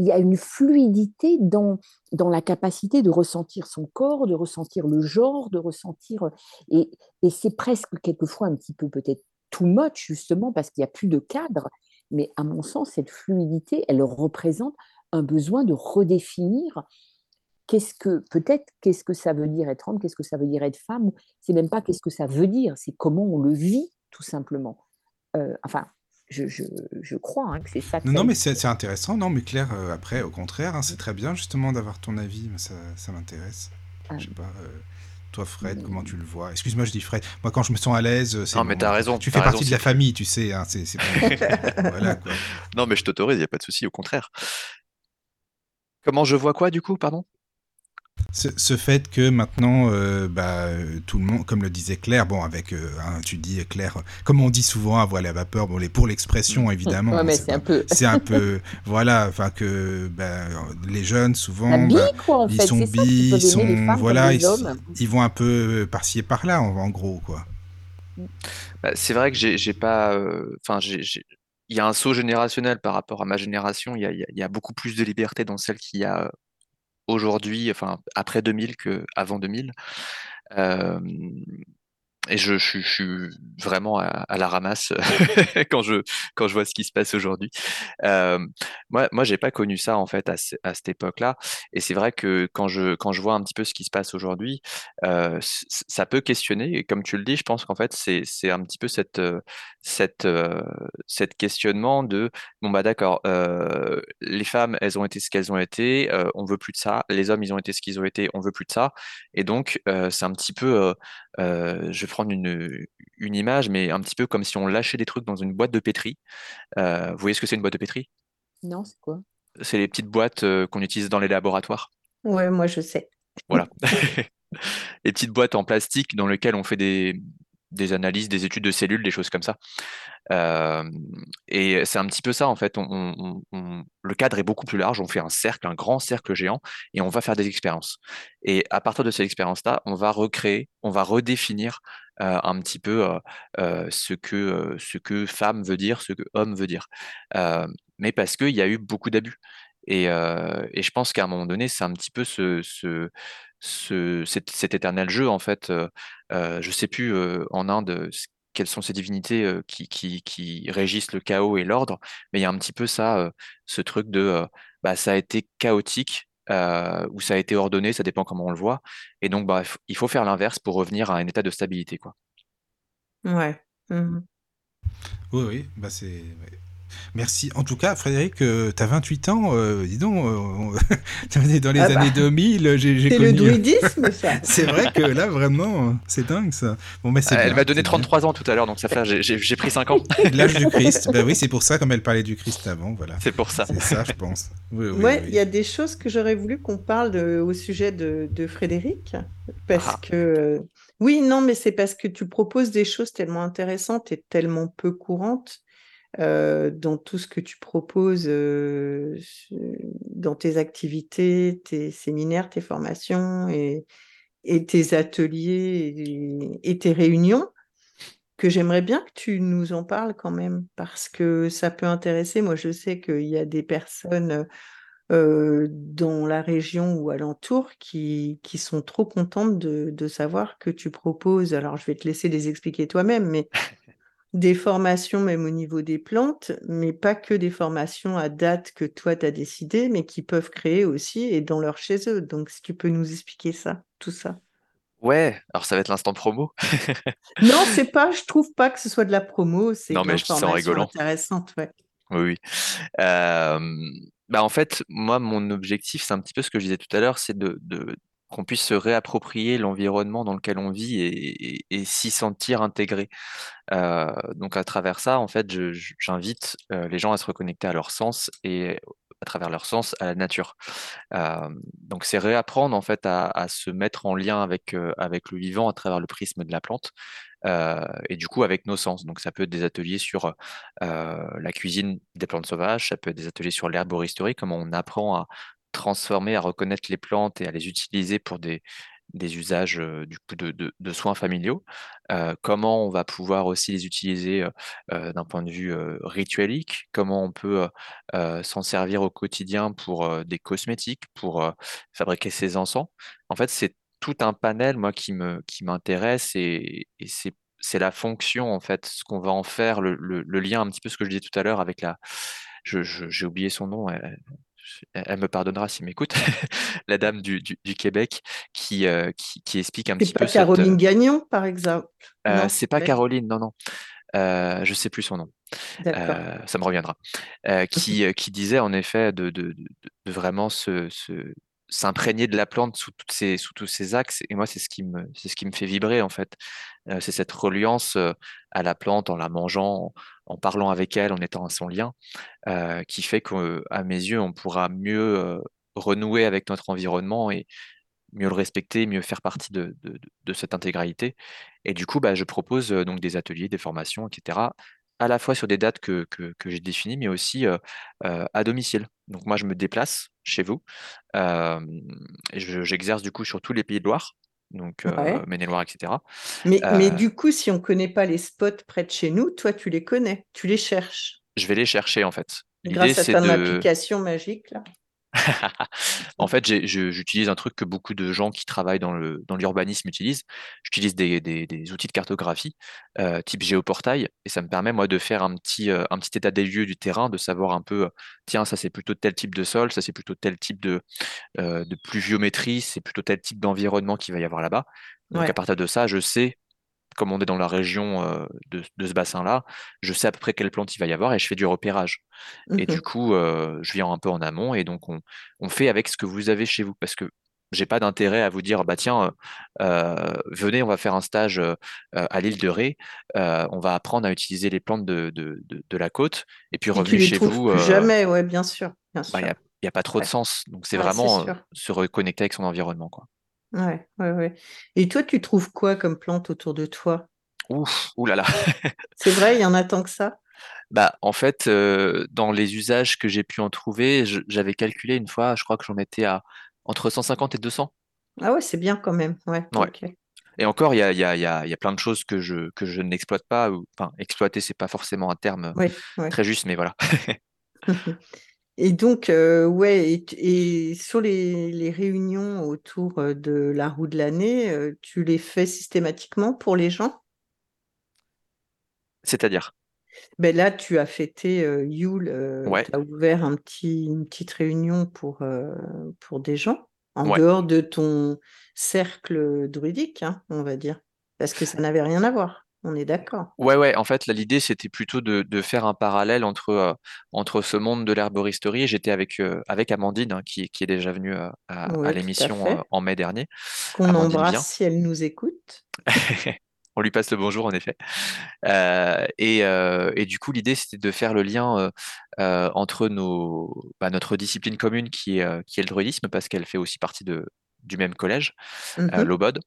il y a une fluidité dans, dans la capacité de ressentir son corps, de ressentir le genre, de ressentir. euh, Et, et c'est presque quelquefois un petit peu peut-être too much, justement, parce qu'il n'y a plus de cadre. Mais à mon sens, cette fluidité, elle représente un besoin de redéfinir qu'est-ce que, peut-être, qu'est-ce que ça veut dire être homme, qu'est-ce que ça veut dire être femme. C'est même pas qu'est-ce que ça veut dire, c'est comment on le vit, tout simplement. Euh, enfin, je, je, je crois hein, que c'est ça que Non, ça non, mais c'est c'est intéressant. Non, mais Claire, euh, après, au contraire, hein, c'est très bien, justement, d'avoir ton avis. mais Ça, ça m'intéresse. Ah. Je sais pas, euh, toi, Fred, comment tu le vois? Excuse-moi, je dis Fred. Moi, quand je me sens à l'aise, c'est Non, mais t'as raison, Tu fais partie de la famille, tu sais. Hein, c'est voilà, quoi. Non, mais je t'autorise, il n'y a pas de souci, au contraire. Comment je vois quoi, du coup, pardon? Ce, ce fait que maintenant, euh, bah, euh, tout le monde, comme le disait Claire, bon, avec, euh, hein, tu dis Claire, euh, comme on dit souvent à voile à vapeur, bon, les, pour l'expression, évidemment, Ouais, mais c'est c'est un peu c'est un peu, voilà, enfin que bah, les jeunes, souvent, la bille, bah, quoi, en ils fait. sont bi, ils sont, voilà, ils, hommes. ils vont un peu par-ci et par-là, en, en gros, quoi. Bah, c'est vrai que j'ai pas. euh, Enfin, j'ai- il y a un saut générationnel par rapport à ma génération. Il y a, beaucoup plus de liberté dans celle qu'il y a aujourd'hui, enfin, après 2000 qu'avant 2000. Euh, et je, suis vraiment à, la ramasse quand je quand je vois ce qui se passe aujourd'hui. Euh, moi, moi, j'ai pas connu ça en fait à, cette époque-là, et c'est vrai que quand je quand je vois un petit peu ce qui se passe aujourd'hui, euh, ça peut questionner. Et comme tu le dis, je pense qu'en fait c'est un petit peu cette cette euh, cette questionnement de bon bah d'accord, euh, les femmes elles ont été ce qu'elles ont été, euh, on veut plus de ça. Les hommes ils ont été ce qu'ils ont été, on veut plus de ça. Et donc euh, c'est un petit peu euh, je prendre une, une image, mais un petit peu comme si on lâchait des trucs dans une boîte de pétri. Euh, vous voyez ce que c'est une boîte de pétri? Non, c'est quoi? C'est les petites boîtes euh, qu'on utilise dans les laboratoires. Ouais, moi je sais. Voilà. Les petites boîtes en plastique dans lesquelles on fait des, des analyses, des études de cellules, des choses comme ça. Euh, et c'est un petit peu ça, en fait. On, on- on- le cadre est beaucoup plus large. On fait un cercle, un grand cercle géant, et on va faire des expériences. Et à partir de ces expériences-là, on va recréer, on va redéfinir un petit peu euh, euh, ce que, euh, ce que femme veut dire, ce que homme veut dire. Euh, mais parce qu'il y a eu beaucoup d'abus. Et, euh, et je pense qu'à un moment donné, c'est un petit peu ce, ce, ce- cet, éternel jeu, en fait. Euh, euh, je sais plus euh, en Inde euh, quelles sont ces divinités euh, qui, qui, qui régissent le chaos et l'ordre, mais il y a un petit peu ça, euh, ce truc de euh, bah, ça a été chaotique euh, ou ça a été ordonné, ça dépend comment on le voit. Et donc, bah, il faut faire l'inverse pour revenir à un état de stabilité, quoi. Ouais. Mhm. Oui, oui, bah c'est. Merci. En tout cas, Frédéric, tu as 28 ans, euh, dis donc, euh, dans les Ah bah, années 2000, j'ai j'ai C'est le connu. druidisme, ça. C'est vrai que là, vraiment, c'est dingue ça. Bon, mais c'est Elle m'a donné c'est bien. 33 ans tout à l'heure, donc ça fait, j'ai- pris 5 ans. L'âge du Christ. Ben oui, c'est pour ça, comme elle parlait du Christ avant, voilà. C'est pour ça. C'est ça, je pense. Oui, oui, Ouais, oui. il y a des choses que j'aurais voulu qu'on parle de- au sujet de, de Frédéric, parce Ah. que euh, oui, non, mais c'est parce que tu proposes des choses tellement intéressantes et tellement peu courantes euh, dans tout ce que tu proposes euh, dans tes activités, tes séminaires, tes formations et, et tes ateliers et, et tes réunions, que j'aimerais bien que tu nous en parles quand même, parce que ça peut intéresser. Moi, je sais qu'il y a des personnes euh, dans la région ou alentour qui, qui sont trop contentes de, de savoir que tu proposes, alors je vais te laisser les expliquer toi-même, mais des formations même au niveau des plantes, mais pas que des formations à date que toi tu as décidé, mais qui peuvent créer aussi et dans leur chez eux. Donc si tu peux nous expliquer ça, tout ça. Ouais, alors ça va être l'instant promo. Non, c'est pas, je trouve pas que ce soit de la promo, c'est l'information rigolant. intéressante, ouais. Oui, oui. Euh, bah en fait, moi, mon objectif, c'est un petit peu ce que je disais tout à l'heure, c'est de, de- qu'on puisse se réapproprier l'environnement dans lequel on vit et, s'y sentir intégré. Euh, donc à travers ça, en fait, j'invite euh, les gens à se reconnecter à leur sens et à travers leur sens à la nature. Euh, donc c'est réapprendre en fait à, se mettre en lien avec, le vivant à travers le prisme de la plante et du coup avec nos sens. Donc ça peut être des ateliers sur la cuisine des plantes sauvages, ça peut être des ateliers sur l'herboristerie, comment on apprend à transformer, à reconnaître les plantes et à les utiliser pour des, des usages du coup de, de- soins familiaux. Comment on va pouvoir aussi les utiliser d'un point de vue rituelique, comment on peut s'en servir au quotidien pour des cosmétiques, pour fabriquer ses encens? En fait, c'est tout un panel, moi, qui me, qui m'intéresse et, c'est, c'est la fonction, en fait, ce qu'on va en faire, le, le- le lien, un petit peu ce que je disais tout à l'heure avec la, j'ai oublié son nom, elle, me pardonnera s'il m'écoute, la dame du, du, du Québec qui, euh, qui, qui explique un C'est petit pas peu cette, Caroline Gagnon, par exemple? euh, c'est pas Caroline, non, non, euh, je sais plus son nom. Euh, ça me reviendra, euh, qui, euh, qui disait en effet de, de, de, de vraiment se, se- s'imprégner de la plante sous, tous ces axes. Et moi, c'est ce qui me, c'est ce qui me fait vibrer en fait. Euh, c'est cette reliance euh, à la plante en la mangeant, en, parlant avec elle, en étant à son lien, euh, qui fait qu'à mes yeux, on pourra mieux renouer avec notre environnement et mieux le respecter, mieux faire partie de, de, de- cette intégralité. Et du coup, bah, je propose donc des ateliers, des formations, etc., à la fois sur des dates que, que, que j'ai définies, mais aussi euh, euh, à domicile. Donc moi, je me déplace chez vous. euh, je- j'exerce du coup sur tous les pays de Loire, donc Ouais. Maine-et-Loire, etc. Mais, mais du coup, si on connaît pas les spots près de chez nous, toi, tu les connais, tu les cherches? Je vais les chercher en fait. Grâce à ton de... application magique, là? En fait, j'utilise un truc que beaucoup de gens qui travaillent dans le, dans l'urbanisme utilisent. J'utilise des, des- des outils de cartographie euh, type géoportail et ça me permet moi de faire un petit, euh, un petit état des lieux du terrain, de savoir un peu, euh, tiens, ça c'est plutôt tel type de sol, ça c'est plutôt tel type de, euh, de pluviométrie, c'est plutôt tel type d'environnement qu'il va y avoir là-bas. Donc Ouais. à partir de ça, je sais, comme on est dans la région euh, de, de ce bassin-là, je sais à peu près quelle plante il va y avoir et je fais du repérage. Et du Mhm. coup, euh, je viens un peu en amont et donc on, on fait avec ce que vous avez chez vous parce que j'ai pas d'intérêt à vous dire bah tiens euh, venez on va faire un stage à l'île de Ré on va apprendre à utiliser les plantes de, de, de, de la côte et puis les chez vous plus jamais, ouais, bien sûr, bah, il n'y sûr. a, il y a pas trop de sens donc c'est ouais, vraiment se reconnecter avec son environnement quoi Ouais, ouais, ouais. Et toi, tu trouves quoi comme plante autour de toi? ouf là C'est vrai, il y en a tant que ça? bah en fait euh, dans les usages que j'ai pu en trouver j'avais calculé une fois je crois que j'en étais à entre 150 et 200 Ah ouais, c'est bien quand même. Ouais. Et encore, il y y y y a plein de choses que je, que je n'exploite pas. Ou, enfin, exploiter, c'est pas forcément un terme ouais. très juste, mais voilà. Et donc, euh, ouais, et, sur les, les réunions autour euh, de la roue de l'année, euh, tu les fais systématiquement pour les gens? C'est-à-dire, Ben là, tu as fêté euh, Yule, ouais, tu as ouvert un petit, une petite réunion pour, pour des gens, en ouais. dehors de ton cercle druidique, hein, on va dire, parce que ça n'avait rien à voir, on est d'accord. Ouais, ouais, en fait, là, l'idée, c'était plutôt de, de faire un parallèle entre, euh, entre ce monde de l'herboristerie. J'étais avec, euh, avec Amandine, hein, qui, qui est déjà venue euh, à, l'émission en mai dernier. Qu'on embrasse si elle nous écoute. On lui passe le bonjour, en effet. Et, et du coup, l'idée, c'était de faire le lien entre nos, bah, notre discipline commune qui est, qui est le druidisme, parce qu'elle fait aussi partie de, du même collège, euh, Mhm. l'Obod,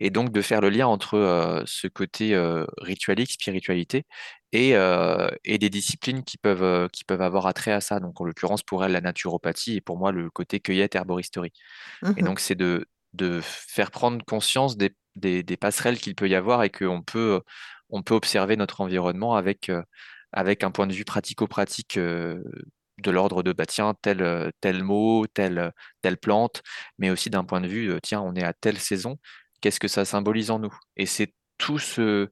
et donc de faire le lien entre euh, ce côté euh, ritualique, spiritualité, et, euh, et des disciplines qui peuvent, euh, qui peuvent avoir attrait à ça. Donc, en l'occurrence, pour elle, la naturopathie, et pour moi, le côté cueillette, herboristerie. Et Mhm. donc, c'est de, de faire prendre conscience des, des, des passerelles qu'il peut y avoir et qu'on peut, on peut observer notre environnement avec, avec un point de vue pratico-pratique euh, de l'ordre de, bah, tiens, tel, euh, tel mot, telle, telle plante, mais aussi d'un point de vue, euh, tiens, on est à telle saison, qu'est-ce que ça symbolise en nous? Et c'est tout ce,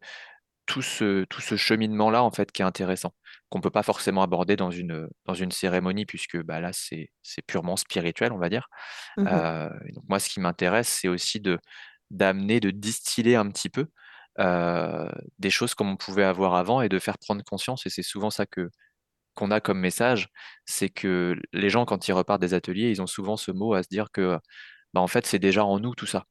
tout ce, tout ce cheminement-là, en fait, qui est intéressant, qu'on peut pas forcément aborder dans une, dans une cérémonie, puisque bah, là, c'est, c'est purement spirituel, on va dire. Euh, et donc moi, ce qui m'intéresse, c'est aussi de d'amener, de distiller un petit peu euh, des choses comme on pouvait avoir avant et de faire prendre conscience. Et c'est souvent ça que qu'on a comme message, c'est que les gens, quand ils repartent des ateliers, ils ont souvent ce mot à se dire que, bah, en fait, c'est déjà en nous tout ça.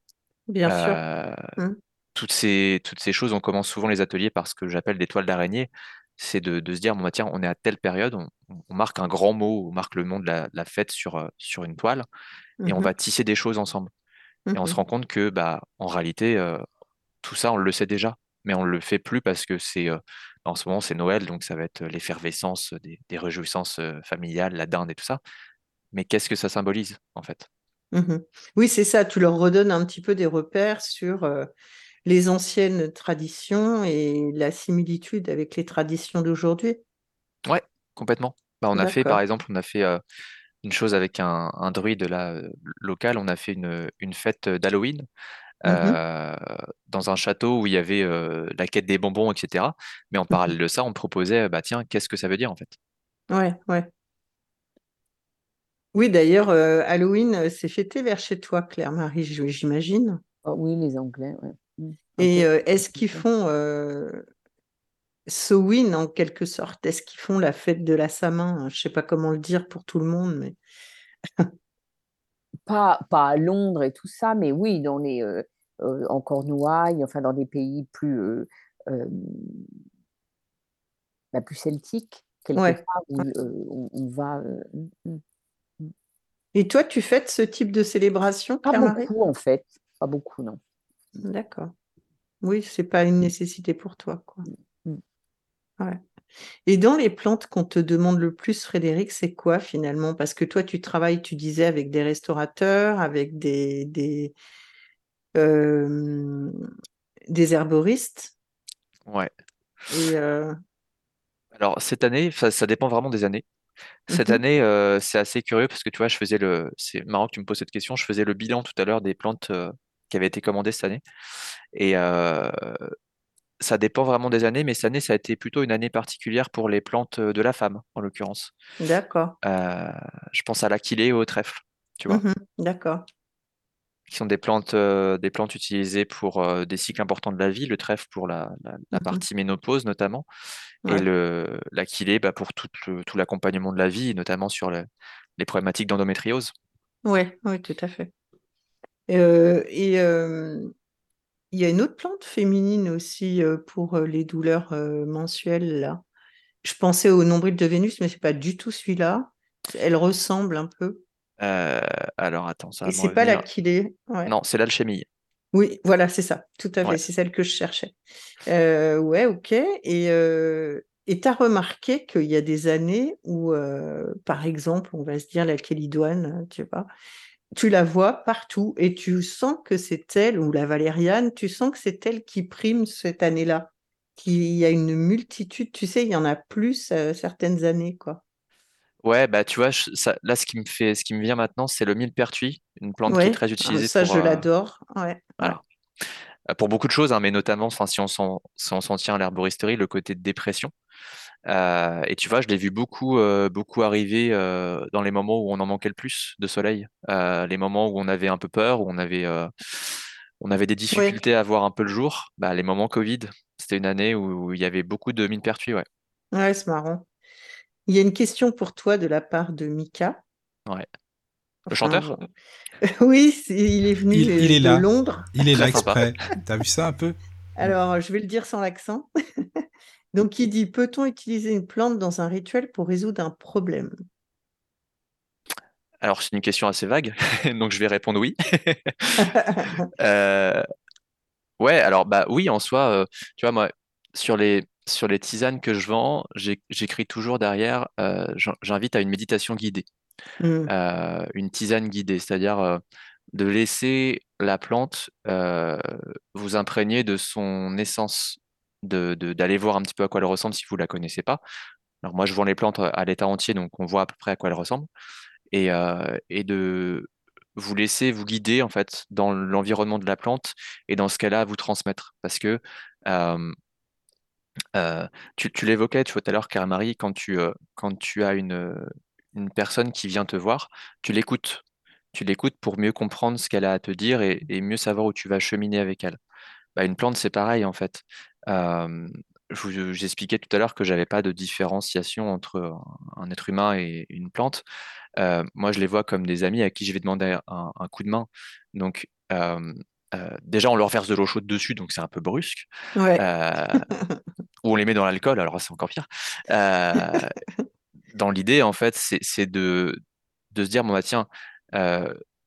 Bien sûr. Euh, Mhm. toutes ces, toutes ces choses, on commence souvent les ateliers par ce que j'appelle des toiles d'araignée. C'est de, de se dire, bon, bah, tiens, on est à telle période, on, on marque un grand mot, on marque le nom de la, de la fête sur, euh, sur une toile, et on Mhm. va tisser des choses ensemble. Et on se Mhm. rend compte que, bah, en réalité, euh, tout ça, on le sait déjà, mais on ne le fait plus parce que c'est, euh, en ce moment, c'est Noël, donc ça va être l'effervescence des, des réjouissances familiales, la dinde et tout ça. Mais qu'est-ce que ça symbolise, en fait? Mhm. Oui, c'est ça, tu leur redonnes un petit peu des repères sur euh, les anciennes traditions et la similitude avec les traditions d'aujourd'hui. Ouais, complètement. Bah, on a fait, par exemple, on a fait euh, une chose avec un, un druide là, local, on a fait une, une fête d'Halloween Mhm. euh, dans un château où il y avait euh, la quête des bonbons, etc. Mais en Mhm. parallèle de ça, on proposait, bah tiens, qu'est-ce que ça veut dire en fait? Ouais, ouais. Oui, d'ailleurs, euh, Halloween, euh, c'est fêté vers chez toi, Claire-Marie, j'imagine. Oh, oui, les Anglais, ouais. Mm. Un Et euh, est-ce qu'ils font euh, Samhain en quelque sorte? Est-ce qu'ils font la fête de la Samin? Je sais pas comment le dire pour tout le monde, mais Pas, pas à Londres et tout ça, mais oui, dans les, euh, euh, en Cornouailles, enfin dans des pays plus, euh, euh, bah, plus celtiques, quelque ouais. part, où euh, on, on va. euh, mm, mm. Et toi, tu fêtes ce type de célébration, Pas beaucoup, en fait. Pas beaucoup, non. D'accord. Oui, c'est pas une nécessité pour toi, quoi. Mm. Ouais. Et dans les plantes qu'on te demande le plus, Frédéric, c'est quoi finalement? Parce que toi, tu travailles, tu disais, avec des restaurateurs, avec des, des, euh, des herboristes. Ouais. Et euh, Alors cette année, ça, ça dépend vraiment des années. Cette Mhm. année, euh, c'est assez curieux parce que tu vois, je faisais le. C'est marrant que tu me poses cette question. Je faisais le bilan tout à l'heure des plantes qui avaient été commandées cette année. Et ça dépend vraiment des années, mais cette année, ça a été plutôt une année particulière pour les plantes de la femme, en l'occurrence. D'accord. Euh, je pense à l'aquilée et au trèfle, tu vois, Mhm. D'accord. Qui sont des plantes, euh, des plantes utilisées pour euh, des cycles importants de la vie, le trèfle pour la, la- la Mhm. partie ménopause notamment, et le, l'aquilée bah, pour tout, le- tout l'accompagnement de la vie, notamment sur le- les problématiques d'endométriose. Ouais, ouais, tout à fait. Euh, et euh, il y a une autre plante féminine aussi pour les douleurs mensuelles là. Je pensais au nombril de Vénus, mais c'est pas du tout celui-là. Elle ressemble un peu. Euh, alors attends, ça Et c'est pas l'aquilée. Ouais. Non, c'est l'alchimie. Oui, voilà, c'est ça, tout à fait, c'est celle que je cherchais. Euh, ouais, ok. Et euh, et t'as remarqué qu'il y a des années où, par exemple, on va se dire la kélidoine, tu vois, tu la vois partout et tu sens que c'est elle, ou la valériane, tu sens que c'est elle qui prime cette année-là. Qu'il y a une multitude, tu sais, il y en a plus certaines années, quoi. Ouais, bah tu vois, je- ça, là, ce qui me fait, ce qui me vient maintenant, c'est le millepertuis, une plante qui est Ouais, très ah, utilisée ça, pour, je euh, l'adore. Ouais, ouais. voilà, Euh, pour beaucoup de choses, hein, mais notamment, enfin, si on s'en, si on s'en tient à l'herboristerie, le côté de dépression. Euh, et tu vois, je l'ai vu beaucoup, euh, beaucoup arriver euh, dans les moments où on en manquait le plus de soleil, euh, les moments où on avait un peu peur, où on avait, euh, on avait des Ouais, difficultés à voir un peu le jour. Bah, les moments Covid, c'était une année où il y avait beaucoup de millepertuis, ouais. ouais, c'est marrant. Il y a une question pour toi de la part de Mika. Ouais. Le Enfin, chanteur? bon. Oui, il est venu Il, il est de. Londres. Il est là exprès. T'as vu ça un peu? Alors, je vais le dire sans l'accent. Donc, il dit, peut-on utiliser une plante dans un rituel pour résoudre un problème? Alors, c'est une question assez vague, donc je vais répondre oui. Euh, ouais, alors bah oui, en soi, euh, tu vois, moi, sur les, sur les tisanes que je vends, j'écris toujours derrière, euh, j'in- j'invite à une méditation guidée, Hmm, euh, une tisane guidée, c'est-à-dire euh, de laisser la plante vous imprégner de son essence, de, de- d'aller voir un petit peu à quoi elle ressemble si vous la connaissez pas. Alors moi, je vends les plantes à l'état entier, donc on voit à peu près à quoi elles ressemblent. et, et de vous laisser vous guider en fait dans l'environnement de la plante et dans ce qu'elle a à vous transmettre. Parce que tu, l'évoquais tout à l'heure, Marie, quand tu, quand tu as une, une personne qui vient te voir, tu l'écoutes. Tu l'écoutes pour mieux comprendre ce qu'elle a à te dire et, mieux savoir où tu vas cheminer avec elle. Bah, une plante, c'est pareil en fait. J'expliquais tout à l'heure que j'avais pas de différenciation entre un être humain et une plante. Moi, je les vois comme des amis à qui je vais demander un, un coup de main. Donc, euh, déjà, on leur verse de l'eau chaude dessus, donc c'est un peu brusque. Ouais. Euh, ou on les met dans l'alcool, alors c'est encore pire. Euh, dans l'idée, en fait, c'est de, de se dire, bon, bah, tiens,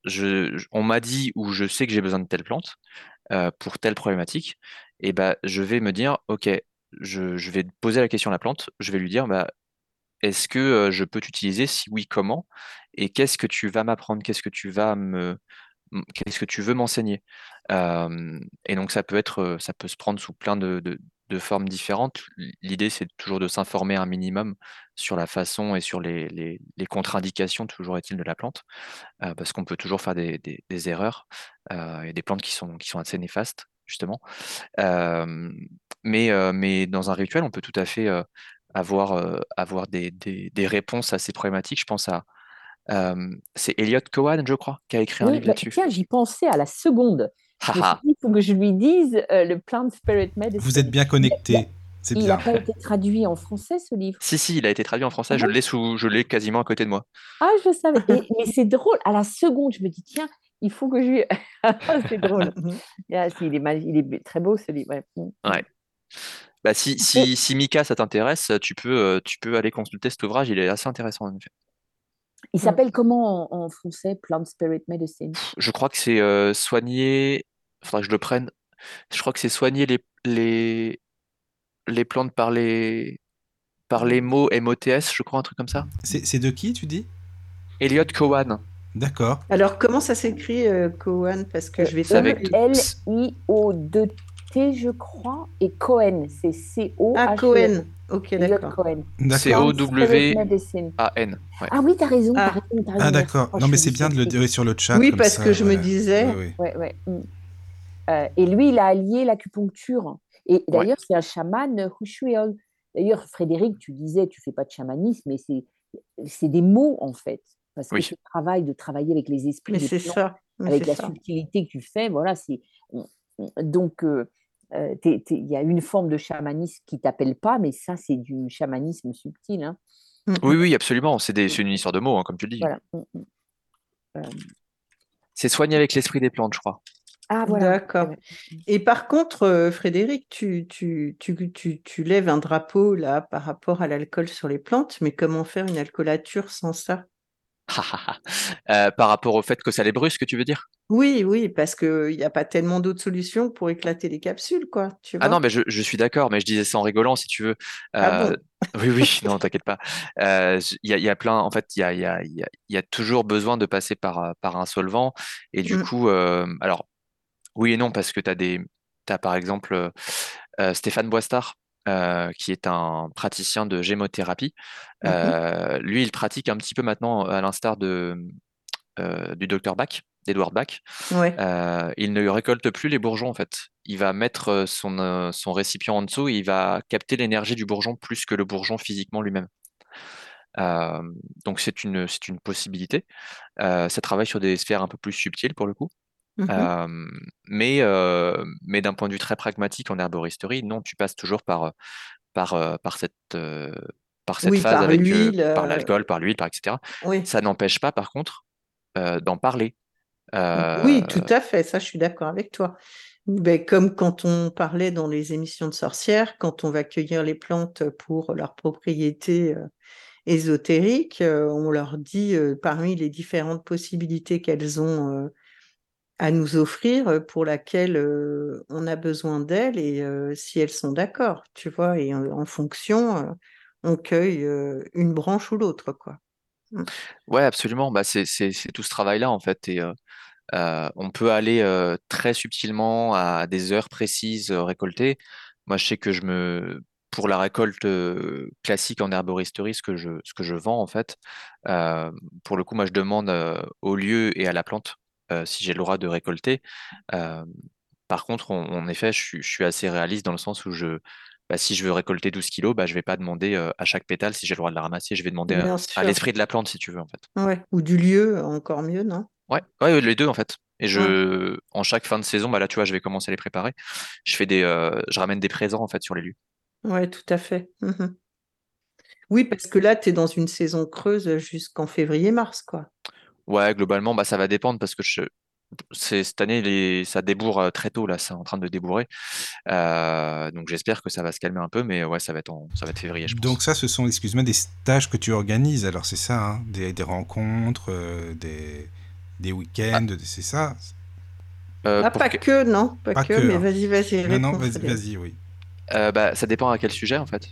je, on m'a dit ou je sais que j'ai besoin de telle plante pour telle problématique, et bah, je vais me dire, OK, je, je vais poser la question à la plante, je vais lui dire, bah, est-ce que je peux t'utiliser? Si oui, comment? Et qu'est-ce que tu vas m'apprendre? Qu'est-ce que tu vas me, qu'est-ce que tu veux m'enseigner? Et donc ça peut être, ça peut se prendre sous plein de, formes différentes. L'idée, c'est toujours de s'informer un minimum sur la façon et sur les, contre-indications, toujours est-il, de la plante, parce qu'on peut toujours faire des, erreurs et des plantes qui sont, qui sont assez néfastes, justement. Mais, mais dans un rituel, on peut tout à fait avoir, avoir des, des- réponses à ces problématiques. Je pense à, c'est Elliot Cohen, je crois, qui a écrit un livre bah, là-dessus. tiens, j'y pensais à la seconde. Il faut que je lui dise euh, le Plant Spirit Medicine. Vous êtes bien connectés. C'est Il n'a pas été traduit en français, ce livre? Si, si, il a été traduit en français. Je l'ai sous, je l'ai quasiment à côté de moi. Ah, je savais. Et- mais c'est drôle. À la seconde, je me dis, tiens, il faut que je lui... Ah, c'est drôle. Ah, si, il, est mag- il est très beau, ce livre. ouais. Mm. Ouais. Bah, si, si, si Mika, ça t'intéresse, tu peux, euh, tu peux aller consulter cet ouvrage. Il est assez intéressant, en effet. Il s'appelle comment en, en français, Plant Spirit Medicine? Je crois que c'est euh, soigner. Faudra que je le prenne. Je crois que c'est soigner les, les, les plantes par les, par les mots MOTS, je crois, un truc comme ça. C'est de qui, tu dis? Elliot Cowan. D'accord. Alors, comment ça s'écrit, euh, Cohen? Parce que je vais C'est avec- taper. L-I-O-2-T. T, je crois, et Cohen, c'est C-O. Ah, Cohen. Ok, d'accord. C-O-W-A-N. Ouais. Ah oui, t'as raison, Ah. raison, t'as raison. Ah d'accord. Non mais c'est bien de le dire sur le chat. Oui, comme parce ça, que je me disais- Oui, oui. Ouais, ouais. mm. Euh, et lui, il a allié l'acupuncture. Et d'ailleurs, c'est un chaman Hushuel. D'ailleurs, Frédéric, tu disais, tu fais pas de chamanisme, mais c'est c'est des mots en fait. Parce que Oui. ce travail de travailler avec les esprits, Mais des c'est plantes, ça. mais avec la ça. subtilité que tu fais, voilà, c'est donc euh, euh, il y a une forme de chamanisme qui t'appelle pas, mais ça c'est du chamanisme subtil, hein. Mm, Oui, oui, absolument. C'est des- c'est une histoire de mots, hein, comme tu le dis. Voilà. Mm, mm. Euh, C'est soigné avec l'esprit des plantes, je crois. Ah voilà. D'accord. Et par contre, euh, Frédéric, tu, tu, tu, tu, tu lèves un drapeau là par rapport à l'alcool sur les plantes, mais comment faire une alcoolature sans ça? Euh, par rapport au fait que ça les brusque, tu veux dire? Oui, oui, parce qu'il n'y a pas tellement d'autres solutions pour éclater les capsules, quoi, tu Ah non, mais je, je suis d'accord, mais je disais ça en rigolant, si tu veux. Ah Euh, oui, oui, non, t'inquiète pas. Euh, Il y a, il y a plein, en fait, il y a, y a, y toujours besoin de passer par, par un solvant. Et du Mm. coup, alors, oui et non, parce que tu as des, t'as par exemple Stéphane Boistard, euh, qui est un praticien de gémothérapie. Euh, lui, il pratique un petit peu maintenant, à l'instar de, euh, du docteur Bach, d'Edward Bach. Ouais. Il ne récolte plus les bourgeons en fait. Il va mettre son, son récipient en dessous et il va capter l'énergie du bourgeon plus que le bourgeon physiquement lui-même. Euh, donc c'est une, c'est une possibilité. Euh, ça travaille sur des sphères un peu plus subtiles pour le coup. Euh, mais euh, mais d'un point de vue très pragmatique en herboristerie, non, tu passes toujours par, par, par cette, par cette Oui, phase par avec par l'alcool, par l'huile, par etc. Oui. Ça n'empêche pas par contre d'en parler. Oui, tout à fait, ça je suis d'accord avec toi. Ben, comme quand on parlait dans les émissions de sorcières, quand on va cueillir les plantes pour leurs propriétés euh, ésotériques, euh, on leur dit euh, parmi les différentes possibilités qu'elles ont à nous offrir, euh, pour laquelle euh, on a besoin d'elles et euh, si elles sont d'accord, tu vois, et en, fonction, on cueille une branche ou l'autre, quoi. Ouais, absolument. Bah, c'est, tout ce travail-là, en fait. Et on peut aller très subtilement à des heures précises récolter. Moi, je sais que je me, pour la récolte classique en herboristerie, ce que je, ce que je vends, en fait, pour le coup, moi, je demande euh, au lieu et à la plante si j'ai le droit de récolter. Euh, par contre, en, en effet, je suis, je suis assez réaliste dans le sens où je, bah, si je veux récolter 12 kilos, bah, je vais pas demander euh, à chaque pétale si j'ai le droit de la ramasser. Je vais demander à, l'esprit de la plante, si tu veux, en fait. Ouais. Ou du lieu, encore mieux, non? Ouais, ouais, les deux en fait. Et je, en chaque fin de saison, bah là, tu vois, je vais commencer à les préparer. Je fais des, euh, je ramène des présents en fait sur les lieux. Ouais, tout à fait. Mhm. Oui, parce que là, tu es dans une saison creuse jusqu'en février-mars, quoi. Ouais, globalement, bah ça va dépendre parce que je, c'est cette année, les, ça débourre euh, très tôt là, c'est en train de débourrer. Euh, donc j'espère que ça va se calmer un peu, mais ouais, ça va être en, ça va être février, je pense. Donc ça, ce sont, excuse-moi, des stages que tu organises. Alors c'est ça, hein, des, des rencontres, euh, des, des week-ends, c'est ça? Euh, Ah, pour pas que- que, non, pas, Pas que, que, mais hein. vas-y, vas-y, Non, non, vas-y, vas-y, oui. euh, bah, ça dépend à quel sujet en fait.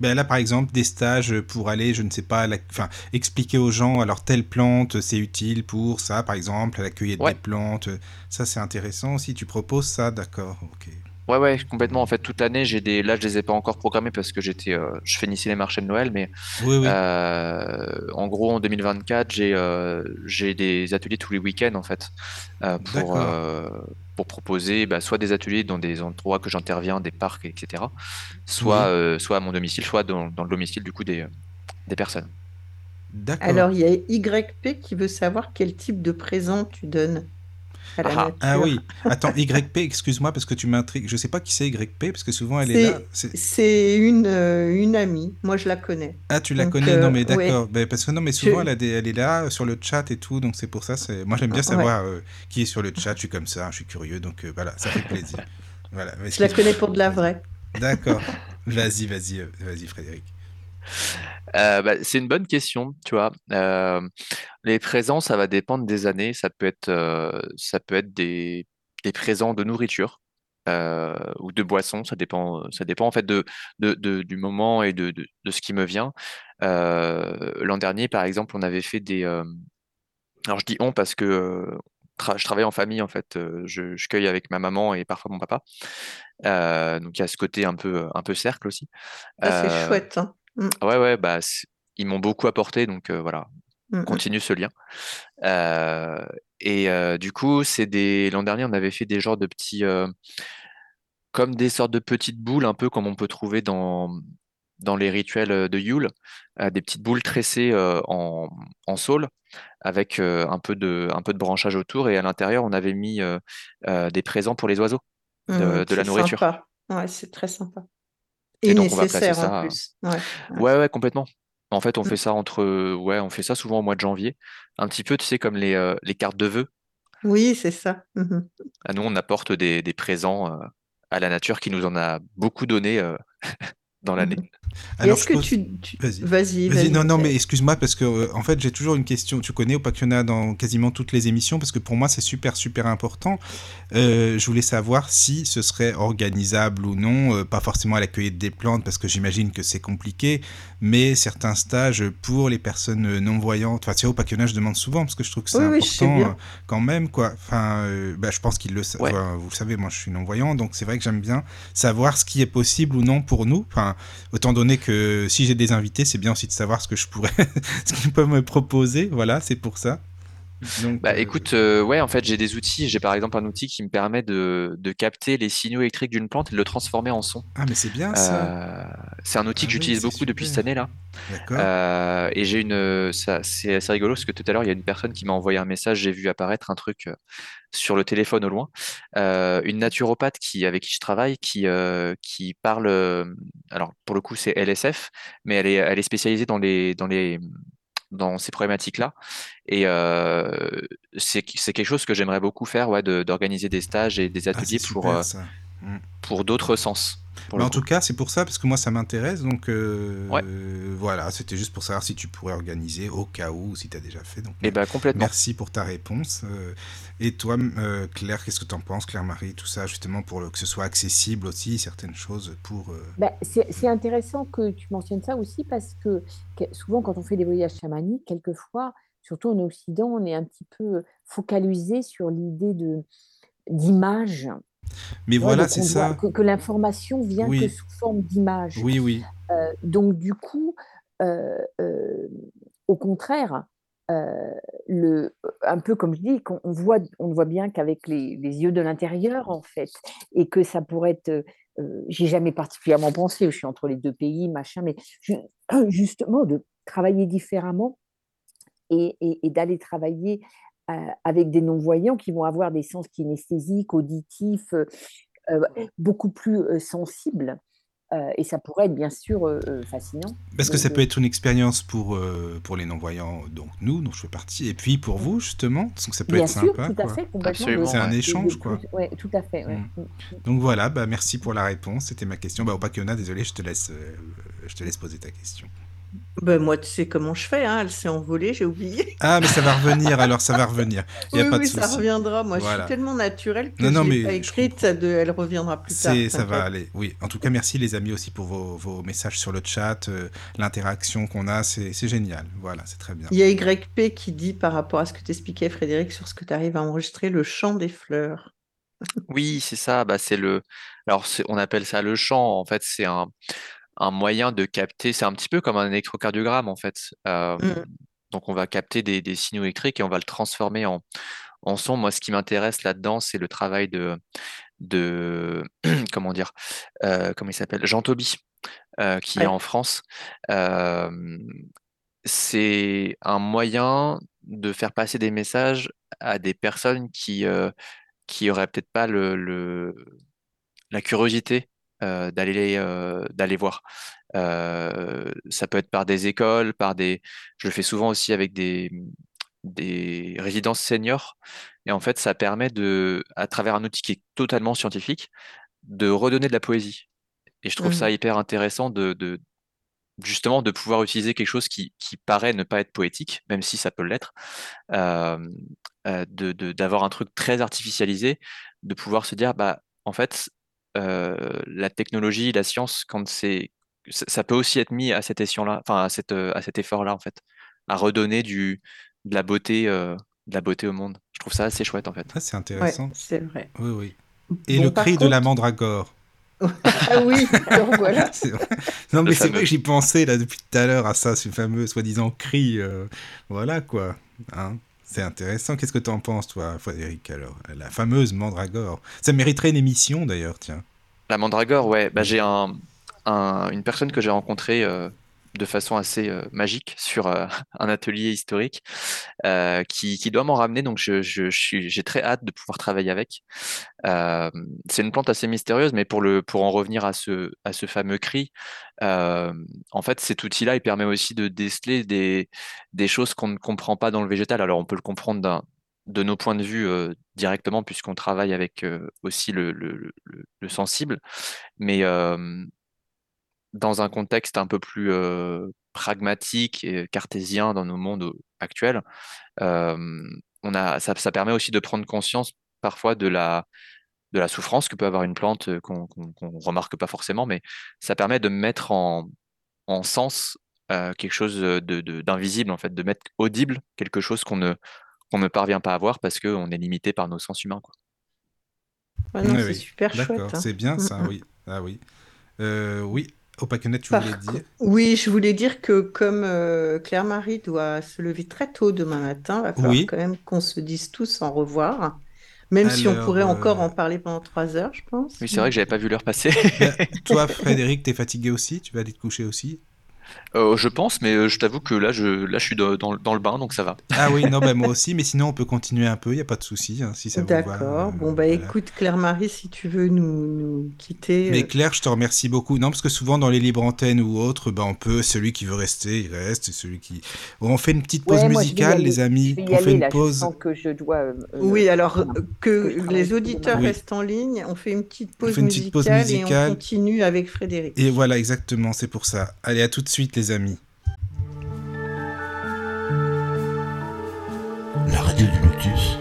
Ben là, par exemple, des stages pour aller, je ne sais pas, à la- enfin, expliquer aux gens, alors telle plante, c'est utile pour ça, par exemple, à la cueillette Ouais. des plantes. Ça, c'est intéressant aussi. Tu proposes ça, d'accord, ok. Ouais, ouais, complètement. En fait, toute l'année, j'ai des, là, je les ai pas encore programmés parce que j'étais, euh, je finissais les marchés de Noël, mais Oui, oui. Euh, en gros, en 2024, j'ai euh, j'ai des ateliers tous les week-ends en fait euh, pour, pour proposer bah, soit des ateliers dans des endroits que j'interviens, des parcs, etc. Soit, Oui. euh, soit à mon domicile, soit dans, dans le domicile du coup des, des personnes. D'accord. Alors, il y a YP qui veut savoir quel type de présent tu donnes à la Ah, nature. Ah oui. Attends, YP, excuse-moi, parce que tu m'intrigues. Je sais pas qui c'est YP, parce que souvent elle est, là. C'est- C'est une, euh, une amie, moi je la connais. Ah, tu la Donc, connais, euh, non, mais ouais. d'accord. Ben, parce que non, mais souvent Je- elle, a des- elle est là euh, sur le chat et tout, donc c'est pour ça. c'est- Moi, j'aime bien Ouais. savoir euh, qui est sur le chat. Je suis comme ça, je suis curieux, donc euh, voilà, ça fait plaisir. Voilà. Je la connais pour de la vraie. D'accord. Vas-y, vas-y, euh, vas-y, Frédéric. Euh, bah, c'est une bonne question, tu vois. Euh, les présents, ça va dépendre des années. Ça peut être, euh, ça peut être des, des présents de nourriture ou de boissons. Ça dépend, ça dépend en fait de, de, de- du moment et de, de, de ce qui me vient. L'an dernier, par exemple, on avait fait des. alors je dis on parce que je travaille en famille en fait. Je, je, cueille avec ma maman et parfois mon papa. donc il y a ce côté un peu, un peu cercle aussi. Ah, c'est chouette. Hein. Mmh. Ouais, ouais, bah, ils m'ont beaucoup apporté, donc voilà, on continue ce lien. et du coup, c'est des l'an dernier, on avait fait des genres de petits, comme des sortes de petites boules, un peu comme on peut trouver dans dans les rituels de Yule, des petites boules tressées en, en saule avec un, peu de, un peu de branchage autour. Et à l'intérieur, on avait mis des présents pour les oiseaux, de, mmh, la nourriture. Ouais, c'est très sympa. Et, donc, nécessaire on va en plus. Ouais. ouais, complètement. En fait, on mmh. fait ça entre, ouais, on fait ça souvent au mois de janvier. Un petit peu, tu sais, comme les, les cartes de vœux. Oui, c'est ça. Mmh à nous, on apporte des, des présents à la nature qui nous en a beaucoup donné dans l'année. Est-ce que tu, Vas-y. Vas-y, non, non, mais excuse-moi parce que euh, en fait j'ai toujours une question. Tu connais Opakiona dans quasiment toutes les émissions? Parce que pour moi c'est super super important. Euh, je voulais savoir si ce serait organisable ou non, euh, pas forcément à l'accueil des plantes parce que j'imagine que c'est compliqué, mais certains stages pour les personnes non voyantes. Enfin, tu vois, Opakiona je demande souvent parce que je trouve que c'est important quand même quoi. Enfin, bah, je pense qu'il le savent. vous le savez, moi je suis non voyant donc c'est vrai que j'aime bien savoir ce qui est possible ou non pour nous. Enfin, autant donné que si j'ai des invités, c'est bien aussi de savoir ce que je pourrais, ce qu'ils peuvent me proposer. Voilà, c'est pour ça. Bah, euh, écoute, euh, ouais, en fait, j'ai des outils. J'ai par exemple un outil qui me permet de, de capter les signaux électriques d'une plante et de le transformer en son. Ah, mais c'est bien ça. Euh, c'est un outil que ah j'utilise beaucoup depuis cette année-là. et j'ai une, c'est assez rigolo parce que tout à l'heure, il y a une personne qui m'a envoyé un message. J'ai vu apparaître un truc sur le téléphone au loin. une naturopathe qui, avec qui je travaille, qui, qui parle. alors, pour le coup, c'est LSF, mais elle est, elle est spécialisée dans les, dans les dans ces problématiques-là. Et euh, c'est quelque chose que j'aimerais beaucoup faire, ouais, d'organiser des stages et des ah, ateliers pour, euh, mm. pour d'autres sens. Mais en tout cas, c'est pour ça, parce que moi, ça m'intéresse. Donc, euh, voilà, c'était juste pour savoir si tu pourrais organiser au cas où, si tu as déjà fait. Donc, et eh ben, complètement. Merci pour ta réponse. Euh, et toi, euh, Claire, qu'est-ce que tu en penses, Claire-Marie, tout ça, justement, pour que ce soit accessible aussi, certaines choses pour... Bah, c'est intéressant que tu mentionnes ça aussi, parce que souvent, quand on fait des voyages chamaniques, quelquefois, surtout en Occident, on est un petit peu focalisé sur l'idée d'image mais voilà, c'est ça. Que, l'information vient que sous forme d'image. Oui, oui. Euh, donc, du coup, euh, euh, au contraire, le, un peu comme je dis, on voit, on voit bien qu'avec les, yeux de l'intérieur, en fait, et que ça pourrait être. J'ai jamais particulièrement pensé, je suis entre les deux pays, machin, mais justement de travailler différemment et, et d'aller travailler avec des non-voyants qui vont avoir des sens kinesthésiques, auditifs, euh, euh, beaucoup plus sensibles. et ça pourrait être bien sûr fascinant. Parce que ça peut être une expérience pour, pour les non-voyants, donc nous, dont je fais partie, et puis pour vous, justement, parce que ça peut bien être sûr, sympa. Tout à fait, complètement. C'est un échange, quoi. Oui, tout à fait. Mm. Mm. Donc voilà, bah, merci pour la réponse, c'était ma question. Bah, Opakiona, désolé, je te, laisse, je te laisse poser ta question. Ben moi, tu sais comment je fais, hein, elle s'est envolée, j'ai oublié. Ah, mais ça va revenir, alors ça va revenir. Y a oui, pas oui, de ça reviendra. Moi, je suis tellement naturelle que non, non, mais pas écrite, de, elle reviendra plus tard. Ça va aller, oui. En tout cas, merci les amis aussi pour vos, vos messages sur le chat, euh, l'interaction qu'on a, c'est génial. Voilà, c'est très bien. Il y a YP qui dit par rapport à ce que tu expliquais, Frédéric, sur ce que tu arrives à enregistrer, le chant des fleurs. Oui, c'est ça. Bah, c'est le. Alors, on appelle ça le chant. En fait, c'est un un moyen de capter, c'est un petit peu comme un électrocardiogramme en fait. Mmh. Donc on va capter des, signaux électriques et on va le transformer en, son. Moi, ce qui m'intéresse là-dedans, c'est le travail de, de comment dire, comment il s'appelle, Jean Toby, qui est en France. c'est un moyen de faire passer des messages à des personnes qui euh, qui auraient peut-être pas le, la curiosité euh, d'aller euh, d'aller voir. Euh, ça peut être par des écoles, par des. Je le fais souvent aussi avec des des résidences seniors. Et en fait, ça permet de, à travers un outil qui est totalement scientifique, de redonner de la poésie. Et je trouve ça mmh. hyper intéressant de, de, justement de pouvoir utiliser quelque chose qui, qui, paraît ne pas être poétique, même si ça peut l'être, euh, d'avoir un truc très artificialisé, de pouvoir se dire, bah, en fait, euh, la technologie, la science, quand c'est, ça peut aussi être mis à cet là enfin à, cette, à cet effort-là en fait, à redonner du, de la beauté, euh, de la beauté au monde. Je trouve ça assez chouette en fait. Ah, c'est Ouais, intéressant. c'est vrai. Oui, oui. Et Bon, le cri de la mandragore. Ah oui, alors voilà. C'est vrai. Non, mais c'est vrai que j'y pensais là depuis tout à l'heure à ça, ce fameux soi-disant cri. euh, voilà quoi. Hein c'est intéressant. Qu'est-ce que tu en penses, toi, Frédéric, alors La fameuse mandragore? Ça mériterait une émission d'ailleurs, tiens. La mandragore, ouais. Bah, j'ai un, un- une personne que j'ai rencontrée euh, de façon assez euh, magique sur euh, un atelier historique euh, qui, qui doit m'en ramener. Donc, je, je, je j'ai très hâte de pouvoir travailler avec. C'est une plante assez mystérieuse, mais pour, le, pour en revenir à ce, à ce fameux cri, en fait, cet outil-là, il permet aussi de déceler des, des choses qu'on ne comprend pas dans le végétal. Alors, on peut le comprendre de nos points de vue directement, puisqu'on travaille avec aussi le, le, le, le sensible, mais dans un contexte un peu plus euh, pragmatique et cartésien dans nos mondes actuels, euh, on a, ça, ça permet aussi de prendre conscience parfois de la, de la souffrance que peut avoir une plante qu'on qu'on qu'on remarque pas forcément, mais ça permet de mettre en, en sens euh, quelque chose de, de- d'invisible, en fait, de mettre audible quelque chose qu'on ne, qu'on ne parvient pas à voir parce qu'on est limité par nos sens humains, quoi. Ah non, Oui, c'est oui. super chouette. hein. c'est bien ça, Mm, mm. oui. Ah oui. Euh, oui, Opaquenet, tu Par voulais co- dire Oui, je voulais dire que comme euh, Claire-Marie doit se lever très tôt demain matin, va falloir Oui. quand même qu'on se dise tous au revoir, même si on pourrait encore euh, en parler pendant trois heures, je pense. Oui, c'est vrai que j'avais pas vu l'heure passer. Toi, Frédéric, t'es fatigué aussi Tu vas aller te coucher aussi Euh, je pense, mais euh, je t'avoue que là, je, là, je suis dans, dans, dans le bain, donc ça va. Ah oui, non, ben moi aussi, mais sinon on peut continuer un peu, il n'y a pas de souci, hein, si ça vous va. D'accord. euh, Bon, bah voilà. écoute, Claire-Marie, si tu veux nous, nous quitter. Mais Claire, je te remercie beaucoup. Non, parce que souvent dans les libres antennes ou autres, ben on peut, celui qui veut rester, il reste, celui qui. Bon, on fait une petite pause Ouais, musicale, aller. les amis. On fait une là, pause. sens que je dois. euh, Oui, alors que les auditeurs. Oui. restent en ligne, on fait une petite pause petite musicale et on continue avec Frédéric. Et voilà, exactement, c'est pour ça. Allez, à tout de suite, les amis. La radio du Lotus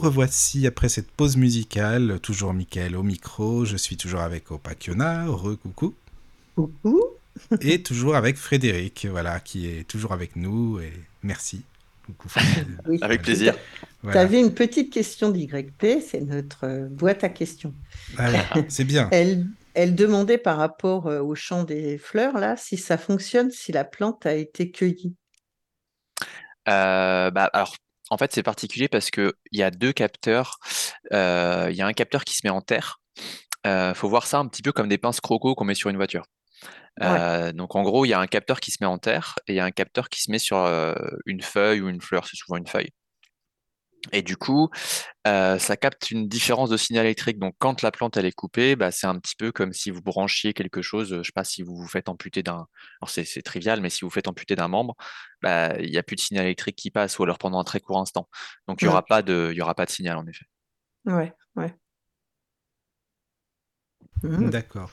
revoici après cette pause musicale, toujours Mickaël au micro, je suis toujours avec Opakiona, re-coucou, Coucou. et toujours avec Frédéric, voilà, qui est toujours avec nous, et merci. Coucou Frédéric. Oui. Avec plaisir. Tu Voilà. avais une petite question d'YP, c'est notre euh, boîte à questions. Ah c'est bien. Elle, elle demandait par rapport euh, au chant des fleurs, là, si ça fonctionne si la plante a été cueillie. Euh, bah, alors, en fait, c'est particulier parce que il y a deux capteurs. Euh, Il y a un capteur qui se met en terre. Euh, faut voir ça un petit peu comme des pinces croco qu'on met sur une voiture. Euh, donc, en gros, il y a un capteur qui se met en terre et il y a un capteur qui se met sur une feuille ou une fleur. C'est souvent une feuille. Et du coup, euh, ça capte une différence de signal électrique. Donc, quand la plante elle est coupée, bah, c'est un petit peu comme si vous branchiez quelque chose. Je sais pas si vous vous faites amputer d'un. Alors, c'est c'est trivial, mais si vous faites amputer d'un membre, bah, il n'y a plus de signal électrique qui passe, ou alors pendant un très court instant. Donc, il n'y Ouais. aura pas de, il aura pas de signal en effet. Ouais, ouais. Mhm. D'accord.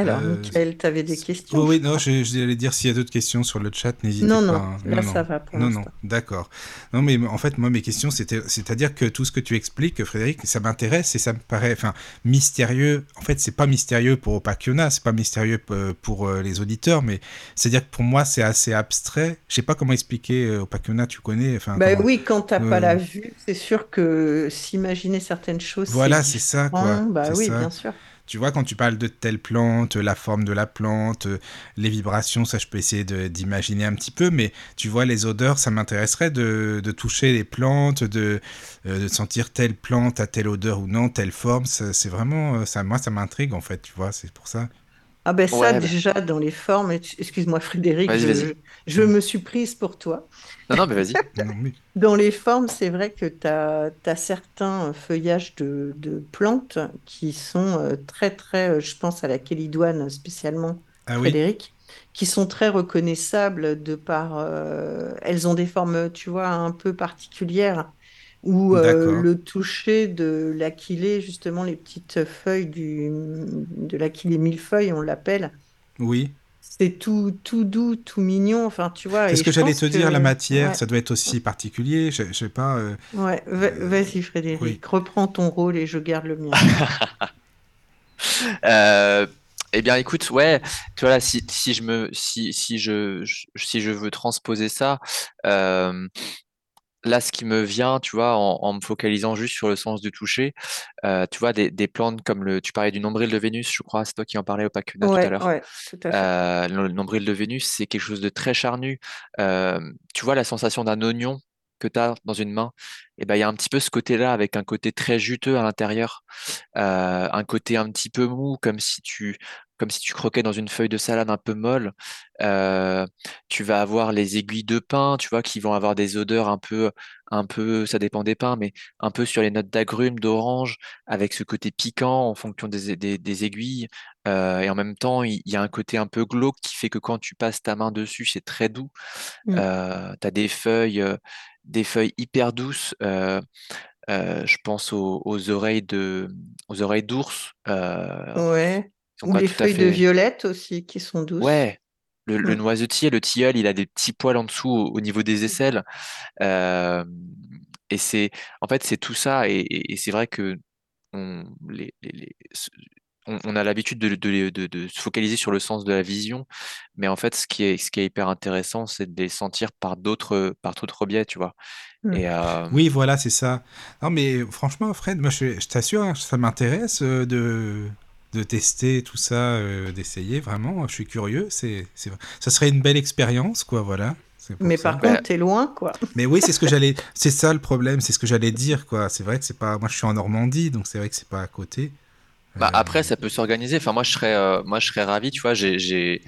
Alors, Euh, Mickaël, tu avais des questions? Oh oui, non, je, je allais dire s'il y a d'autres questions sur le chat, n'hésitez pas. non, hein. là, non, ça non. va pour Non, non, d'accord. Non, mais en fait, moi, mes questions, c'était, c'est-à-dire que tout ce que tu expliques, Frédéric, ça m'intéresse et ça me paraît, enfin, mystérieux. En fait, c'est pas mystérieux pour Opakiona, c'est pas mystérieux euh, pour euh, les auditeurs, mais c'est-à-dire que pour moi, c'est assez abstrait. Je sais pas comment expliquer euh, Opakiona, tu connais, enfin. Bah comment- oui, quand t'as Ouais, pas la vue, c'est sûr que s'imaginer certaines choses, Voilà, c'est ça, quoi. Bah oui, ça. bien sûr. Tu vois, quand tu parles de telle plante, la forme de la plante, euh, les vibrations, ça je peux essayer d'imaginer un petit peu, mais tu vois, les odeurs, ça m'intéresserait de, de toucher les plantes, de, euh, de sentir telle plante à telle odeur ou non, telle forme. C'est vraiment, euh, ça, moi, ça m'intrigue en fait, tu vois, c'est pour ça. Ah ben ça, Ouais, bah. déjà, dans les formes, excuse-moi Frédéric, Vas-y, je, vas-y. je me suis prise pour toi. Non, non, mais vas-y. Dans les formes, c'est vrai que tu as, certains feuillages de, de plantes qui sont euh, très, très, euh, je pense à la kélidoine spécialement, Ah oui, Frédéric, qui sont très reconnaissables de par... euh, elles ont des formes, tu vois, un peu particulières. Ou euh, le toucher de l'aquilée, justement, les petites feuilles du, de l'aquilée millefeuille, on l'appelle. Oui. C'est tout, tout doux, tout mignon. Enfin, tu vois. C'est ce que j'allais te dire, la matière, ouais, ça doit être aussi particulier. Je, je sais pas. euh, ouais. Va- Vas-y, Frédéric, oui. reprends ton rôle et je garde le mien. Euh, eh bien, écoute, ouais, tu vois là, si, si je me, si, si je, je- si je veux transposer ça, euh, là, ce qui me vient, tu vois, en, en me focalisant juste sur le sens du toucher, euh, tu vois, des, des plantes comme le, tu parlais du nombril de Vénus, je crois, c'est toi qui en parlais au Pacuna tout à l'heure. ouais, tout à fait. Euh, le nombril de Vénus, c'est quelque chose de très charnu. Euh, tu vois la sensation d'un oignon que tu as dans une main, et ben il y a un petit peu ce côté-là avec un côté très juteux à l'intérieur, un côté un petit peu mou, comme si tu comme si tu croquais dans une feuille de salade un peu molle. Euh, tu vas avoir les aiguilles de pin, tu vois, qui vont avoir des odeurs un peu, un peu, ça dépend des pins, mais un peu sur les notes d'agrumes, d'orange, avec ce côté piquant en fonction des, des, des aiguilles. Euh, et en même temps, il y, a un côté un peu glauque qui fait que quand tu passes ta main dessus, c'est très doux. Mm. Euh, tu as des feuilles, des feuilles hyper douces. euh, je pense aux, aux oreilles de, aux oreilles d'ours. Euh, Ouais. Ou les feuilles de violette aussi, qui sont douces. Ouais. Le, le noisetier, le tilleul, il a des petits poils en dessous au, au niveau des aisselles. Euh, et c'est, en fait, c'est tout ça. Et, et- et c'est vrai que on, les, les- les- ce- on, on a l'habitude de, de, de- de se focaliser sur le sens de la vision, mais en fait, ce qui est, ce qui est hyper intéressant, c'est de les sentir par d'autres, par d'autres biais, tu vois. Mm. Et euh, Oui, voilà, c'est ça. Non, mais franchement, Fred, moi, je, je t'assure, hein, ça m'intéresse euh, de, de tester tout ça, euh, d'essayer, vraiment. Je suis curieux. C'est, c'est, ça serait une belle expérience, quoi, voilà. Mais ça. par contre, t'es loin, quoi. Mais oui, c'est ce que j'allais. C'est ça le problème, c'est ce que j'allais dire, quoi. C'est vrai que c'est pas. Moi, je suis en Normandie, donc c'est vrai que c'est pas à côté. bah, Euh, après, ça peut s'organiser. Enfin, moi, je serais, euh, moi, je serais ravi, tu vois. J'ai, j'ai,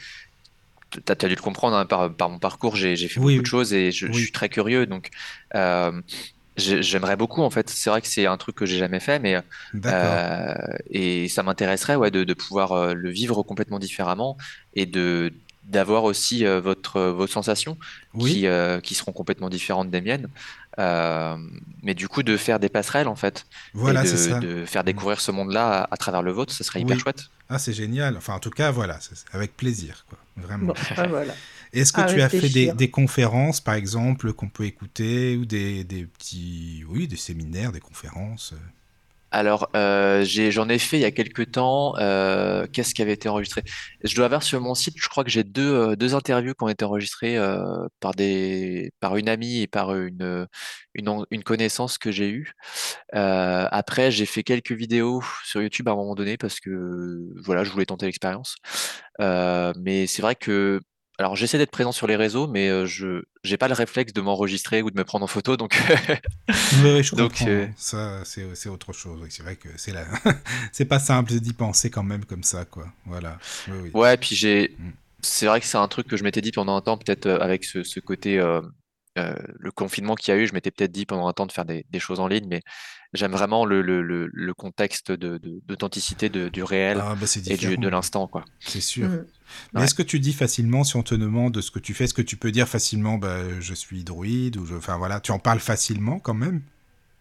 t'as, t'as dû le comprendre hein, par, par mon parcours. J'ai, j'ai fait Oui, beaucoup de choses et je, je suis très curieux. Donc, euh, j'aimerais beaucoup, en fait. C'est vrai que c'est un truc que j'ai jamais fait, mais D'accord. Euh, et ça m'intéresserait ouais, de, de pouvoir euh, le vivre complètement différemment et de d'avoir aussi euh, votre, vos sensations Oui. qui, euh, qui seront complètement différentes des miennes. Euh, mais du coup, de faire des passerelles, en fait, Voilà, et c'est de, ça. de faire découvrir ce monde-là à, à travers le vôtre, ça serait hyper Oui. chouette. Ah, c'est génial. Enfin, en tout cas, voilà, avec plaisir, quoi. Vraiment. Bon, ah, voilà. Est-ce que À tu as fait des, conférences, par exemple, qu'on peut écouter, ou des, des petits, oui, des séminaires, des conférences euh Alors, euh, j'en ai fait il y a quelques temps. Euh, qu'est-ce qui avait été enregistré? Je dois avoir sur mon site, je crois que j'ai deux, euh, deux interviews qui ont été enregistrées euh, par des, par une amie et par une, une, une connaissance que j'ai eue. Euh, après, j'ai fait quelques vidéos sur YouTube à un moment donné parce que voilà, je voulais tenter l'expérience. Euh, mais c'est vrai que, alors j'essaie d'être présent sur les réseaux, mais je j'ai pas le réflexe de m'enregistrer ou de me prendre en photo, donc Oui, oui, je Donc, comprends. euh, Ça, c'est autre chose. C'est vrai que c'est la... c'est pas simple d'y penser quand même comme ça, quoi. Voilà. Oui, oui. Ouais, puis j'ai. Mm. C'est vrai que c'est un truc que je m'étais dit pendant un temps, peut-être avec ce, ce côté. euh, euh, le confinement qu'il y a eu, je m'étais peut-être dit pendant un temps de faire des, des choses en ligne, mais j'aime vraiment le, le, le, le contexte de, de- d'authenticité de- du réel Ah, bah, et du, de l'instant, quoi. C'est sûr. Mm. Mais Ouais. est-ce que tu dis facilement, si on te demande de ce que tu fais, est-ce que tu peux dire facilement, bah, je suis druide, ou je... Enfin, voilà, tu en parles facilement quand même?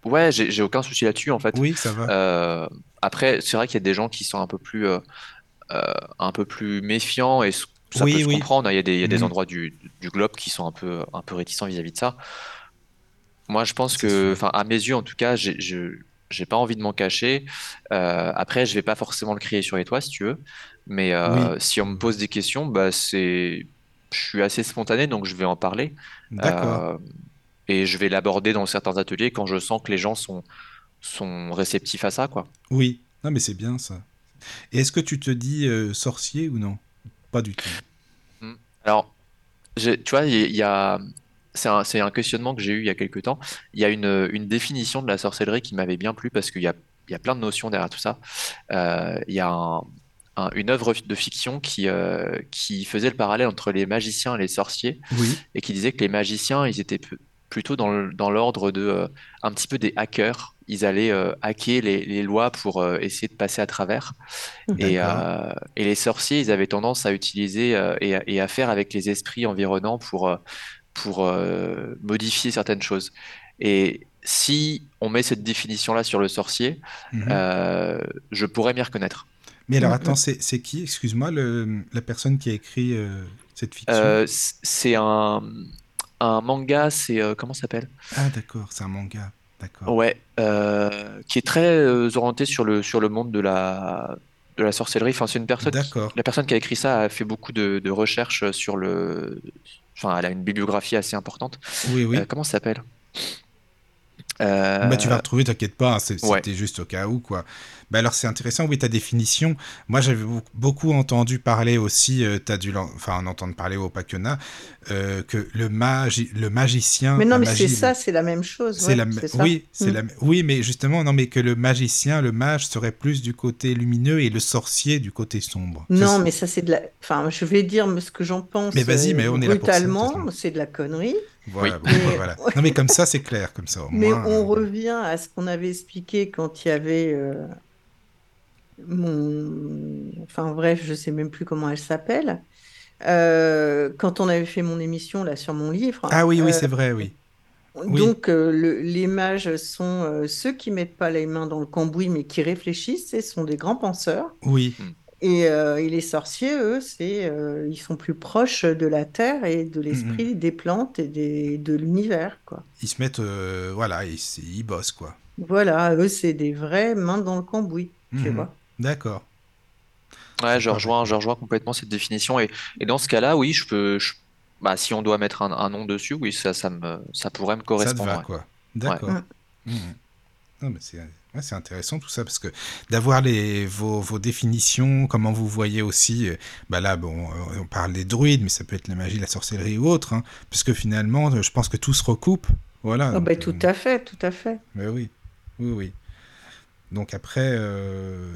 Ouais, j'ai aucun souci là-dessus, en fait. Oui, ça va. Euh, après, c'est vrai qu'il y a des gens qui sont un peu plus, euh, euh, un peu plus méfiants et ça Oui, peut se oui. comprendre. hein. Il y a des, il y a des Mhm. endroits du, du globe qui sont un peu, un peu réticents vis-à-vis de ça. Moi, je pense que, enfin, à mes yeux, en tout cas, j'ai, je, j'ai pas envie de m'en cacher. Euh, après, je vais pas forcément le crier sur les toits, si tu veux. Mais euh, Oui. si on me pose des questions, bah, c'est, je suis assez spontané, donc je vais en parler. D'accord. Euh, et je vais l'aborder dans certains ateliers quand je sens que les gens sont, sont réceptifs à ça, quoi. Oui. Non, mais c'est bien ça. Et est-ce que tu te dis euh, sorcier ou non? Pas du tout. Alors, j'ai- tu vois, il y, a, c'est un, c'est un questionnement que j'ai eu il y a quelques temps. Il y a une, une définition de la sorcellerie qui m'avait bien plu parce qu'il y a, il y a plein de notions derrière tout ça. Euh, il y a un- un- une œuvre de fiction qui, euh, qui faisait le parallèle entre les magiciens et les sorciers Oui. et qui disait que les magiciens, ils étaient plutôt dans l'ordre de euh, un petit peu des hackers. Ils allaient euh, hacker les, les lois pour euh, essayer de passer à travers. Et, euh, et les sorciers, ils avaient tendance à utiliser euh, et, à- et à faire avec les esprits environnants pour, pour euh, modifier certaines choses. Et si on met cette définition-là sur le sorcier, Mhm. euh, je pourrais m'y reconnaître. Mais alors attends, c'est c'est qui, excuse-moi, le- la personne qui a écrit euh, cette fiction? Euh, c'est un, un manga, c'est euh, comment ça s'appelle? Ah d'accord, c'est un manga. Ouais, euh, qui est très euh, orienté sur le sur le monde de la de la sorcellerie. Enfin, c'est une personne qui, la personne qui a écrit ça a fait beaucoup de, de recherches sur le, enfin, elle a une bibliographie assez importante. Oui, oui. Euh, comment ça s'appelle? Bah, tu vas Euh, retrouver, t'inquiète pas, hein, ouais. c'était juste au cas où, quoi. Bah, alors, c'est intéressant, oui, ta définition. Moi, j'avais beau- beaucoup entendu parler aussi, euh, t'as dû l'en- enfin, en entendre parler au Pakena, euh, que le, magi... le magicien, Mais non, mais c'est ça, c'est la même chose. c'est ouais, la... Oui, c'est Mm. la... oui, mais justement, non, mais que le magicien, le mage serait plus du côté lumineux et le sorcier du côté sombre. Non, ça mais ça, c'est de la. Enfin, je vais dire ce que j'en pense Mais vas-y, euh, mais on est là pour brutalement, c'est de la connerie. Voilà, bon, Mais- bah, voilà. Non, mais comme ça, c'est clair, comme ça, au Mais moins. on euh, revient à ce qu'on avait expliqué quand il y avait euh, mon... Enfin bref, je sais même plus comment elle s'appelle. Euh, quand on avait fait mon émission là sur mon livre. Ah oui, oui, c'est vrai, oui. Oui. Donc euh, le- les mages sont euh, ceux qui mettent pas les mains dans le cambouis mais qui réfléchissent, ce sont des grands penseurs. Oui, Et, euh, et les sorciers, eux, c'est euh, ils sont plus proches de la terre et de l'esprit des plantes et des, de l'univers, quoi. ils se mettent, euh, voilà, ils, ils bossent, quoi. Voilà, eux, c'est des vraies mains dans le cambouis, tu Mhm. vois. D'accord. Ouais, je rejoins, je rejoins complètement cette définition. Et, et dans ce cas-là, oui, je peux, je- bah, si on doit mettre un, un nom dessus, oui, ça, ça me, ça pourrait me Ça te correspondre. va, ouais. quoi. D'accord. Ouais. Mhm. Non, mais c'est ouais, c'est intéressant tout ça parce que d'avoir les vos, vos définitions, comment vous voyez aussi, euh, bah là bon, euh, on parle des druides, mais ça peut être la magie, la sorcellerie ou autre, hein, puisque finalement, euh, je pense que tout se recoupe, voilà. Donc, bah, tout à fait, tout à fait. mais oui, oui, oui. Donc après, euh,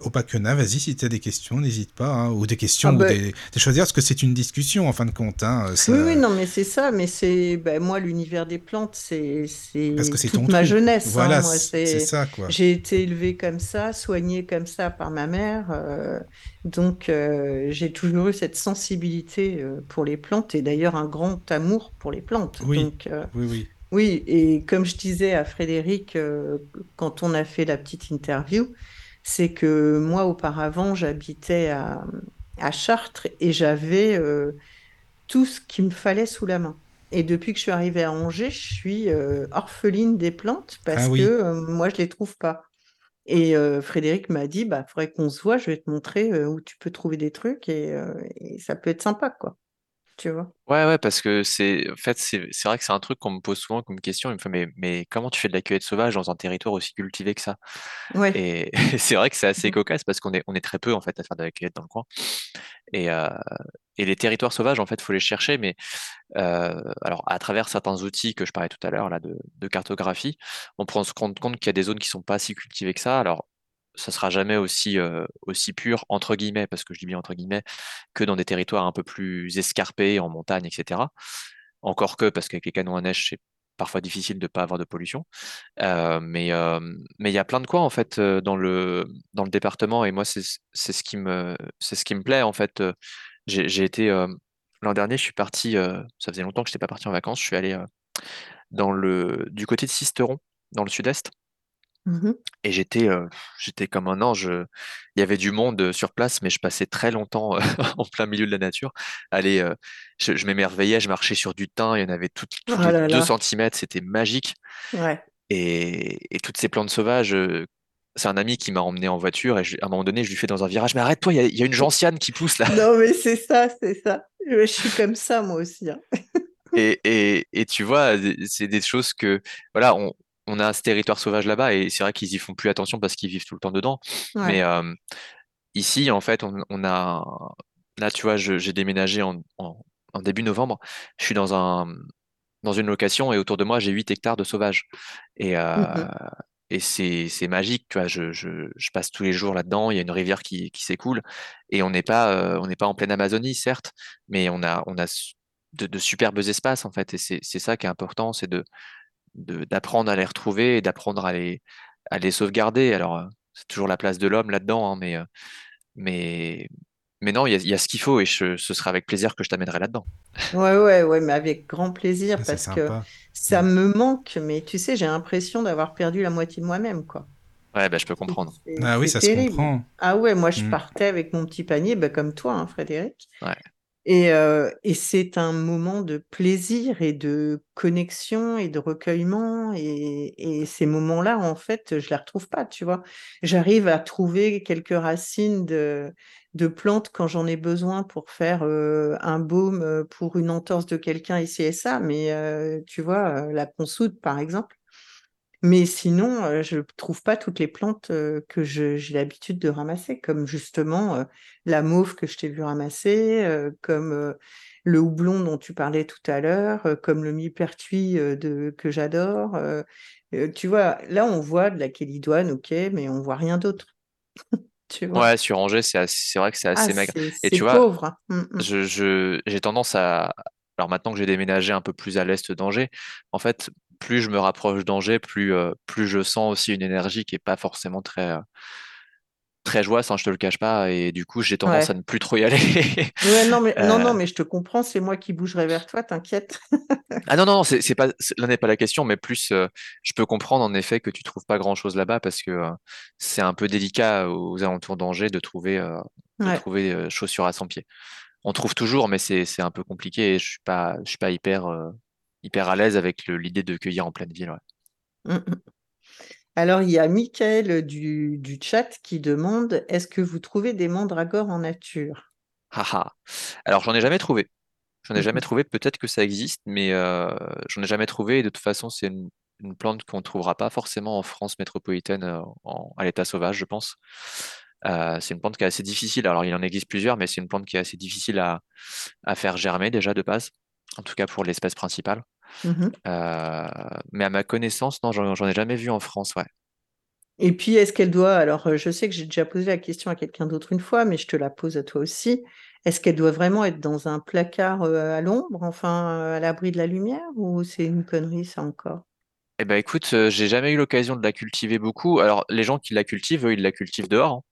Opakena, vas-y, si tu as des questions, n'hésite pas, hein, ou des questions, Ah ou bah- des, des choses à dire, parce que c'est une discussion en fin de compte. Hein, ça- Oui, oui, non, mais c'est ça, mais c'est bah, moi l'univers des plantes, c'est toute ton ma truc. jeunesse. hein, Voilà, c'est c'est ça, quoi. J'ai été élevée comme ça, soignée comme ça par ma mère, euh, donc euh, j'ai toujours eu cette sensibilité euh, pour les plantes et d'ailleurs un grand amour pour les plantes. Oui. Donc Oui, oui. Oui, et comme je disais à Frédéric euh, quand on a fait la petite interview, c'est que moi auparavant j'habitais à, à Chartres et j'avais euh, tout ce qu'il me fallait sous la main. Et depuis que je suis arrivée à Angers, je suis euh, orpheline des plantes parce Ah oui. que moi, je les trouve pas. Et Frédéric m'a dit, bah, faudrait qu'on se voit, je vais te montrer où tu peux trouver des trucs et, et ça peut être sympa, quoi. Tu vois? Ouais, ouais, parce que c'est, en fait, c'est, vrai que c'est un truc qu'on me pose souvent comme question. Il me fait, mais, mais comment tu fais de la cueillette sauvage dans un territoire aussi cultivé que ça? Ouais. Et c'est vrai que c'est assez Mhm. cocasse parce qu'on est, on est très peu, en fait, à faire de la cueillette dans le coin. Et, euh, et les territoires sauvages, en fait, faut les chercher, mais euh, alors à travers certains outils que je parlais tout à l'heure là de, de cartographie, on prend se compte compte qu'il y a des zones qui sont pas si cultivées que ça. Alors ça sera jamais aussi aussi pur entre guillemets parce que je dis bien entre guillemets que dans des territoires un peu plus escarpés en montagne, etc. Encore que parce qu'avec les canons à neige c'est parfois difficile de pas avoir de pollution. Mais mais il y a plein de quoi en fait dans le dans le département et moi c'est ce qui me ce qui me plaît en fait. J'ai été l'an dernier, je suis parti. ça faisait longtemps que je n'étais pas parti en vacances. Je suis allé dans le du côté de Sisteron, dans le sud-est, Mhm. et j'étais euh, j'étais comme un ange. Il y avait du monde sur place, mais je passais très longtemps en plein milieu de la nature. Allez, euh, je, je m'émerveillais, je marchais sur du thym. Il y en avait tout- tous Oh les là 2 là. centimètres, c'était magique. Ouais. Et, et toutes ces plantes sauvages, euh, c'est un ami qui m'a emmené en voiture et je- à un moment donné, je lui fais dans un virage, mais arrête-toi, il y, a- il y a une gentiane qui pousse là. Non, mais c'est ça, c'est ça. Je suis comme ça, moi aussi. hein. Et, et, et tu vois, c'est des choses que, voilà, on, on a ce territoire sauvage là-bas et c'est vrai qu'ils y font plus attention parce qu'ils vivent tout le temps dedans. Ouais. Mais euh, ici, en fait, on, on a, là, tu vois, j'ai déménagé en, en, en début novembre. Je suis dans un, dans une location et autour de moi, j'ai 8 hectares de sauvage. Et, euh, Mhm. et c'est, c'est magique, tu vois, je, je, je passe tous les jours là-dedans, il y a une rivière qui, qui s'écoule et on n'est pas, euh, on n'est pas en pleine Amazonie, certes, mais on a, on a de, de superbes espaces, en fait, et c'est, c'est ça qui est important, c'est de, d'apprendre à les retrouver et d'apprendre à les, à les sauvegarder. Alors, euh, c'est toujours la place de l'homme là-dedans, hein, mais, euh, mais, mais non, il y a, il y a ce qu'il faut et je- ce sera avec plaisir que je t'amènerai là-dedans. Ouais, ouais, ouais, mais avec grand plaisir parce que ça me manque, mais tu sais, j'ai l'impression d'avoir perdu la moitié de moi-même, quoi. Ouais, bah, je peux comprendre. Ah oui, ça se comprend. Ah ouais, moi je Mm. partais avec mon petit panier, bah, comme toi, hein, Frédéric. Ouais. Et, euh, et c'est un moment de plaisir et de connexion et de recueillement. Et, et ces moments-là, en fait, je les retrouve pas, tu vois. J'arrive à trouver quelques racines de, de plantes quand j'en ai besoin pour faire euh, un baume pour une entorse de quelqu'un ici et ça. Mais euh, tu vois, euh, la consoude, par exemple. Mais sinon, euh, je ne trouve pas toutes les plantes euh, que j'ai l'habitude de ramasser, comme justement euh, la mauve que je t'ai vu ramasser, comme le houblon dont tu parlais tout à l'heure, comme le millepertuis de, que j'adore. tu vois, là, on voit de la kélidoine, ok, mais on voit rien d'autre. Tu vois? Ouais, sur Angers, c'est vrai que c'est Ah, assez maigre. Et tu vois, pauvre. hein. Mm, mm. je, je- j'ai tendance à. Alors maintenant que j'ai déménagé un peu plus à l'est d'Angers, en fait, plus je me rapproche d'Angers, plus, euh, plus je sens aussi une énergie qui est pas forcément très, euh, très joyeuse, hein, je te le cache pas. Et du coup, j'ai tendance à ne plus trop y aller. Ouais, non, mais, non, Euh, non, mais je te comprends, c'est moi qui bougerai vers toi, t'inquiète. Ah non, non, non, c'est pas, là n'est pas la question, mais plus, je peux comprendre en effet que tu trouves pas grand-chose là-bas parce que c'est un peu délicat aux alentours d'Angers de trouver, de Ouais. trouver chaussures à 100 pieds. On trouve toujours, mais c'est un peu compliqué et je suis pas, je suis pas hyper, euh, hyper à l'aise avec l'idée de cueillir en pleine ville. ouais. Mm, mm. Alors, il y a Michael du, du chat qui demande, est-ce que vous trouvez des mandragores en nature? Haha. Alors, j'en ai jamais trouvé. J'en ai jamais Mhm. trouvé. Peut-être que ça existe, mais euh, j'en ai jamais trouvé. Et de toute façon, c'est une, une plante qu'on ne trouvera pas forcément en France métropolitaine euh, en- à l'état sauvage, je pense. Euh, c'est une plante qui est assez difficile. Alors, il en existe plusieurs, mais c'est une plante qui est assez difficile à, à faire germer déjà de base, en tout cas pour l'espèce principale. Mhm. Euh, mais à ma connaissance, non, j'en ai jamais vu en France, ouais. Et puis, est-ce qu'elle doit, alors euh, je sais que j'ai déjà posé la question à quelqu'un d'autre une fois, mais je te la pose à toi aussi. Est-ce qu'elle doit vraiment être dans un placard à l'ombre, enfin à l'abri de la lumière, ou c'est une connerie ça encore? Eh ben écoute, euh, j'ai jamais eu l'occasion de la cultiver beaucoup. Alors, les gens qui la cultivent, eux, ils la cultivent dehors. hein.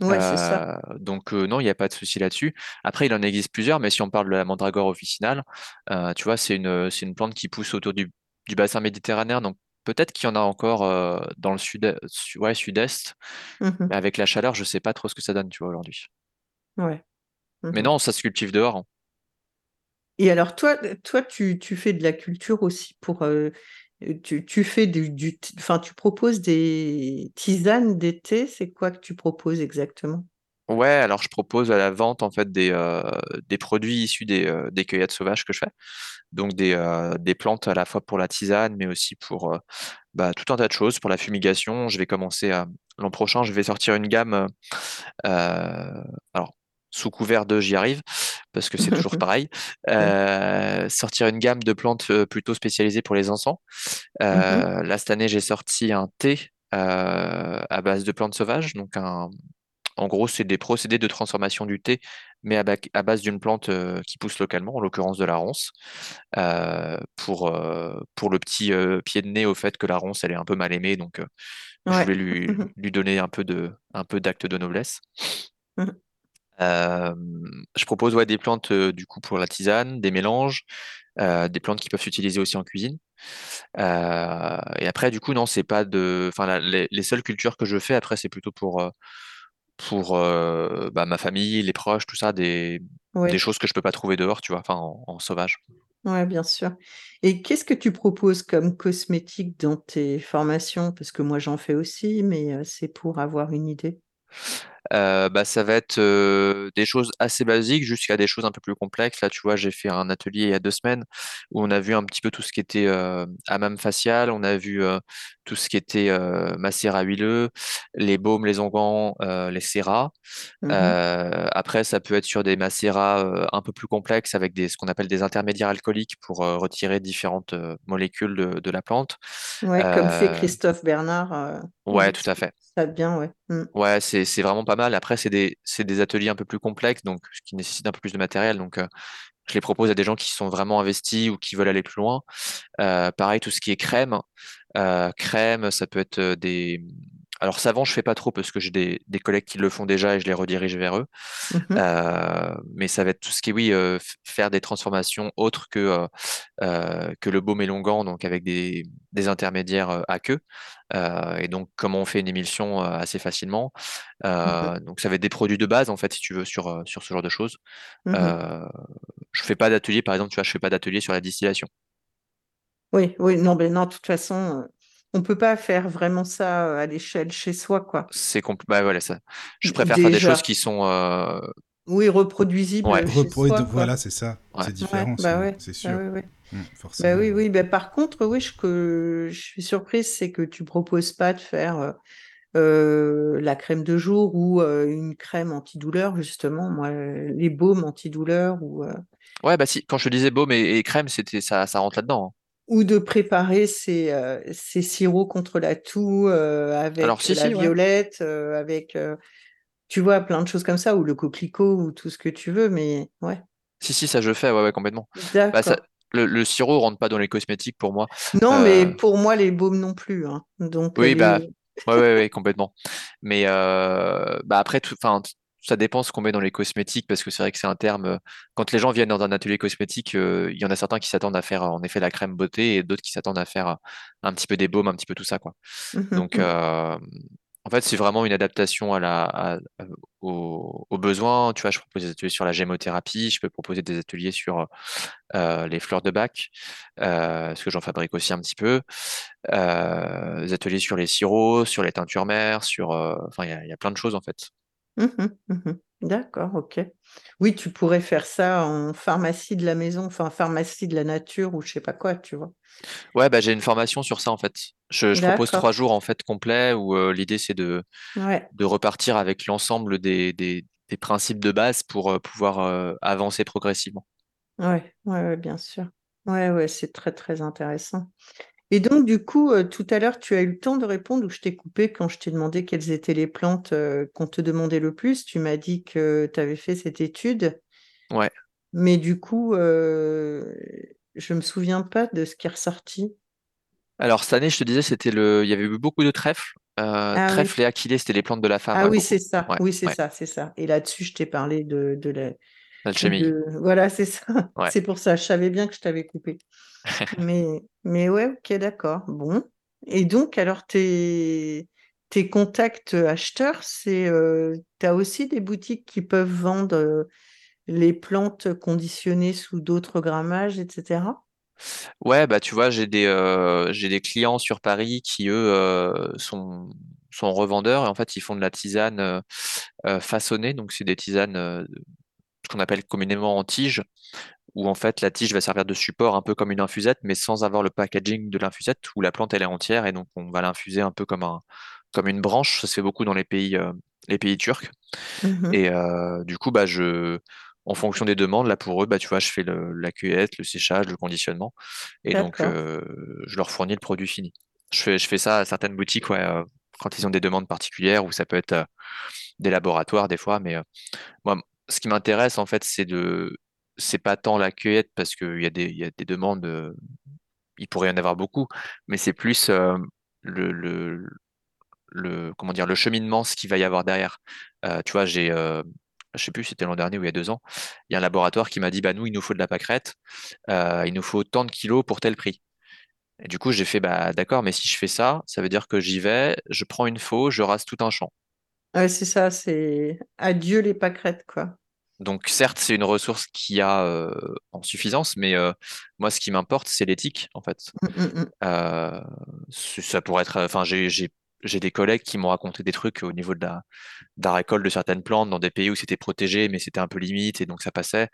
Ouais, c'est ça. Euh, donc euh, non, il n'y a pas de souci là-dessus. Après, il en existe plusieurs, mais si on parle de la mandragore officinale, euh, tu vois, c'est une, c'est une plante qui pousse autour du, du bassin méditerranéen. Donc peut-être qu'il y en a encore euh, dans le sud, su- ouais, sud-est, Mhm. mais avec la chaleur, je sais pas trop ce que ça donne, tu vois, aujourd'hui. Ouais. Mais Mhm. non, ça se cultive dehors. hein. Et alors, toi, toi tu, tu fais de la culture aussi pour. euh, tu, fais du, enfin, tu proposes des tisanes d'été, c'est quoi que tu proposes exactement? Ouais, alors je propose à la vente en fait des, euh, des produits issus des, euh, des cueillettes sauvages que je fais. Donc des, euh, des plantes à la fois pour la tisane, mais aussi pour euh, bah, tout un tas de choses, pour la fumigation. Je vais commencer à l'an prochain, je vais sortir une gamme. alors sous couvert de j'y arrive, parce que c'est toujours pareil. euh, sortir une gamme de plantes plutôt spécialisées pour les encens. Euh, là cette année, j'ai sorti un thé euh, à base de plantes sauvages, donc un en gros, c'est des procédés de transformation du thé, mais à, ba- à base d'une plante qui pousse localement, en l'occurrence de la ronce, pour, pour le petit pied de nez au fait que la ronce, elle est un peu mal aimée, donc je voulais lui, lui donner un peu de, un peu d'acte de noblesse. Euh, je propose ouais, des plantes euh, du coup pour la tisane, des mélanges, euh, des plantes qui peuvent s'utiliser aussi en cuisine. Et après, du coup, non, c'est pas de. Enfin, la- les, les seules cultures que je fais après, c'est plutôt pour, pour bah, ma famille, les proches, tout ça, des, des choses que je peux pas trouver dehors, tu vois, enfin, en, en sauvage. Ouais, bien sûr. Et qu'est-ce que tu proposes comme cosmétique dans tes formations? Parce que moi, j'en fais aussi, mais c'est pour avoir une idée. Euh, bah, ça va être euh, des choses assez basiques jusqu'à des choses un peu plus complexes. Là, tu vois, j'ai fait un atelier il y a deux semaines où on a vu un petit peu tout ce qui était euh, hammam facial, on a vu tout ce qui était macérat huileux, les baumes, les onguents, les céras. Mhm. Euh, après, ça peut être sur des macérats un peu plus complexes avec des, ce qu'on appelle des intermédiaires alcooliques pour retirer différentes molécules de, de la plante. Ouais, comme fait Euh, Christophe Bernard. ouais, tout à fait. ça bien, ouais. Mm. Ouais, c'est vraiment pas mal. Après, c'est des, des ateliers un peu plus complexes, donc ce qui nécessite un peu plus de matériel. Donc, euh, je les propose à des gens qui sont vraiment investis ou qui veulent aller plus loin. Euh, pareil, tout ce qui est crème. Euh, crème, ça peut être des. Alors savon, je fais pas trop parce que j'ai des, des collègues qui le font déjà et je les redirige vers eux. Mhm. Euh, mais ça va être tout ce qui est, oui, euh, faire des transformations autres que, euh, que le baume élongant, donc avec des, des intermédiaires à queue. Et donc, comment on fait une émulsion assez facilement. Euh, donc, ça va être des produits de base, en fait, si tu veux, sur, sur ce genre de choses. Mhm. Euh, je fais pas d'atelier, par exemple, tu vois, je fais pas d'atelier sur la distillation. Oui, oui, non, mais non, de toute façon, on peut pas faire vraiment ça euh, à l'échelle chez soi, quoi. C'est compl- bah, voilà, ça. Je préfère faire des choses qui sont euh, Oui, reproduisible Ouais. chez Repos et soi, de- quoi. voilà, c'est ça. Ouais. C'est différent, Ouais, bah c'est bah sûr. ouais, ouais. Mm, Bah forcément. oui, oui. Bah par contre, oui, je, que je suis surprise, c'est que tu proposes pas de faire euh, la crème de jour ou euh, une crème antidouleur, justement. Moi, les baumes antidouleurs ou, euh, Ouais, bah si, quand je te disais baume et, et crème, c'était ça, ça rentre là-dedans. hein. Ou de préparer ces, euh, ces sirops contre la toux euh, avec Alors, si, la si, ouais. violette, euh, avec, tu vois, plein de choses comme ça, ou le coquelicot ou tout ce que tu veux, mais ouais, Si, si, ça je fais, ouais, ouais, complètement. Bah, ça, le, le sirop rentre pas dans les cosmétiques pour moi. Non, mais pour moi, les baumes non plus. hein. Donc, oui, les... bah, ouais, ouais, ouais, complètement. Mais bah après, tout, enfin, ça dépend ce qu'on met dans les cosmétiques parce que c'est vrai que c'est un terme. euh, Quand les gens viennent dans un atelier cosmétique, euh, il y en a certains qui s'attendent à faire en effet la crème beauté et d'autres qui s'attendent à faire euh, un petit peu des baumes, un petit peu tout ça, quoi. Mhm, Donc, euh, en fait, c'est vraiment une adaptation à la, à- aux, aux besoins. Tu vois, je propose des ateliers sur la gémothérapie, je peux proposer des ateliers sur euh, les fleurs de bac, euh, parce que j'en fabrique aussi un petit peu. Euh, des ateliers sur les sirops, sur les teintures mères, sur, enfin, il y a, il y a plein de choses en fait. Mhm, mhm. D'accord, ok. Oui, tu pourrais faire ça en pharmacie de la maison, enfin pharmacie de la nature ou je sais pas quoi, tu vois. Ouais, bah, j'ai une formation sur ça en fait. Je, je propose trois jours en fait complets où euh, l'idée c'est de, Ouais, de repartir avec l'ensemble des, des, des principes de base pour euh, pouvoir euh, avancer progressivement. ouais, ouais, ouais, bien sûr. Ouais, ouais, c'est très, très intéressant. Et donc, du coup, euh, tout à l'heure, tu as eu le temps de répondre ou je t'ai coupé quand je t'ai demandé quelles étaient les plantes euh, qu'on te demandait le plus. Tu m'as dit que tu avais fait cette étude, Ouais. mais du coup, euh, je me souviens pas de ce qui est ressorti. Alors cette année, je te disais, c'était le, il y avait eu beaucoup de trèfles. Ah oui. trèfles et achillées, c'était les plantes de la femme. Ah oui, c'est ça. Ouais, Oui, c'est ouais. ça, c'est ça. Et là-dessus, je t'ai parlé de, de la, L'alchimie. de... Voilà, c'est ça. Ouais. C'est pour ça. Je savais bien que je t'avais coupé. Mais, mais ouais, ok, d'accord. Bon. Et donc, alors, tes, tes contacts acheteurs, c'est, euh, tu as aussi des boutiques qui peuvent vendre euh, les plantes conditionnées sous d'autres grammages, etc. Ouais, bah tu vois, j'ai des, euh, j'ai des clients sur Paris qui, eux, sont, sont revendeurs et en fait, ils font de la tisane euh, façonnée. Donc, c'est des tisanes, euh, ce qu'on appelle communément en tige, où en fait, la tige va servir de support un peu comme une infusette, mais sans avoir le packaging de l'infusette, où la plante, elle est entière et donc on va l'infuser un peu comme un, comme une branche. Ça se fait beaucoup dans les pays, euh, les pays turcs. Mhm. Et euh, du coup, bah, je, en fonction des demandes, là pour eux, bah, tu vois, je fais le- la cueillette, le séchage, le conditionnement. Et donc, euh, je leur fournis le produit fini. Je fais, je fais ça à certaines boutiques, ouais, quand ils ont des demandes particulières, ou ça peut être des laboratoires des fois. Mais moi, ce qui m'intéresse, en fait, c'est de, c'est pas tant la cueillette, parce qu'il y a des, y a des demandes, euh, il pourrait y en avoir beaucoup, mais c'est plus euh, le, comment dire, le cheminement, ce qu'il va y avoir derrière. Euh, tu vois, j'ai, je sais plus c'était l'an dernier ou il y a deux ans, il y a un laboratoire qui m'a dit, bah nous, il nous faut de la pâquerette, il nous faut tant de kilos pour tel prix. Du coup, j'ai fait, bah d'accord, mais si je fais ça, ça veut dire que j'y vais, je prends une faux, je rase tout un champ. Ouais, c'est ça, c'est adieu les pâquerettes, quoi. Donc certes, c'est une ressource qui a euh, en suffisance, mais euh, moi, ce qui m'importe, c'est l'éthique, en fait. Mm, mm, mm. Euh, ça pourrait être, enfin, j'ai, des collègues qui m'ont raconté des trucs au niveau de la, de la récolte de certaines plantes dans des pays où c'était protégé, mais c'était un peu limite et donc ça passait.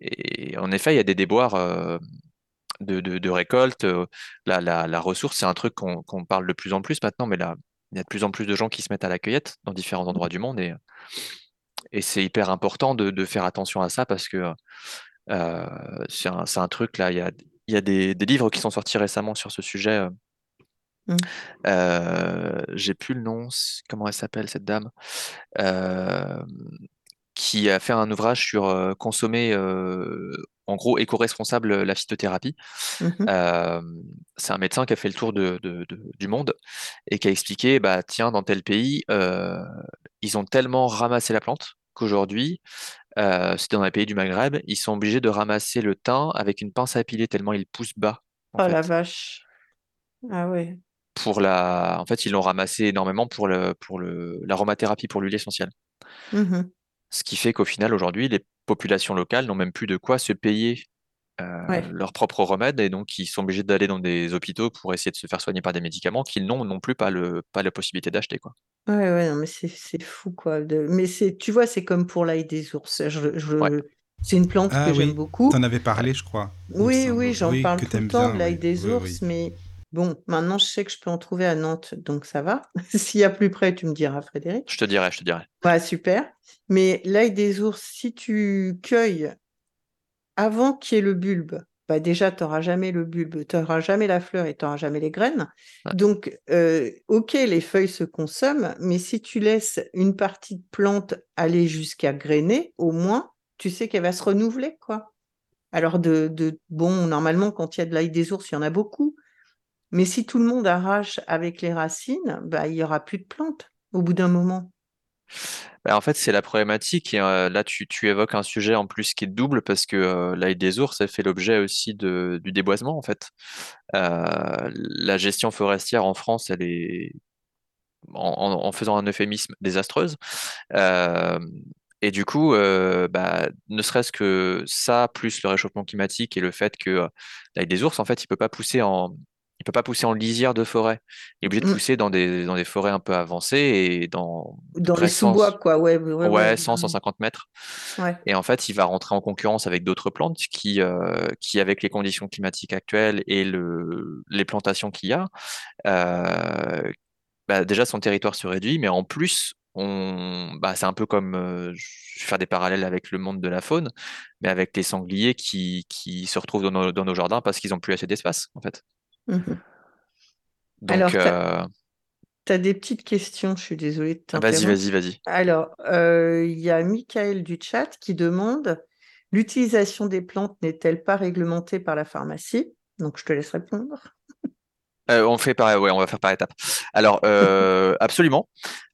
Et en effet, il y a des déboires de, de, de récolte. La, la, la ressource, c'est un truc qu'on qu'on parle de plus en plus maintenant, mais là, il y a de plus en plus de gens qui se mettent à la cueillette dans différents endroits du monde et, et c'est hyper important de, de faire attention à ça parce que euh, c'est un, truc là, il y a, il y a des, des livres qui sont sortis récemment sur ce sujet. euh, Mm. euh, j'ai plus le nom, comment elle s'appelle cette dame, euh, qui a fait un ouvrage sur consommer en gros éco-responsable la phytothérapie. Euh, c'est un médecin qui a fait le tour de, de- de- du monde et qui a expliqué, bah tiens, dans tel pays, euh, ils ont tellement ramassé la plante qu'aujourd'hui, euh, c'était dans les pays du Maghreb, ils sont obligés de ramasser le thym avec une pince à piler tellement il pousse bas, Oh la vache. Ah ouais. Pour la... En fait, ils l'ont ramassé énormément pour le, pour le, l'aromathérapie, pour l'huile essentielle. Mhm. Ce qui fait qu'au final, aujourd'hui, les populations locales n'ont même plus de quoi se payer euh, Ouais. leurs propres remèdes et donc ils sont obligés d'aller dans des hôpitaux pour essayer de se faire soigner par des médicaments qu'ils n'ont non plus pas, le, pas la possibilité d'acheter, quoi. Ouais, ouais, non, mais c'est c'est fou, quoi. de- Mais c'est, tu vois, c'est comme pour l'ail des ours. Je, je- Ouais. C'est une plante Ah que j'aime beaucoup. t'en avais parlé, je crois. Oui, oui, j'en Oui, parle tout le temps bien, de l'ail oui. des Oui, ours, oui. mais bon, maintenant je sais que je peux en trouver à Nantes, donc ça va. S'il y a plus près, tu me diras, Frédéric. Je te dirais, je te dirais. Ouais, super. Mais l'ail des ours, si tu cueilles avant qu'il y ait le bulbe, bah déjà, tu n'auras jamais le bulbe, tu n'auras jamais la fleur et tu n'auras jamais les graines. Ouais. Donc, euh, ok, les feuilles se consomment, mais si tu laisses une partie de plante aller jusqu'à grainer, au moins, tu sais qu'elle va se renouveler, quoi. Alors, de, de, bon, normalement, quand il y a de l'ail des ours, il y en a beaucoup. Mais si tout le monde arrache avec les racines, bah, il n'y aura plus de plantes au bout d'un moment. Bah, en fait, c'est la problématique. Et euh, là, tu, évoques un sujet en plus qui est double parce que euh, des ours, ça fait l'objet aussi du déboisement, en fait. Euh, la gestion forestière en France, elle est, en, faisant un euphémisme, désastreuse. Euh, et du coup, bah, ne serait-ce que ça, plus le réchauffement climatique et le fait que euh, des ours, en fait, il peut pas pousser en, il peut pas pousser en lisière de forêt. Il est obligé de Mm. pousser dans des, dans des forêts un peu avancées et dans Dans les près 100, sous-bois, quoi. Ouais, ouais, ouais, ouais, ouais. 100, 150 mètres. Ouais. Et en fait, il va rentrer en concurrence avec d'autres plantes qui, euh, qui, avec les conditions climatiques actuelles et le, les plantations qu'il y a, euh, bah, déjà son territoire se réduit, mais en plus, on, bah, c'est un peu comme, euh, je vais faire des parallèles avec le monde de la faune, mais avec les sangliers qui, qui se retrouvent dans nos, dans nos jardins parce qu'ils n'ont plus assez d'espace, en fait. Mhm. Donc, Alors, t'as- euh, Tu as des petites questions, je suis désolée de vas-y, t'interrompre. vas-y, vas-y. Alors, euh, il y a Michael du chat qui demande l'utilisation des plantes n'est-elle pas réglementée par la pharmacie? Donc, je te laisse répondre. Euh, on fait par, ouais, on va faire par étapes. Alors, euh, absolument.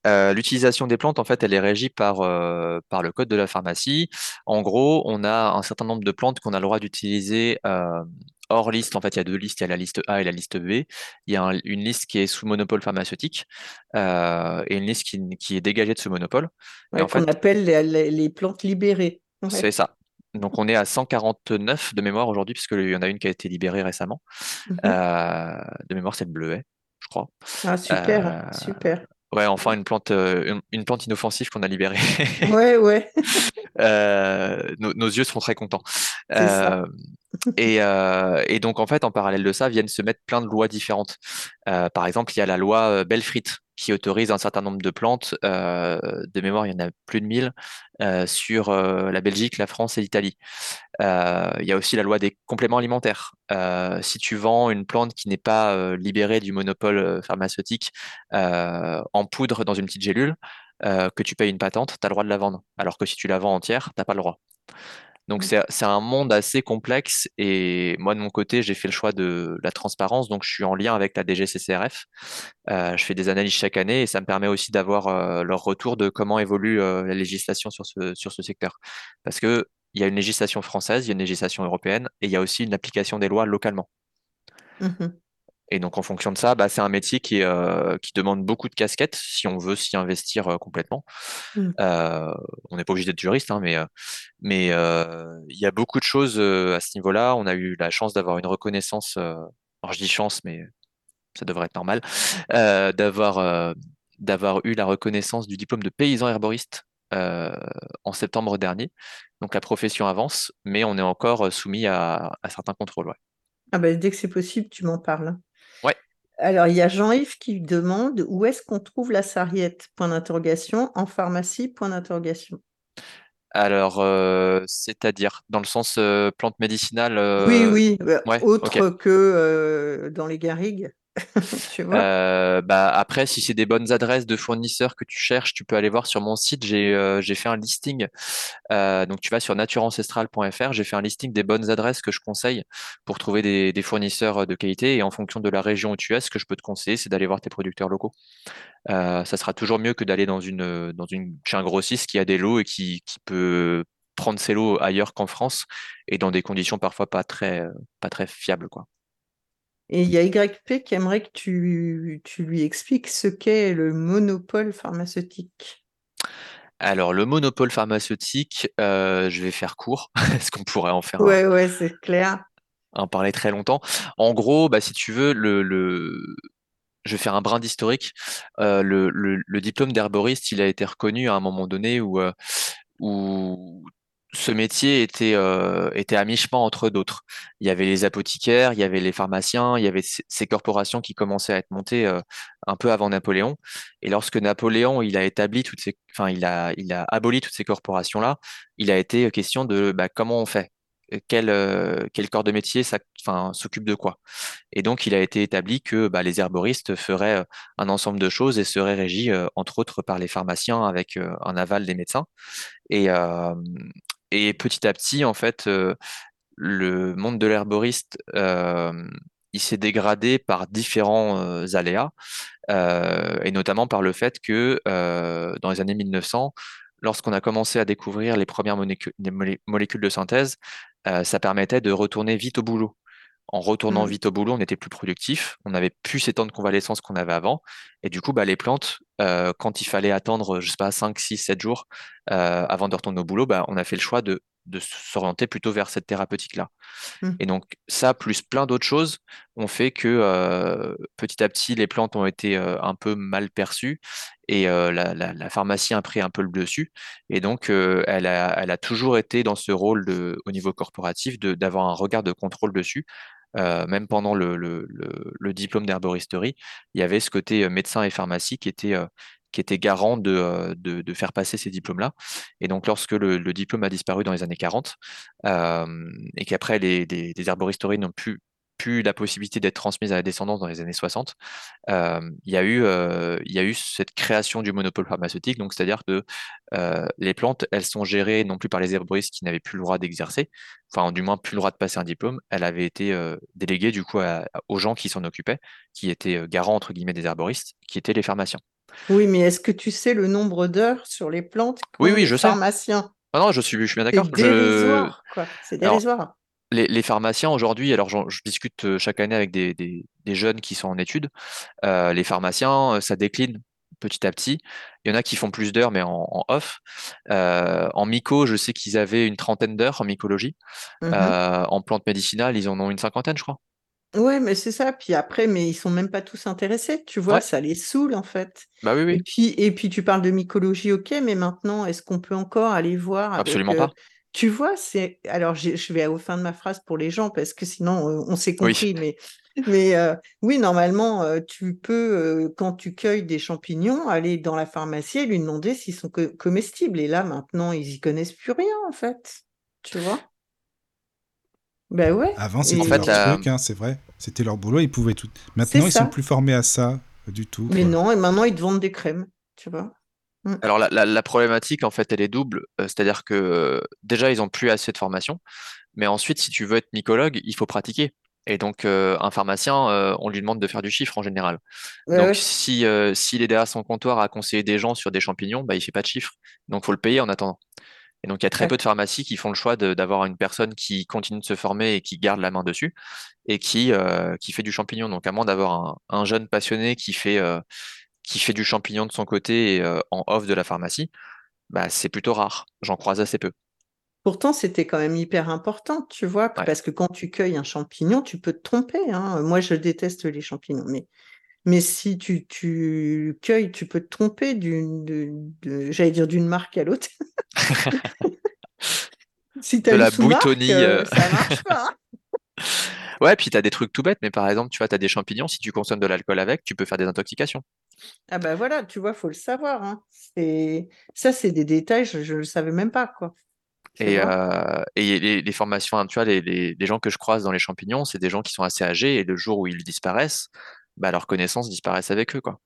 Euh, l'utilisation des plantes, en fait, elle est régie par, euh, par le code de la pharmacie. En gros, on a un certain nombre de plantes qu'on a le droit d'utiliser euh, hors liste. En fait, il y a deux listes. Il y a la liste A et la liste B. Il y a un- une liste qui est sous monopole pharmaceutique euh, et une liste qui, qui est dégagée de ce monopole. Ouais, qu'on appelle les, les- les plantes libérées. Ouais. c'est ça. Donc, on est à 149 de mémoire aujourd'hui, puisqu'il y en a une qui a été libérée récemment. Mhm. Euh, de mémoire, c'est le bleuet, je crois. Ah, super, Euh, super. Ouais, enfin une plante, une, une plante inoffensive qu'on a libérée. Ouais, ouais, nos, nos yeux seront très contents. Euh, et, euh, et donc en fait, en parallèle de ça, viennent se mettre plein de lois différentes. Euh, par exemple, il y a la loi euh, Belfrit qui autorise un certain nombre de plantes. euh, de mémoire, il y en a plus de 1000 euh, sur euh, la Belgique, la France et l'Italie. Il y a aussi la loi des compléments alimentaires. Si tu vends une plante qui n'est pas libérée du monopole pharmaceutique en poudre dans une petite gélule, que tu payes une patente, tu as le droit de la vendre. Alors que si tu la vends entière, tu n'as pas le droit. Donc Mm. c'est un monde assez complexe et moi de mon côté j'ai fait le choix de la transparence donc je suis en lien avec la DGCCRF. Euh, je fais des analyses chaque année et ça me permet aussi d'avoir euh, leur retour de comment évolue euh, la législation sur ce, sur ce secteur. Parce que il y a une législation française, il y a une législation européenne et il y a aussi une application des lois localement. Mhm. Et donc, en fonction de ça, bah, c'est un métier qui, euh, qui demande beaucoup de casquettes si on veut s'y investir euh, complètement. Mm. Euh, on n'est pas obligé d'être juriste, hein, mais mais il y a beaucoup de choses à ce niveau-là. On a eu la chance d'avoir une reconnaissance. alors, je dis chance, mais ça devrait être normal, d'avoir d'avoir eu la reconnaissance du diplôme de paysan herboriste euh, en septembre dernier. Donc, la profession avance, mais on est encore soumis à, à certains contrôles. Ouais. Ah ben, dès que c'est possible, tu m'en parles. Alors, il y a Jean-Yves qui demande où est-ce qu'on trouve la sarriette? Point d'interrogation. En pharmacie? Point d'interrogation. Alors, euh, c'est-à-dire dans le sens euh, plante médicinale. Oui, euh, oui, ouais, autre que dans les garrigues. Euh, bah, après, si c'est des bonnes adresses de fournisseurs que tu cherches, tu peux aller voir sur mon site. J'ai euh, fait un listing. Euh, donc, tu vas sur natureancestrale.fr. J'ai fait un listing des bonnes adresses que je conseille pour trouver des, fournisseurs de qualité. Et en fonction de la région où tu es, ce que je peux te conseiller, c'est d'aller voir tes producteurs locaux. Ça sera toujours mieux que d'aller dans une, dans une, un grossiste qui a des lots et qui, peut prendre ses lots ailleurs qu'en France et dans des conditions parfois pas très, fiables. Et il y a YP qui aimerait que tu, tu lui expliques ce qu'est le monopole pharmaceutique. Alors, le monopole pharmaceutique, euh, je vais faire court. Est-ce qu'on pourrait en faire un- Ouais, ouais, c'est clair. en parler très longtemps? En gros, bah, si tu veux, le, le... je vais faire un brin d'historique. Euh, le, le- le diplôme d'herboriste, il a été reconnu à un moment donné où, euh, où ce métier était, euh, était à mi-chemin entre d'autres. Il y avait les apothicaires, il y avait les pharmaciens, il y avait ces corporations qui commençaient à être montées euh, un peu avant Napoléon. Et lorsque Napoléon il a établi toutes ces, enfin il a, il a aboli toutes ces corporations-là, il a été question de bah, comment on fait, quel, euh, quel corps de métier s'occupe de quoi? Et donc il a été établi que bah, les herboristes feraient euh, un ensemble de choses et seraient régis euh, entre autres par les pharmaciens avec euh, un aval des médecins. Et, et petit à petit, en fait, euh, le monde de l'herboriste, euh, il s'est dégradé par différents euh, aléas, et notamment par le fait que dans les années 1900, lorsqu'on a commencé à découvrir les premières molécu- les molé- molécules de synthèse, ça permettait de retourner vite au boulot. En retournant Mm. vite au boulot, on était plus productif, on n'avait plus ces temps de convalescence qu'on avait avant, et du coup, bah, les plantes, euh, quand il fallait attendre, je sais pas, 5, 6, 7 jours euh, avant de retourner au boulot, bah, on a fait le choix de, de s'orienter plutôt vers cette thérapeutique-là. Mm. Et donc ça, plus plein d'autres choses, ont fait que euh, petit à petit, les plantes ont été un peu mal perçues et la, la- la pharmacie a pris un peu le dessus. Et donc, elle a, elle a toujours été dans ce rôle de, au niveau corporatif d'avoir un regard de contrôle dessus. Euh, même pendant le, diplôme d'herboristerie, il y avait ce côté euh, médecin et pharmacie qui était, euh, garant de, faire passer ces diplômes-là. Et donc, lorsque le, diplôme a disparu dans les années 40, euh, et qu'après les herboristeries n'ont plus, plus la possibilité d'être transmises à la descendance dans les années 60, euh, il y a eu, euh, il y a eu cette création du monopole pharmaceutique, donc c'est-à-dire que euh, les plantes, elles sont gérées non plus par les herboristes qui n'avaient plus le droit d'exercer, enfin du moins plus le droit de passer un diplôme, elles avaient été déléguées du coup à- aux gens qui s'en occupaient, qui étaient garants entre guillemets des herboristes, qui étaient les pharmaciens. Oui, mais est-ce que tu sais le nombre d'heures sur les plantes Oui, oui, les je sais. pharmaciens? Ah non, je suis, je suis bien C'est d'accord. Je... dérisoire, quoi. C'est Alors, dérisoire. Les, les pharmaciens aujourd'hui, alors je discute euh, chaque année avec des, des- des jeunes qui sont en études, euh, les pharmaciens, euh, ça décline petit à petit. Il y en a qui font plus d'heures, mais en, en off. Euh, en myco, je sais qu'ils avaient une trentaine d'heures en mycologie. Euh, en plantes médicinales, ils en ont une cinquantaine, je crois. Ouais, mais c'est ça. Puis après, mais ils sont même pas tous intéressés. Tu vois, Ouais. ça les saoule en fait. Bah oui, Et oui, puis, et puis tu parles de mycologie, ok, mais maintenant, est-ce qu'on peut encore aller voir avec, absolument euh, pas. Tu vois, c'est. Alors, je vais au fin de ma phrase pour les gens parce que sinon, euh, on s'est Oui. compris. Mais, mais euh, oui, normalement, euh, tu peux, euh, quand tu cueilles des champignons, aller dans la pharmacie et lui demander s'ils sont co- comestibles. Et là, maintenant, ils y connaissent plus rien, en fait. Tu vois? Ben ouais. Avant, c'était Et- leur la- truc, hein, c'est vrai. C'était leur boulot, ils pouvaient tout. Maintenant, ils ça. sont plus formés à ça du tout. Mais quoi. non, et maintenant, ils te vendent des crèmes. Tu vois? Alors la, la- la problématique, en fait, elle est double. Euh, C'est-à-dire que euh, déjà, ils n'ont plus assez de formation. Mais ensuite, si tu veux être mycologue, il faut pratiquer. Et donc, euh, un pharmacien, on lui demande de faire du chiffre en général. Ouais, Donc, ouais. si, s'il est derrière son comptoir à conseiller des gens sur des champignons, bah, il fait pas de chiffre. Donc, faut le payer en attendant. Et donc, il y a très Ouais. peu de pharmacies qui font le choix d'avoir une personne qui continue de se former et qui garde la main dessus et qui, euh, qui fait du champignon. Donc, à moins d'avoir un, un jeune passionné qui fait, euh, qui fait du champignon de son côté et, euh, en off de la pharmacie, bah, c'est plutôt rare. J'en croise assez peu. Pourtant, c'était quand même hyper important, tu vois, Ouais. parce que quand tu cueilles un champignon, tu peux te tromper. hein. Moi, je déteste les champignons, mais, mais si tu, tu cueilles, tu peux te tromper d'une, de- de- j'allais dire d'une marque à l'autre. si tu De as la boutonnie, euh, euh. ça marche pas. hein. Ouais, puis tu as des trucs tout bêtes, mais par exemple, tu vois, tu as des champignons, si tu consommes de l'alcool avec, tu peux faire des intoxications. Ah ben voilà, tu vois, faut le savoir. hein. C'est... Ça, c'est des détails, je ne le savais même pas, quoi. Et, euh, et les, les formations, hein, tu vois, les, les, les gens que je croise dans les champignons, c'est des gens qui sont assez âgés et le jour où ils disparaissent, bah, leurs connaissances disparaissent avec eux, quoi.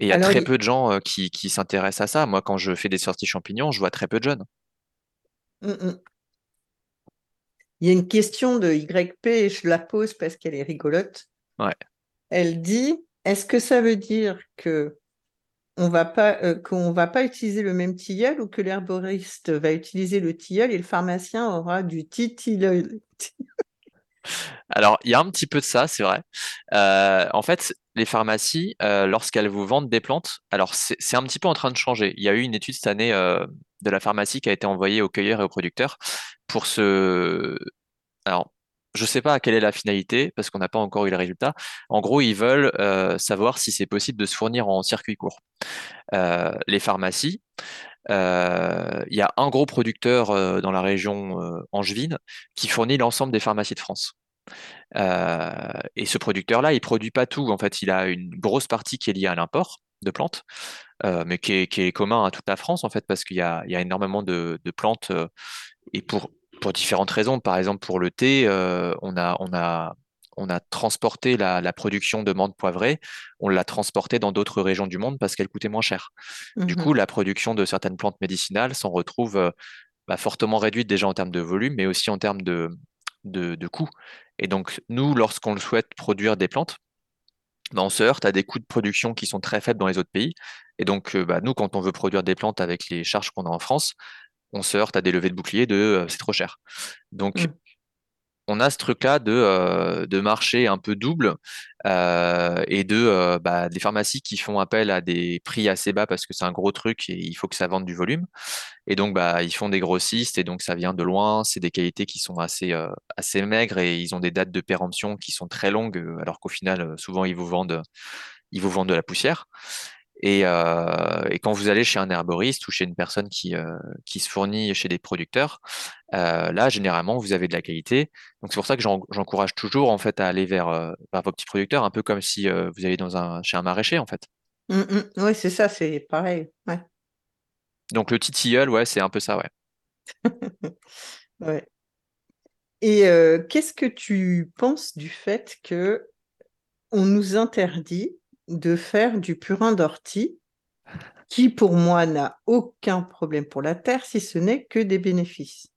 Et il y a Alors, très il- peu de gens euh, qui, qui s'intéressent à ça. Moi, quand je fais des sorties champignons, je vois très peu de jeunes. Mm, mm. Il y a une question de YP je la pose parce qu'elle est rigolote. Ouais. Elle dit, est-ce que ça veut dire que on va pas, euh, qu'on va pas utiliser le même tilleul ou que l'herboriste va utiliser le tilleul et le pharmacien aura du titilleul? Alors, il y a un petit peu de ça, c'est vrai. Euh, en fait, les pharmacies, euh, lorsqu'elles vous vendent des plantes, alors c'est un petit peu en train de changer. Il y a eu une étude cette année de la pharmacie qui a été envoyée aux cueilleurs et aux producteurs pour se... Alors, je ne sais pas quelle est la finalité, parce qu'on n'a pas encore eu le résultat. En gros, ils veulent euh, savoir si c'est possible de se fournir en circuit court. Euh, les pharmacies, euh, il y a un gros producteur dans la région angevine qui fournit l'ensemble des pharmacies de France. Et ce producteur-là, il produit pas tout. En fait, il a une grosse partie qui est liée à l'import de plantes, mais qui est, commun à toute la France, en fait, parce qu'il y a, énormément de, de plantes et pour, pour différentes raisons. Par exemple, pour le thé, euh, on a, on a, on a transporté la, la production de menthe poivrée, on l'a transportée dans d'autres régions du monde parce qu'elle coûtait moins cher. Du Mhm. coup, la production de certaines plantes médicinales s'en retrouve euh, bah, fortement réduite déjà en termes de volume, mais aussi en termes de, de, de coûts. Et donc, nous, lorsqu'on souhaite produire des plantes, bah, on se heurte à des coûts de production qui sont très faibles dans les autres pays. Et donc, euh, bah, nous, quand on veut produire des plantes avec les charges qu'on a en France, on se heurte à des levées de bouclier de euh, c'est trop cher. Donc, Mm. on a ce truc-là de, euh, de marché un peu double euh, et de bah, des pharmacies qui font appel à des prix assez bas parce que c'est un gros truc et il faut que ça vende du volume. Et donc, bah, ils font des grossistes et donc ça vient de loin. C'est des qualités qui sont assez, assez maigres et ils ont des dates de péremption qui sont très longues, alors qu'au final, souvent, ils vous vendent, ils vous vendent de la poussière. Et, euh, et quand vous allez chez un herboriste ou chez une personne qui, euh, qui se fournit chez des producteurs, euh, là, généralement, vous avez de la qualité. Donc, c'est pour ça que j'en- j'encourage toujours en fait à aller vers, vers vos petits producteurs, un peu comme si vous alliez dans un, chez un maraîcher en fait. Mm, mm. Ouais, c'est ça, c'est pareil. Ouais. Donc, le titilleul, ouais, c'est un peu ça, ouais. Ouais. Et qu'est-ce que tu penses du fait que on nous interdit de faire du purin d'ortie, qui pour moi n'a aucun problème pour la terre, si ce n'est que des bénéfices?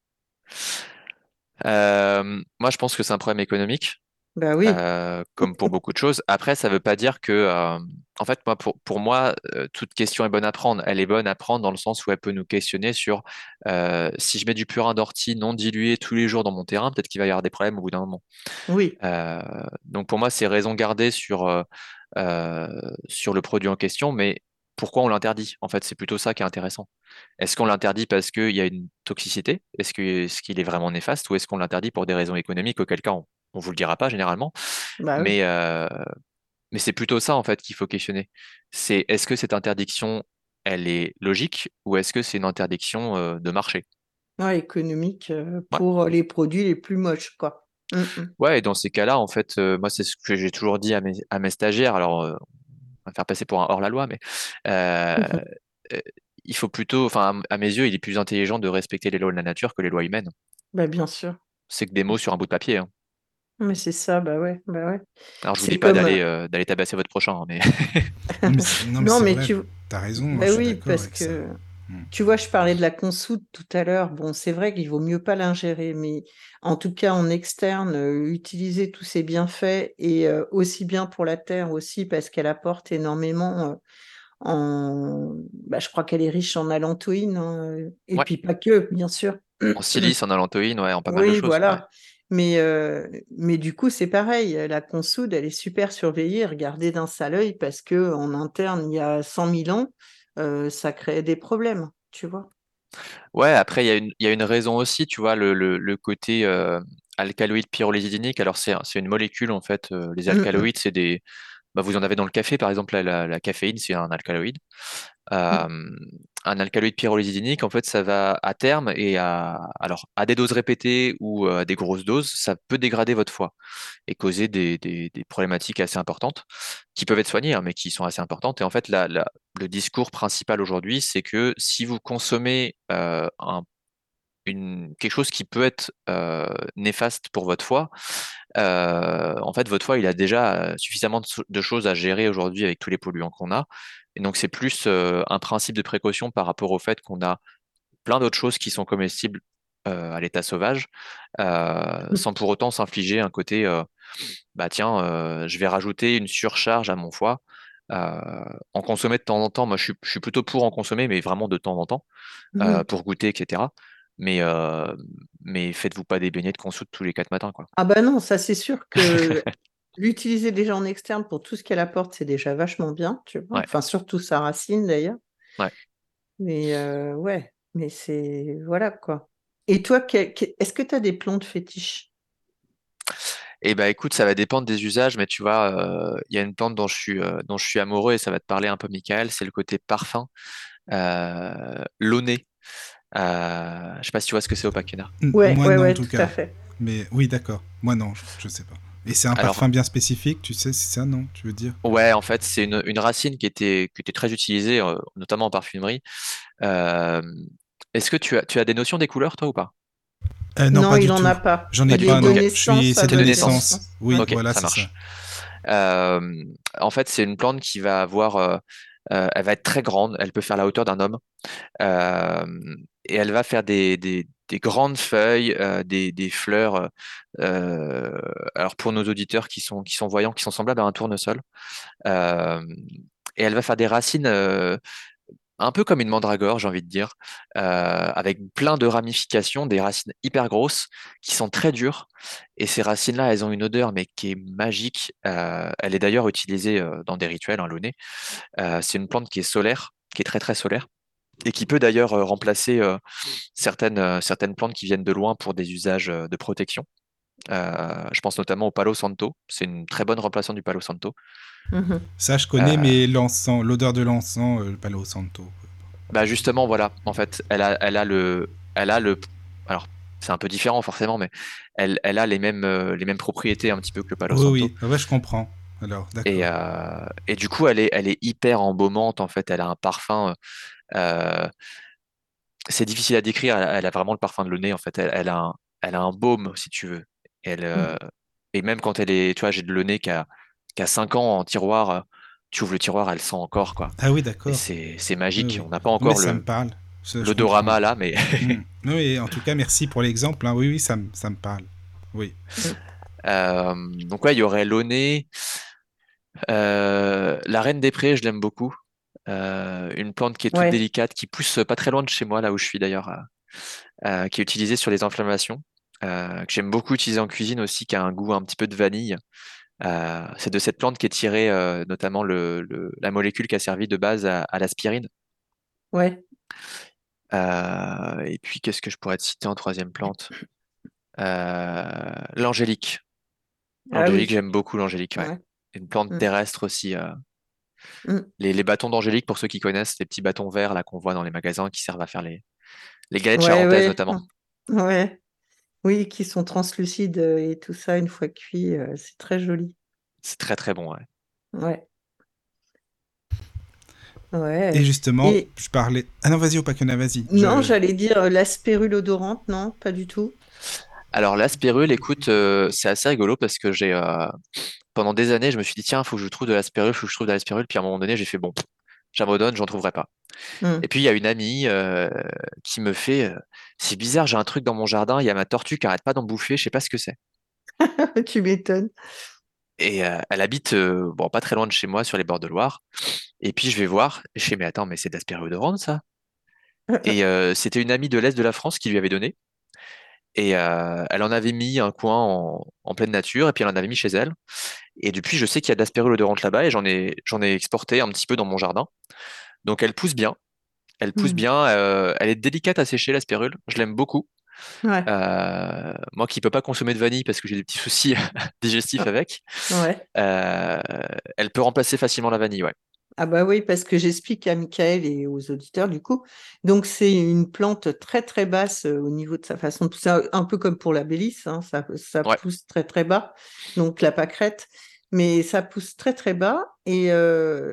Euh, moi, je pense que c'est un problème économique. Bah oui, euh, comme pour beaucoup de choses. Après, ça ne veut pas dire que, euh, en fait, moi, pour, pour moi, euh, toute question est bonne à prendre. Elle est bonne à prendre dans le sens où elle peut nous questionner sur si je mets du purin d'ortie non dilué tous les jours dans mon terrain, peut-être qu'il va y avoir des problèmes au bout d'un moment. oui, donc pour moi, c'est raison gardée sur, sur le produit en question, mais pourquoi on l'interdit? En fait, c'est plutôt ça qui est intéressant. Est-ce qu'on l'interdit parce qu'il y a une toxicité? Est-ce qu'il est vraiment néfaste? Ou est-ce qu'on l'interdit pour des raisons économiques, auquel cas on, on vous le dira pas généralement, bah oui. mais, euh, mais c'est plutôt ça en fait qu'il faut questionner. C'est est-ce que cette interdiction, elle est logique? Ou est-ce que c'est une interdiction euh, de marché? Ouais, économique euh, Ouais. pour les produits les plus moches, quoi. Mm, mm. Ouais, et dans ces cas-là, en fait, euh, moi, c'est ce que j'ai toujours dit à mes, à mes stagiaires. Alors, euh, on va faire passer pour un hors-la-loi, mais euh, euh, il faut plutôt, enfin, à, à mes yeux, il est plus intelligent de respecter les lois de la nature que les lois humaines. Bah bien sûr. C'est que des mots sur un bout de papier. hein. Mais c'est ça, bah ouais, bah ouais. Alors, je vous dis pas comme, d'aller euh, euh, d'aller tabasser votre prochain, hein, mais Non, mais c'est- non, mais Non, c'est mais vrai, tu, t'as raison, moi, bah je suis oui, parce ça. Que Mm. tu vois, je parlais de la consoude tout à l'heure. Bon, c'est vrai qu'il vaut mieux pas l'ingérer, mais en tout cas en externe, euh, utiliser tous ses bienfaits et euh, aussi bien pour la terre aussi parce qu'elle apporte énormément euh, en, bah, je crois qu'elle est riche en allantoïne hein, et Ouais. puis pas que, bien sûr. en silice, en allantoïne, ouais, en pas mal de Oui, choses. ouais. voilà. Mais, euh, mais du coup, c'est pareil. La consoude, elle est super surveillée, regardée d'un sale œil parce que en interne, il y a 100 000 ans, ça créait des problèmes, tu vois. Ouais, après, il y a une, il y a une raison aussi, tu vois, le, le, le côté euh, alcaloïde pyrrolizidinique. Alors, c'est une molécule, en fait. euh, les Mm, mm. alcaloïdes, c'est des. Bah, vous en avez dans le café, par exemple, la, la, la caféine, c'est un alcaloïde. Euh, un alcaloïde pyrrolizidinique, en fait, ça va à terme et à, alors, à des doses répétées ou à des grosses doses, ça peut dégrader votre foie et causer des, des, problématiques assez importantes qui peuvent être soignées, hein, mais qui sont assez importantes. Et en fait, le discours principal aujourd'hui, c'est que si vous consommez euh, quelque chose qui peut être euh, néfaste pour votre foie, en fait, votre foie, il a déjà suffisamment de, choses à gérer aujourd'hui avec tous les polluants qu'on a. Et donc, c'est plus un principe de précaution par rapport au fait qu'on a plein d'autres choses qui sont comestibles à l'état sauvage, mmh. sans pour autant s'infliger un côté, bah tiens, je vais rajouter une surcharge à mon foie. en consommer de temps en temps, moi je suis, plutôt pour en consommer, mais vraiment de temps en temps, mmh. pour goûter, etc. Mais, mais faites-vous pas des beignets de consoude tous les quatre matins. Quoi. Ah bah non, ça c'est sûr que l'utiliser déjà en externe pour tout ce qu'elle apporte, c'est déjà vachement bien, tu vois. Enfin, surtout sa racine d'ailleurs. Ouais. Mais ouais, mais c'est. Voilà quoi. Et toi, est-ce que tu as des plantes fétiches? Eh ben, écoute, ça va dépendre des usages, mais tu vois, il y a une plante dont je suis, dont je suis amoureux et ça va te parler un peu, Michael, c'est le côté parfum, euh, l'oné. Euh, je sais pas si tu vois ce que c'est au Paquena. Ouais, ouais, tout, à fait. Mais oui, d'accord. Moi, non, je, ne sais pas. Et c'est un parfum bien spécifique, tu sais, c'est ça, non Tu veux dire? Ouais, en fait, c'est une, une, racine qui était, qui était très utilisée, notamment en parfumerie. Euh, est-ce que tu as, tu as des notions des couleurs, toi, ou pas? Euh, non, il n'en a pas. J'en ai pas, non. Je suis, c'est de naissance. Oui, voilà, ça marche. Euh, en fait, c'est une plante qui va avoir, euh, elle va être très grande, elle peut faire la hauteur d'un homme, et elle va faire des, des, des grandes feuilles, des, fleurs. alors pour nos auditeurs qui sont, voyants, qui sont semblables à un tournesol, et elle va faire des racines un peu comme une mandragore, j'ai envie de dire, avec plein de ramifications, des racines hyper grosses qui sont très dures. Et ces racines-là, elles ont une odeur, mais qui est magique. Elle est d'ailleurs utilisée dans des rituels, hein, l'oné. c'est une plante qui est solaire, qui est très très solaire, et qui peut d'ailleurs remplacer certaines, certaines plantes qui viennent de loin pour des usages de protection. je pense notamment au Palo Santo. C'est une très bonne remplaçante du Palo Santo. Mhm. Ça, je connais, euh. mais l'encens, l'odeur de l'encens, euh, le Palo Santo. Bah justement, voilà. En fait, elle a, elle a le, elle a le. Alors, c'est un peu différent forcément, mais elle, elle a les mêmes, euh, les mêmes propriétés un petit peu que le Palo Santo. Oui, oui, ouais, je comprends. Alors, et, et, du coup, elle est, elle est hyper embaumante. En fait, elle a un parfum. C'est difficile à décrire. Elle, a vraiment le parfum de le nez. En fait, elle, a, un, elle a un baume, si tu veux. Elle, mm. Et même quand elle est, tu vois, j'ai de le nez qui a qui a 5 ans en tiroir, euh, tu ouvres le tiroir, elle sent encore. Quoi. Ah oui, d'accord. C'est magique. On n'a pas encore le, parle. l'odorama là, mais. Mm. Oui, en tout cas, merci pour l'exemple. Hein. Oui, oui, ça, ça me parle. Oui. Euh, donc, ouais, il y aurait l'oné. Euh, la reine des prés, je l'aime beaucoup. Une plante qui est toute délicate, qui pousse pas très loin de chez moi, là où je suis d'ailleurs, qui est utilisée sur les inflammations, que j'aime beaucoup utiliser en cuisine aussi, qui a un goût un petit peu de vanille. Euh, c'est de cette plante qui est tirée euh, notamment le, la molécule qui a servi de base à, l'aspirine. Ouais. Euh, et puis, qu'est-ce que je pourrais te citer en troisième plante? L'angélique. Ah l'angélique, j'aime beaucoup l'angélique. Une plante mm. terrestre aussi. Mm. Les, bâtons d'angélique, pour ceux qui connaissent, les petits bâtons verts là qu'on voit dans les magasins qui servent à faire les, les galettes charentaises notamment. Ouais. Oui, qui sont translucides et tout ça, une fois cuit, c'est très joli. C'est très très bon, ouais. Ouais. Et justement, je parlais. Ah non, vas-y, Opakena, vas-y. Non, j'allais dire l'aspérule odorante, non, pas du tout? Alors, l'aspérule, écoute, c'est assez rigolo parce que j'ai. Pendant des années, je me suis dit, tiens, il faut que je trouve de l'aspérule, il faut que je trouve de l'aspérule. Puis à un moment donné, j'ai fait, bon, j'abandonne, j'en trouverai pas. Mmh. Et puis il y a une amie euh, qui me fait euh, C'est bizarre, j'ai un truc dans mon jardin, il y a ma tortue qui arrête pas d'en bouffer, je sais pas ce que c'est. tu m'étonnes. Et euh, elle habite bon, pas très loin de chez moi, sur les bords de Loire. Et puis je vais voir, et je fais Mais attends, mais c'est d'Asperodorante ça? Et c'était une amie de l'Est de la France qui lui avait donné. Et elle en avait mis un coin en, pleine nature, et puis elle en avait mis chez elle. Et depuis, je sais qu'il y a de odorante là-bas, et j'en ai, j'en ai exporté un petit peu dans mon jardin. Donc elle pousse bien. Elle pousse mmh. bien. Euh, elle est délicate à sécher, la spirule. Je l'aime beaucoup. Euh, moi qui ne peux pas consommer de vanille parce que j'ai des petits soucis digestifs ah. avec, euh, elle peut remplacer facilement la vanille. Ouais. Ah bah oui, parce que j'explique à Michael et aux auditeurs du coup. Donc c'est une plante très très basse au niveau de sa façon de pousser, un peu comme pour la bélisse, hein, ça, ça pousse très très bas, donc la pâquerette mais ça pousse très très bas et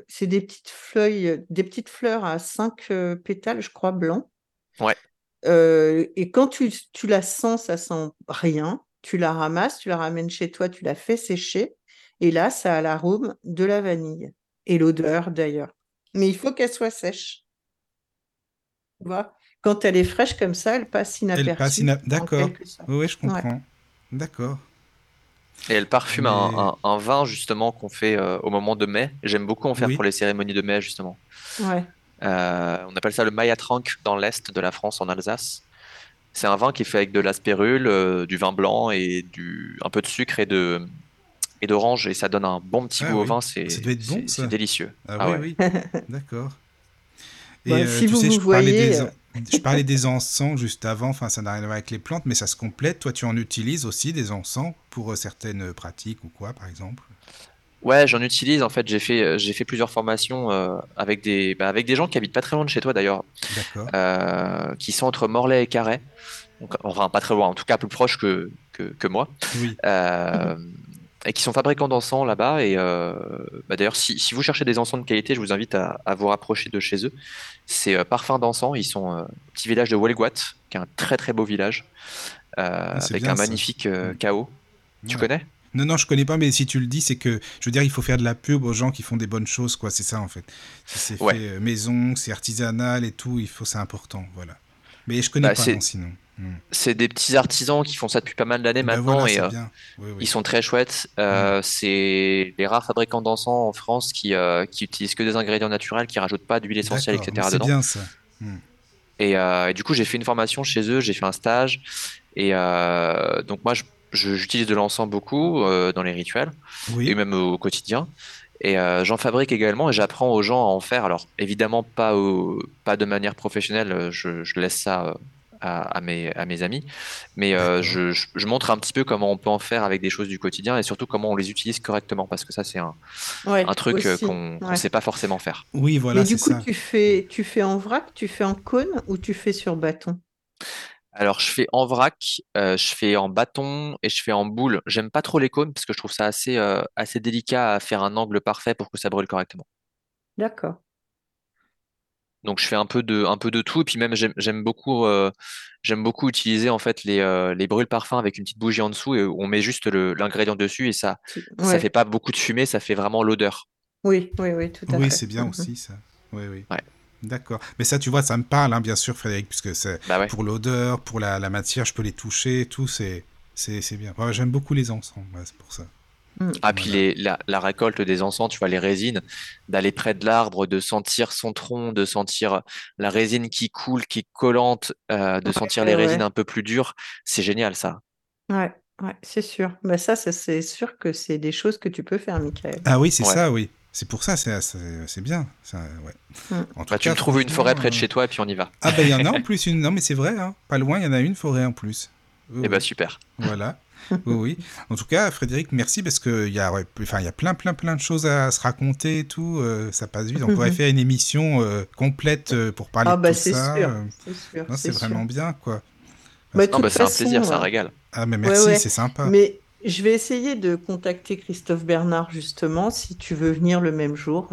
c'est des petites feuilles, des petites fleurs à cinq pétales, je crois, blancs. Ouais. et quand tu, tu, la sens, ça sent rien. tu la ramasses, tu la ramènes chez toi, tu la fais sécher. Et là, ça a l'arôme de la vanille et l'odeur d'ailleurs. Mais il faut qu'elle soit sèche. Tu vois Quand elle est fraîche comme ça, elle passe inaperçue. Elle passe ina- D'accord. Oui, oui, je comprends. D'accord. Et elle parfume Mais- un, un- un vin justement qu'on fait euh, au moment de mai. J'aime beaucoup en faire Oui. pour les cérémonies de mai justement. Ouais. Euh, on appelle ça le Mayatrank dans l'est de la France, en Alsace. C'est un vin qui est fait avec de l'aspérule, euh, du vin blanc et du, un peu de sucre et de et d'orange et ça donne un bon petit Ah goût au vin. C'est bon, délicieux. Ah, Ah oui, ouais. oui. D'accord. Et Bah, euh, si tu vous sais, vous je parlais voyez, des, euh, je parlais des encens juste avant, enfin ça n'a rien à voir avec les plantes, mais ça se complète. Toi, tu en utilises aussi des encens pour euh, certaines pratiques ou quoi, par exemple? Ouais, j'en utilise. En fait, j'ai fait j'ai fait plusieurs formations euh, avec des bah, avec des gens qui habitent pas très loin de chez toi d'ailleurs, euh, qui sont entre Morlaix et Carhaix. Donc, enfin, pas très loin, en tout cas plus proche que, que, que moi. Oui. Euh, et qui sont fabricants d'encens là-bas. Et euh, bah, d'ailleurs, si, si vous cherchez des encens de qualité, je vous invite à, à vous rapprocher de chez eux. C'est euh, Parfum d'encens. Ils sont euh, au petit village de Walleguat, qui est un très très beau village, c'est avec bien, un magnifique chaos. Tu connais? Non, non, je connais pas, mais si tu le dis, c'est que, je veux dire, il faut faire de la pub aux gens qui font des bonnes choses, quoi. C'est ça, en fait. Si c'est Ouais. fait maison, c'est artisanal et tout, il faut, c'est important, voilà. Mais je connais Bah, pas, non, sinon. C'est des petits artisans qui font ça depuis pas mal d'années Ben maintenant voilà, et euh, bien. Oui, oui. ils sont très chouettes. Euh, C'est les rares fabricants d'encens en France qui, euh, qui utilisent que des ingrédients naturels, qui rajoutent pas d'huile essentielle, etc. C'est bien ça. Et, euh, et du coup, j'ai fait une formation chez eux, j'ai fait un stage. Et donc, moi, j'utilise de l'encens beaucoup dans les rituels Oui. et même au quotidien. Et euh, j'en fabrique également et j'apprends aux gens à en faire. Alors, évidemment, pas, au- pas de manière professionnelle, je, je laisse ça à, à mes, à mes amis. Mais euh, je, je- je montre un petit peu comment on peut en faire avec des choses du quotidien et surtout comment on les utilise correctement parce que ça, c'est un, Ouais, un truc euh, qu'on ouais. sait pas forcément faire. Oui, voilà, Mais du coup, ça. tu fais, tu fais en vrac, tu fais en cône ou tu fais sur bâton? Alors, je fais en vrac, euh, je fais en bâton et je fais en boule. J'aime pas trop les cônes parce que je trouve ça assez, euh, assez délicat à faire un angle parfait pour que ça brûle correctement. D'accord. Donc, je fais un peu de, un peu de tout. Et puis même, j'aime j'aime beaucoup, euh, j'aime beaucoup utiliser en fait les, euh, les brûles parfums avec une petite bougie en dessous et on met juste l'ingrédient dessus et ça, Tu- ça ouais. fait pas beaucoup de fumée, ça fait vraiment l'odeur. Oui, oui, oui, tout à Oui, fait. c'est bien Mhm. aussi, ça. Oui, oui. Ouais. D'accord. Mais ça, tu vois, ça me parle, hein, bien sûr, Frédéric, puisque c'est Bah ouais. pour l'odeur, pour la, la matière, je peux les toucher, et tout, c'est c'est c'est bien. Ouais, J'aime beaucoup les ouais, c'est pour ça. Mm. Ah, puis Voilà. les, la, la récolte des encens, tu vois, les résines, d'aller près de l'arbre, de sentir son tronc, de sentir la résine qui coule, qui est collante, euh, de Ouais, sentir ouais, les résines un peu plus dures, c'est génial ça. Ouais, ouais, c'est sûr. Bah ça, ça, c'est sûr que c'est des choses que tu peux faire, Michael. Ah oui, c'est Ouais. ça, oui. C'est pour ça, c'est bien. Ça, ouais. Mm. En tout Bah, tu cas, me trouves une forêt près de euh, chez toi et puis on y va. Ah ben il y en a en plus une. Non mais c'est vrai, hein. pas loin, il y en a une forêt en plus. Oui, Et bah oui. super. Voilà. Oui, oui. En tout cas, Frédéric, merci parce qu'il y, a, ouais, enfin, il y a plein, plein, plein de choses à se raconter et tout. euh, ça passe vite. On pourrait faire une émission euh, complète euh, pour parler Ah de bah tout ça. sûr, c'est sûr, Non, c'est c'est sûr. vraiment bien, quoi. Bah, Non, bah, c'est un plaisir, c'est un euh, régal. Ah, mais Ouais, merci, ouais. c'est sympa. Mais je vais essayer de contacter Christophe Bernard justement, si tu veux venir le même jour.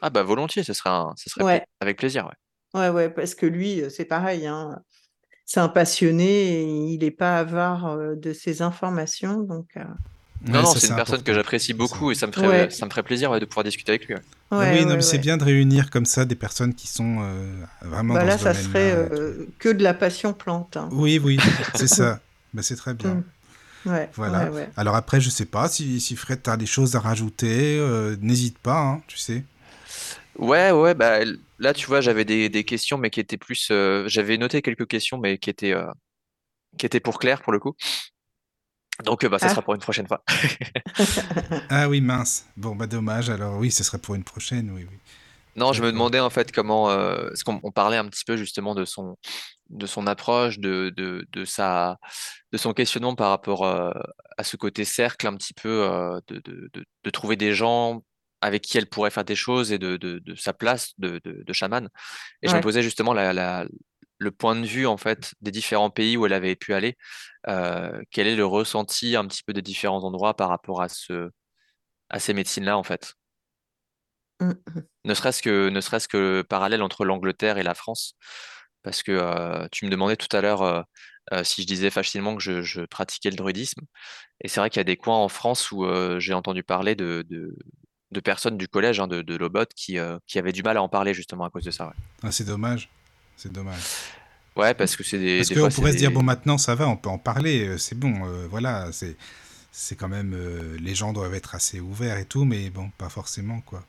Ah bah volontiers, ce serait, un- ce serait Ouais. avec plaisir. Ouais. Ouais, ouais, parce que lui, c'est pareil, hein. C'est un passionné, et il n'est pas avare euh, de ses informations, donc euh, Non, Ouais, non, c'est une personne que j'apprécie beaucoup et ça me ferait, Ouais. ça me ferait plaisir ouais, de pouvoir discuter avec lui. ouais. Ouais, oui, c'est bien de réunir comme ça des personnes qui sont euh, vraiment Bah dans là, ce ça serait euh, que de la passion plante. hein. Oui, oui, c'est ça. Ben, c'est très bien. Mm. Ouais, Voilà. ouais, ouais. Alors après, je sais pas si, si Fred, tu as des choses à rajouter, euh, n'hésite pas, hein, tu sais. Ouais, ouais, bah là, tu vois, j'avais des, des questions, mais qui étaient plus. euh, j'avais noté quelques questions, mais qui étaient, euh, qui étaient pour Claire, pour le coup. Donc, euh, bah, ça Ah. sera pour une prochaine fois. Ah oui, mince. Bon, bah dommage. Alors oui, ce serait pour une prochaine, oui, oui. Non, je me demandais en fait comment. euh, parce qu'on on parlait un petit peu justement de son, de son approche, de, de, de, sa, de son questionnement par rapport euh, à ce côté cercle, un petit peu, euh, de, de, de, de trouver des gens avec qui elle pourrait faire des choses et de, de, de sa place de, de, chaman. Et je me posais justement la, la, le point de vue en fait des différents pays où elle avait pu aller. euh, quel est le ressenti un petit peu des différents endroits par rapport à ce, à ces médecines-là en fait? Mm. Ne serait-ce que, ne serait-ce que le parallèle entre l'Angleterre et la France. Parce que euh, tu me demandais tout à l'heure, euh, si je disais facilement que je, je pratiquais le druidisme. Et c'est vrai qu'il y a des coins en France où j'ai entendu parler de, de, de personnes du collège, hein, de, de Lobot, qui, euh, qui avaient du mal à en parler justement à cause de ça. Ouais, Ah, c'est dommage. C'est dommage. Ouais, parce que c'est des. Parce qu'on pourrait se dire, bon, maintenant ça va, on peut en parler, euh, c'est bon, euh, voilà, c'est c'est quand même. euh, les gens doivent être assez ouverts et tout, mais bon, pas forcément, quoi.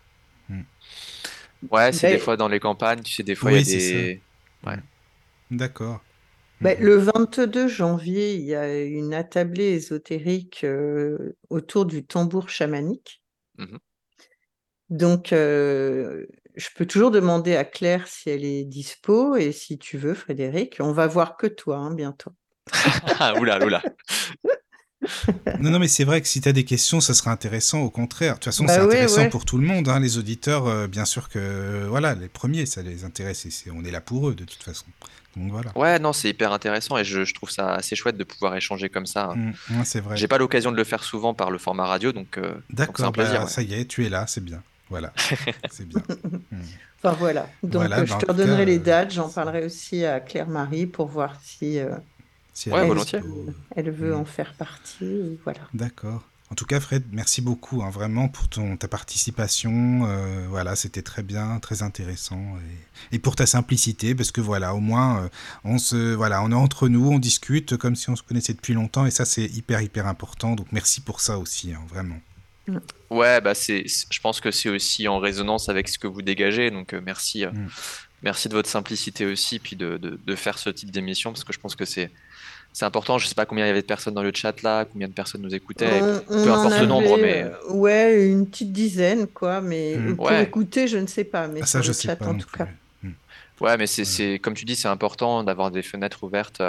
Ouais, c'est des fois dans les campagnes, tu sais, des fois il Oui, y a des. Ouais. D'accord. Ben, Mhm. le 22 janvier, il y a une attablée ésotérique euh, autour du tambour chamanique. Mhm. Donc, euh, je peux toujours demander à Claire si elle est dispo et si tu veux, Frédéric, on va voir que toi hein, bientôt. Ah, oula, oula. Non, non, mais c'est vrai que si tu as des questions, ça sera intéressant, au contraire. De toute façon, Bah c'est ouais, intéressant ouais. pour tout le monde, hein, les auditeurs, euh, bien sûr que, euh, voilà, les premiers, ça les intéresse, et c'est- on est là pour eux, de toute façon. Donc voilà. Ouais, non, c'est hyper intéressant et je, je trouve ça assez chouette de pouvoir échanger comme ça. Mm, ouais, c'est vrai. J'ai pas l'occasion de le faire souvent par le format radio, donc euh, c'est un plaisir. bah, ouais. ça y est, tu es là, c'est bien. Voilà, c'est bien. Enfin voilà. Donc, Voilà, euh, je te redonnerai cas, les euh, dates. J'en parlerai aussi à Claire-Marie pour voir si euh, Si Ouais, elle elle veut Mm. en faire partie. Voilà. D'accord. En tout cas, Fred, merci beaucoup, hein, vraiment, pour ton, ta participation. euh, voilà, c'était très bien, très intéressant. Et, et pour ta simplicité, parce que voilà, au moins, euh, on, se, voilà, on est entre nous, on discute comme si on se connaissait depuis longtemps. Et ça, c'est hyper, hyper important. Donc, merci pour ça aussi, hein, vraiment. Ouais, bah c'est, je pense que c'est aussi en résonance avec ce que vous dégagez, donc euh, merci, euh, Mm. merci de votre simplicité aussi, puis de, de, de faire ce type d'émission, parce que je pense que c'est, c'est important. Je sais pas combien il y avait de personnes dans le chat là, combien de personnes nous écoutaient. On- on peu importe le nombre, mais- euh, ouais, une petite dizaine, quoi. Mais Mm. pour Ouais. écouter, je ne sais pas. Mais Ah, ça, je le sais chat, pas en tout plus. cas. Ouais, mais c'est, Ouais. c'est, comme tu dis, c'est important d'avoir des fenêtres ouvertes,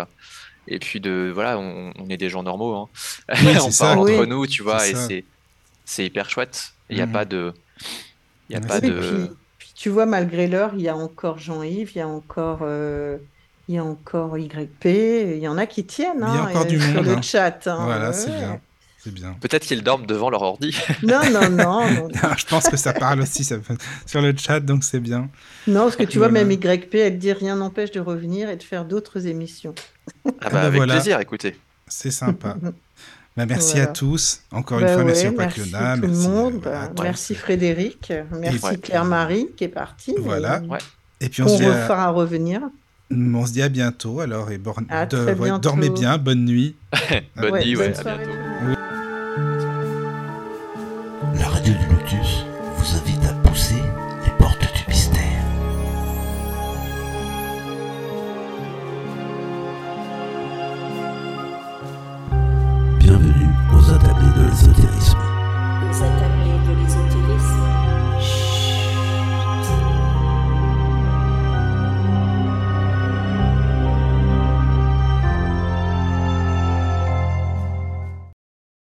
et puis de, voilà, on, on est des gens normaux, hein. Oui, on ça. parle entre Oui. nous, tu vois, C'est et ça. c'est, c'est hyper chouette. Il n'y a Mhm. pas de, il y a Ouais, pas de, puis, puis tu vois, malgré l'heure, il y a encore Jean-Yves, il y a encore, euh, il y a encore YP, il y en a qui tiennent il y a hein, encore euh, du sur monde, le hein. chat. hein, Voilà, ouais, c'est bien. C'est bien. peut-être qu'ils dorment devant leur ordi. Non, non, non, non. je pense que ça parle aussi ça, sur le chat, donc c'est bien. Non, parce que tu vois, Voilà. même YP, elle dit rien n'empêche de revenir et de faire d'autres émissions. Ah bah bah, avec voilà. plaisir, écoutez. C'est sympa. Bah, merci Voilà. à tous. Encore Bah une fois, merci ouais, au merci Pakiona. tout le merci, monde. euh, voilà, à bah, tous. merci Frédéric. Merci. Claire-Marie qui est partie. Voilà. mais Ouais. Et puis on se, dit à, refera revenir. on se dit à bientôt alors et born- À de- très ouais, dormez bien, bonne nuit. Bonne Ouais, nuit, ouais, bonne à bientôt. le monde.